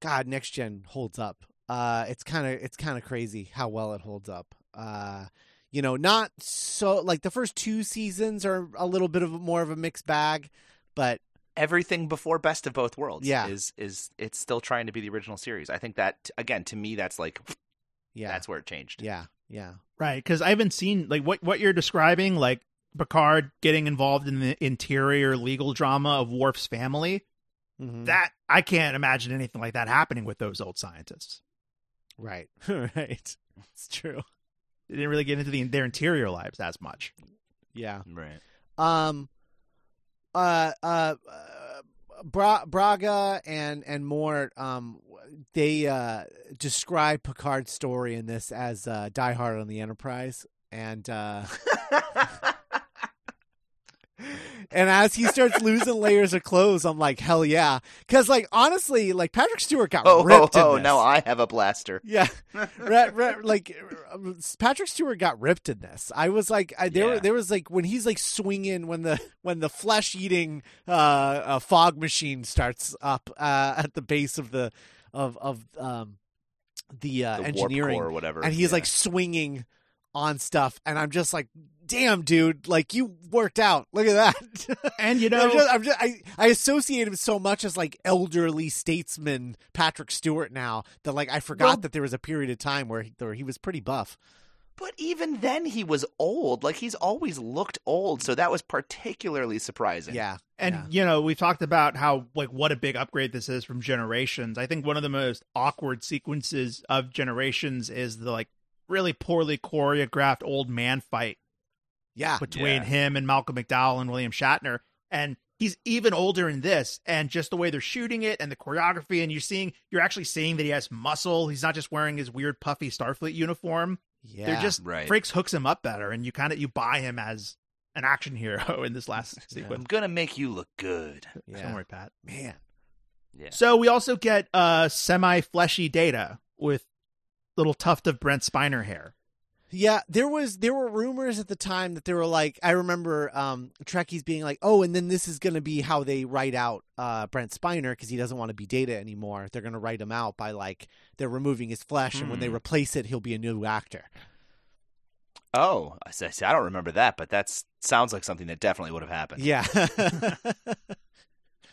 God, next gen holds up. Uh, it's kind of it's kind of crazy how well it holds up. Uh, you know, not so like the first two seasons are a little bit of more of a mixed bag, but Everything before Best of Both Worlds Yeah. is is it's still trying to be the original series. I think that again to me that's like yeah, that's where it changed. yeah, yeah, Right, because I haven't seen like what what you're describing, like Picard getting involved in the interior legal drama of Worf's family. Mhm. That I can't imagine anything like that happening with those old scientists. right, right. It's true. They didn't really get into the, their interior lives as much. Yeah. Right. Um, uh, uh, uh, Bra- Braga and and Moore, um, they uh describe Picard's story in this as uh, Die Hard on the Enterprise, and uh, and as he starts losing layers of clothes, I'm like, hell yeah, because like honestly, like Patrick Stewart got Oh, oh, ripped. in oh this. now I have a blaster. Yeah, like um, Patrick Stewart got ripped in this. I was like, I, there, Yeah. there was like when he's like swinging when the when the flesh eating uh, uh, fog machine starts up uh, at the base of the of of um the, uh, the engineering, or whatever. and he's Yeah. like swinging on stuff, and I'm just like, damn, dude, like you worked out. Look at that. And you I'm know, just, I'm just, I, I associate him so much as like elderly statesman Patrick Stewart now that like I forgot Well- that there was a period of time where he, where he was pretty buff. But even then, he was old. Like he's always looked old, so that was particularly surprising. Yeah, And yeah. you know, we've talked about how like what a big upgrade this is from Generations. I think one of the most awkward sequences of Generations is the like really poorly choreographed old man fight Yeah. between Yeah. him and Malcolm McDowell and William Shatner. And he's even older in this. And just the way they're shooting it and the choreography, and you're seeing, you're actually seeing that he has muscle. He's not just wearing his weird puffy Starfleet uniform. Yeah. They're just, right. Frakes hooks him up better. And you kind of, you buy him as an action hero in this last sequence. I'm gonna make you look good. Yeah. Don't worry, Pat. Man. Yeah. So we also get uh semi fleshy data with little tuft of Brent Spiner hair. Yeah, there was there were rumors at the time that there were like I remember um Trekkies being like, "Oh, and then this is going to be how they write out uh Brent Spiner because he doesn't want to be Data anymore. They're going to write him out by like they're removing his flesh and when they Hmm. replace it, he'll be a new actor." Oh, I see. I see. I don't remember that, but that sounds like something that definitely would have happened. Yeah.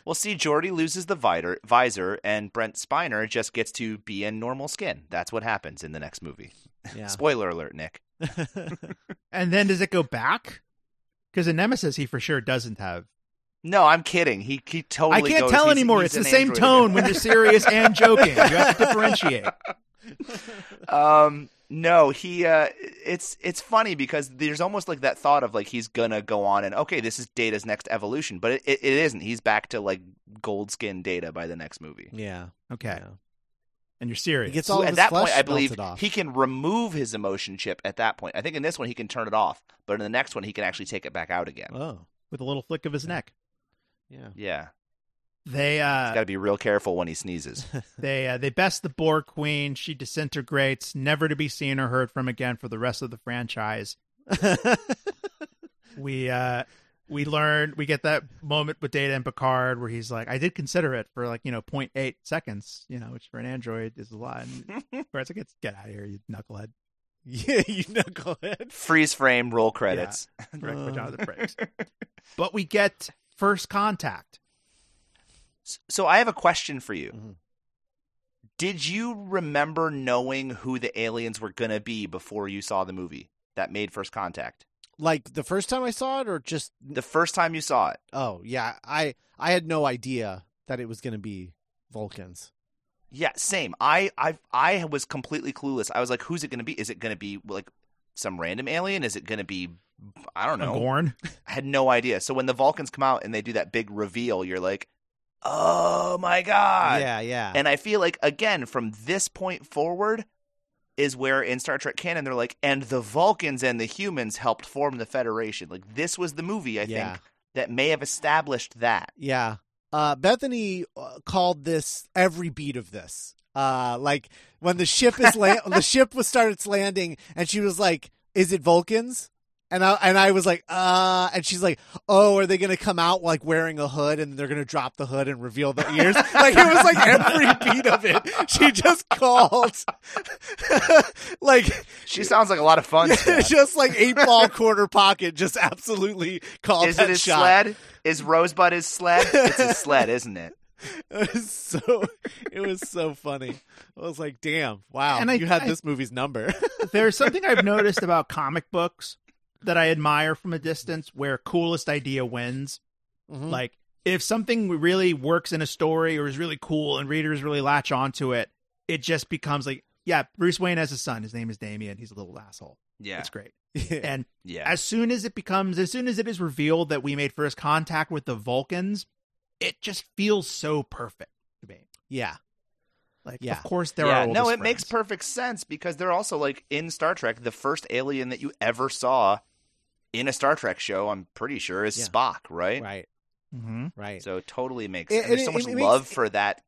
Well, see, Geordi loses the visor, visor, and Brent Spiner just gets to be in normal skin. That's what happens in the next movie. yeah. Spoiler alert, Nick. And then does it go back? Because in Nemesis, he for sure doesn't have. No, I'm kidding. He he totally. I can't goes- tell he's- anymore. he's It's the an same tone again. when you're serious and joking. You have to differentiate. Um no he uh it's it's funny because there's almost like that thought of like he's gonna go on and okay this is data's next evolution but it, it, it isn't he's back to like gold skin data by the next movie yeah. Okay, Yeah. and you're serious. He gets all of at his that flesh point i believe melted off. he can remove his emotion chip at that point i think in this one he can turn it off but in the next one he can actually take it back out again Oh. with a little flick of his neck. Yeah. yeah They uh got to be real careful when he sneezes they uh, they best the Borg Queen. She disintegrates, never to be seen or heard from again for the rest of the franchise. We uh we learn we get that moment with Data and Picard where he's like, I did consider it for like you know 0.8 seconds, you know, which for an android is a lot. And Picard's like, "Get- out of here, you knucklehead. yeah, you knucklehead. freeze frame roll credits Direct Uh. But we get first contact. So I have a question for you. Mhm. Did you remember knowing who the aliens were going to be before you saw the movie that made First Contact? Like the first time I saw it or just The first time you saw it? Oh, yeah. I I had no idea that it was going to be Vulcans. Yeah, same. I I I was completely clueless. I was like, who's it going to be? Is it going to be like some random alien? Is it going to be I don't know. Gorn. I had no idea. So when the Vulcans come out and they do that big reveal, you're like, "Oh my god." yeah, yeah. And I feel like again from this point forward is where in Star Trek canon they're like, and the Vulcans and the humans helped form the Federation. Like this was the movie I Yeah. think that may have established that. Yeah. Uh, Bethany uh, called this every beat of this. Uh, like when the ship is la- the ship was started landing, and she was like, "Is it Vulcans?" And I and I was like, "Uh," and she's like, "Oh, are they gonna come out like wearing a hood, and they're gonna drop the hood and reveal the ears?" like it was like every beat of it. She just called, like She sounds like a lot of fun. Just like eight ball quarter pocket, just absolutely called Is that it his shot. sled? Is Rosebud his sled? It's his sled, isn't it? It was so it was so funny. I was like, "Damn, wow, And I- you had I- this movie's number." There's something I've noticed about comic books that I admire from a distance where coolest idea wins. Mhm. Like if something really works in a story or is really cool and readers really latch onto it, it just becomes like, yeah, Bruce Wayne has a son. His name is Damian. He's a little asshole. Yeah. It's great. And Yeah. as soon as it becomes, as soon as it is revealed that we made first contact with the Vulcans, it just feels so perfect to me. yeah, Like, Yeah. of course, there yeah, are. no, it oldest makes perfect sense because they're also like in Star Trek, the first alien that you ever saw in a Star Trek show, I'm pretty sure, is Yeah. Spock, right? right, Mhm. right. So it totally makes It- and there's it- so much it makes- love for that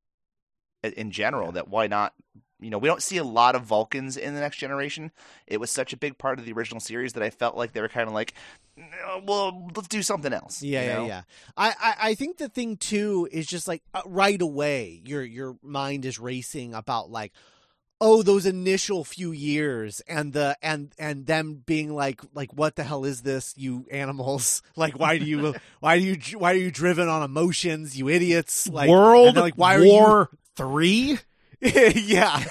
in general that why not you know, we don't see a lot of Vulcans in the next generation. It was such a big part of the original series that I felt like they were kind of like, well, let's do something else. Yeah, you yeah, know? yeah. I, I, I think the thing too is just like uh, right away, your your mind is racing about like, oh, those initial few years and the and and them being like like what the hell is this, you animals? Like why do you why do you why are you driven on emotions, you idiots? Like World like why are you War Three. yeah,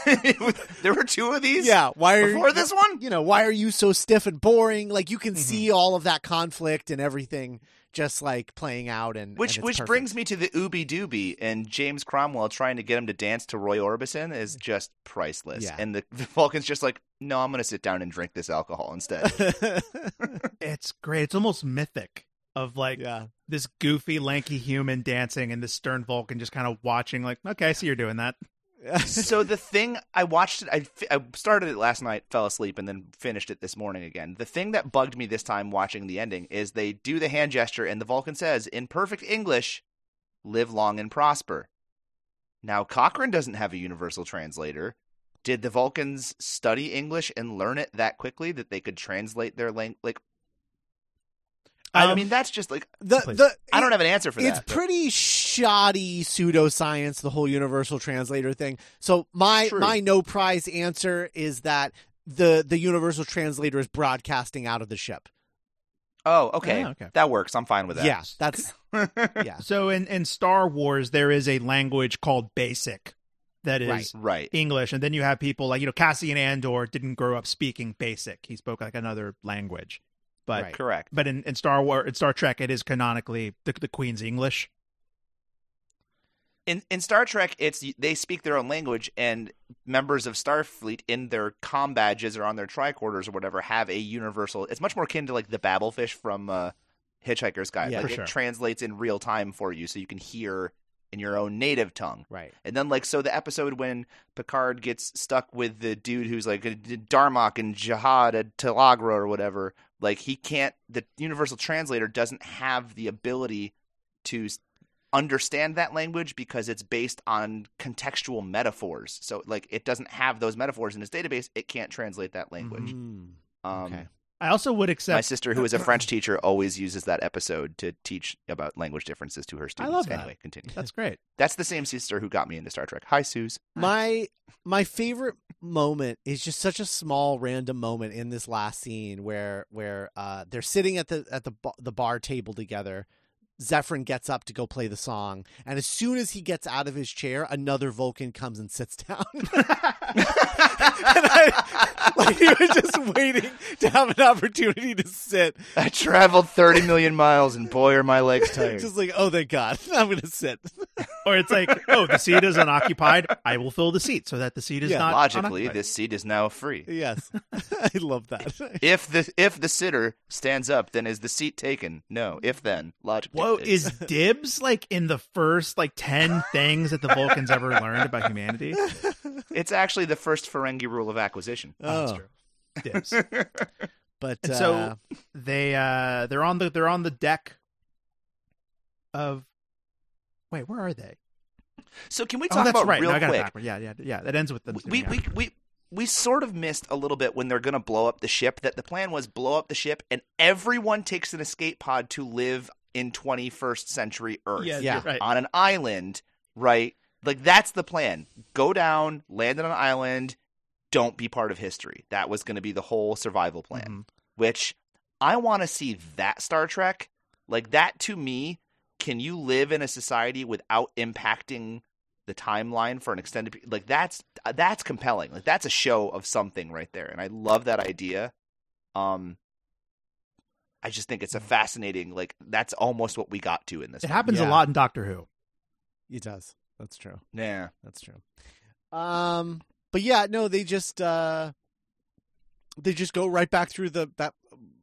there were two of these. yeah. Why are Before this one. you know why are you so stiff and boring? Like you can Mhm. see all of that conflict and everything just like playing out and Which and it's which perfect. brings me to the Ooby Dooby and James Cromwell trying to get him to dance to Roy Orbison is just priceless. Yeah. And the, the Vulcan's just like, no, I'm gonna sit down and drink this alcohol instead. It's great. It's almost mythic of like yeah. this goofy, lanky human dancing and this stern Vulcan just kind of watching, like, okay, I see you're doing that. so the thing I watched it, I, I started it last night, fell asleep, and then finished it this morning again. The thing that bugged me this time watching the ending is they do the hand gesture, and the Vulcan says in perfect English, "Live long and prosper." Now Cochrane doesn't have a universal translator. Did the Vulcans study English and learn it that quickly that they could translate their language? Like, I Um, mean, that's just like the Please. the I don't have an answer for it's that. It's pretty shoddy pseudoscience the whole universal translator thing so my True. my no prize answer is that the the universal translator is broadcasting out of the ship oh, okay. Yeah, okay. that works. I'm fine with that. yeah that's yeah So in, in Star Wars, there is a language called Basic that is Right. right. English, and then you have people like you know Cassian Andor didn't grow up speaking Basic; he spoke like another language. But Right. Correct. but in, in Star War in Star Trek, it is canonically the, the Queen's English. in in Star Trek, it's they speak their own language, and members of Starfleet in their com badges or on their tricorders or whatever have a universal. It's much more akin to like the Babelfish from uh, Hitchhiker's Guide. Yeah, like for it sure. translates in real time for you, so you can hear in your own native tongue. right And then like so, the episode when Picard gets stuck with the dude who's like Darmok and Jalad at Tanagra or whatever, like he can't. The universal translator doesn't have the ability to understand that language because it's based on contextual metaphors. So like it doesn't have those metaphors in its database. It can't translate that language. Mm, Um, okay I also would accept. My sister, who is a French teacher, always uses that episode to teach about language differences to her students. I love that. Anyway, continue. That's great. That's the same sister who got me into Star Trek. Hi, Suze. my my favorite moment is just such a small random moment in this last scene where where uh they're sitting at the at the the bar table together Zefram gets up to go play the song, and as soon as he gets out of his chair, another Vulcan comes and sits down. and I, like he was just waiting to have an opportunity to sit. I traveled 30 million miles, and boy, are my legs tired. Just like, oh, thank God, I'm going to sit. Or it's like, oh, the seat is unoccupied. I will fill the seat so that the seat is Yeah. not Logically, unoccupied. this seat is now free. yes, I love that. If the if the sitter stands up, then is the seat taken? No. If then, logically. Whoa, dictates. is dibs like in the first like ten things that the Vulcans ever learned about humanity? it's actually the first Ferengi rule of acquisition. that's Oh, true. Dibs. but And uh, so they uh they're on the they're on the deck of wait where are they So can we oh talk that's about right real no, I got it quick? backward. yeah yeah yeah that ends with them we, doing we that. we we sort of missed a little bit when they're going to blow up the ship. That the plan was blow up the ship, and everyone takes an escape pod to live in 21st century Earth yeah, Yeah. right on an island, right? Like that's the plan. Go down, land on an island, don't be part of history. That was going to be the whole survival plan. Mhm. Which I want to see that Star Trek. Like that to me, can you live in a society without impacting the timeline for an extended pe- like that's that's compelling. Like that's a show of something right there. And I love that idea. Um I just think it's a fascinating like that's almost what we got to in this. it one. happens Yeah. a lot in Doctor Who it does. That's true. Yeah. That's true. Um, but yeah, no, they just uh, they just go right back through the that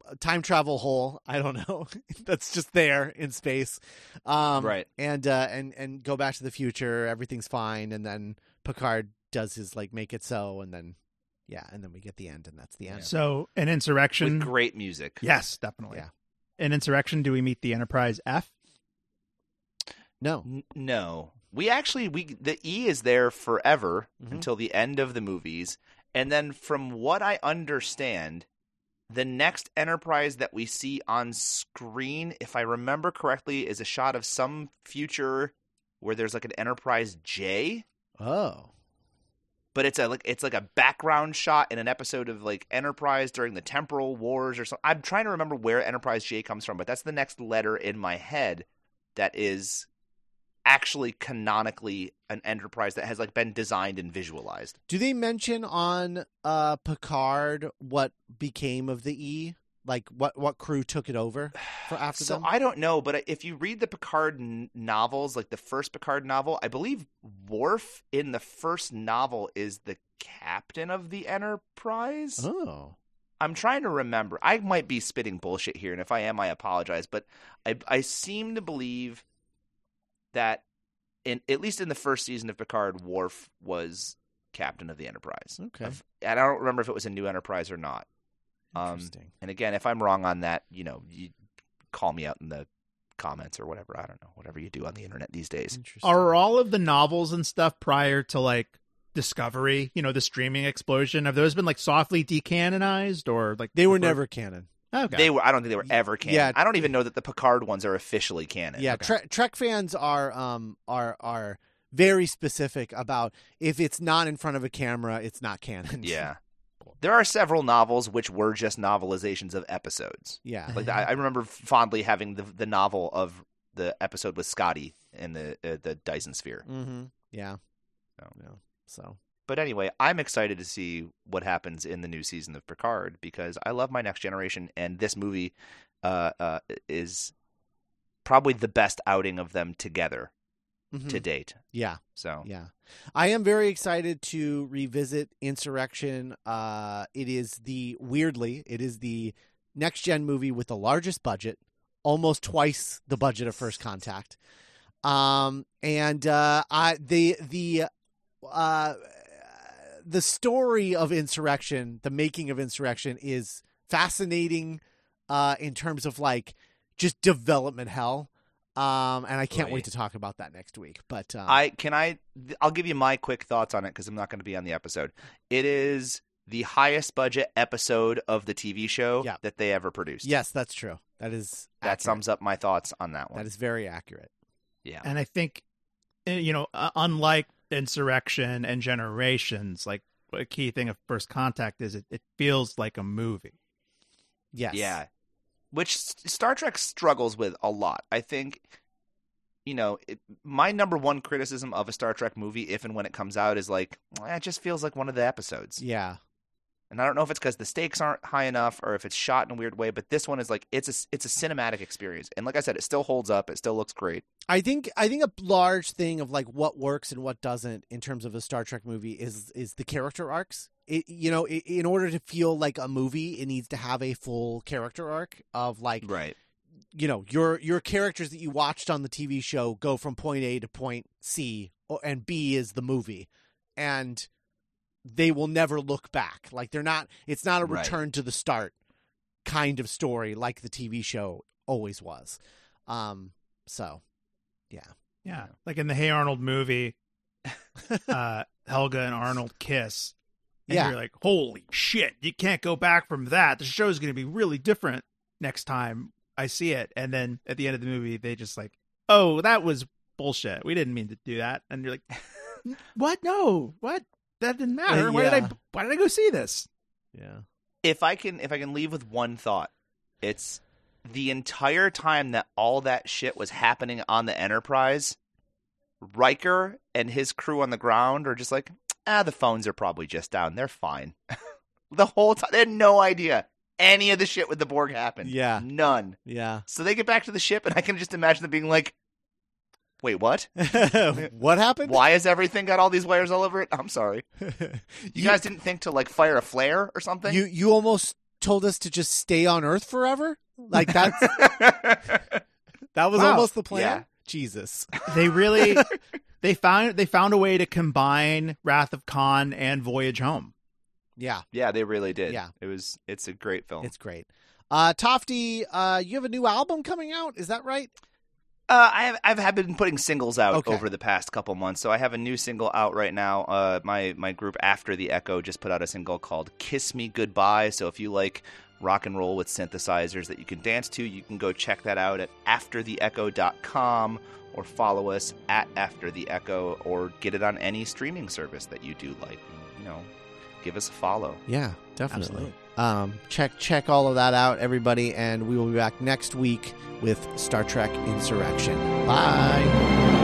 uh, time travel hole. I don't know. That's just there in space. Um, Right. And uh, and and go back to the future. Everything's fine, and then Picard does his like make it so, and then yeah, and then we get the end, and that's the end. so an insurrection With great music. yes definitely Yeah. an insurrection do we meet the Enterprise F No. N- no. We actually we the E is there forever Mhm. until the end of the movies. And then from what I understand, the next Enterprise that we see on screen, if I remember correctly, is a shot of some future where there's like an Enterprise J, Oh. But it's a like it's like a background shot in an episode of like Enterprise during the Temporal Wars or something. I'm trying to remember where Enterprise J comes from, but that's the next letter in my head that is actually canonically an enterprise that has like been designed and visualized. Do they mention on uh Picard what became of the E? Like what what crew took it over for after so them? I don't know, but uh, if you read the Picard n- novels, like the first Picard novel, I believe Worf in the first novel is the captain of the Enterprise. oh. I'm trying to remember. I might be spitting bullshit here, and if I am, I apologize. But I I seem to believe that in at least in the first season of Picard, Worf was captain of the Enterprise. Okay. And I don't remember if it was a new Enterprise or not. Um, And again, if I'm wrong on that, you know, you call me out in the comments or whatever. I don't know, whatever you do on the internet these days. Are all of the novels and stuff prior to like Discovery, you know, the streaming explosion, have those been like softly decanonized or like they were never canon. Okay. They were. I don't think they were ever canon. Yeah. I don't even know that the Picard ones are officially canon. Yeah, Tre- Trek fans are um are are very specific about if it's not in front of a camera, it's not canon. Yeah. There are several novels which were just novelizations of episodes. yeah. Like I, I remember fondly having the the novel of the episode with Scotty in the uh, the Dyson Sphere. Mm-hmm. Yeah. So. Yeah. So But anyway, I'm excited to see what happens in the new season of Picard because I love my Next Generation, and this movie uh, uh, is probably the best outing of them together mhm. to date. yeah, So yeah. I am very excited to revisit Insurrection. Uh, it is the weirdly, it is the next gen movie with the largest budget, almost twice the budget of First Contact. Um, and uh, I the the uh, the story of Insurrection, the making of Insurrection, is fascinating. Uh, in terms of like just development hell. Um, and I can't wait to talk about that next week. But um, I can I I'll give you my quick thoughts on it because I'm not going to be on the episode. It is the highest budget episode of the TV show Yeah. that they ever produced. yes, that's true. That is that accurate. sums up my thoughts on that one. That is very accurate. yeah. And I think, uh, you know, unlike Insurrection and Generations, like a key thing of First Contact is it, it feels like a movie. Yes. Yeah. Which Star Trek struggles with a lot. I think, you know, it, my number one criticism of a Star Trek movie, if and when it comes out, is like, eh, it just feels like one of the episodes. Yeah. And I don't know if it's because the stakes aren't high enough or if it's shot in a weird way, but this one is like, it's a, it's a cinematic experience. And like I said, it still holds up. It still looks great. I think I think a large thing of like what works and what doesn't in terms of a Star Trek movie is is the character arcs. It, you know, i in order to feel like a movie, it needs to have a full character arc of like Right. you know your your characters that you watched on the TV show go from point A to point C, and B is the movie, and they will never look back. Like they're not. It's not a Right. return to the start kind of story like the TV show always was. Um. So, yeah. Yeah. Like in the Hey Arnold movie, uh, Helga and Arnold kiss. And Yeah. you're like, holy shit, you can't go back from that. The show's going to be really different next time I see it. And then at the end of the movie, they just like, oh, that was bullshit. We didn't mean to do that. And you're like, what? No, what? That didn't matter. Uh, Why did. I? Why did I go see this? Yeah. if I can if I can leave with one thought, it's the entire time that all that shit was happening on the Enterprise, Riker and his crew on the ground are just like, ah, the phones are probably just down. They're fine. the whole time they had no idea any of the shit with the Borg happened. Yeah. None. Yeah. So they get back to the ship and I can just imagine them being like, Wait, what? what happened? Why has everything got all these wires all over it? I'm sorry. You, guys didn't think to like fire a flare or something? you you almost told us to just stay on Earth forever. Like that. that was Wow. almost the plan. Yeah. Jesus. They really, they found they found a way to combine Wrath of Khan and Voyage Home. Yeah, Yeah, they really did. Yeah. It was it's a great film. it's great. Uh, Tofty, uh, you have a new album coming out. Is that right? Uh, I have I've have been putting singles out Okay. over the past couple months, so I have a new single out right now. Uh, my my group After the Echo just put out a single called "Kiss Me Goodbye." So if you like rock and roll with synthesizers that you can dance to, you can go check that out at aftertheecho.com or follow us at After the Echo or get it on any streaming service that you do like. You know, give us a follow. Yeah, definitely. Um, check check all of that out, everybody, and we will be back next week with Star Trek Insurrection. Bye.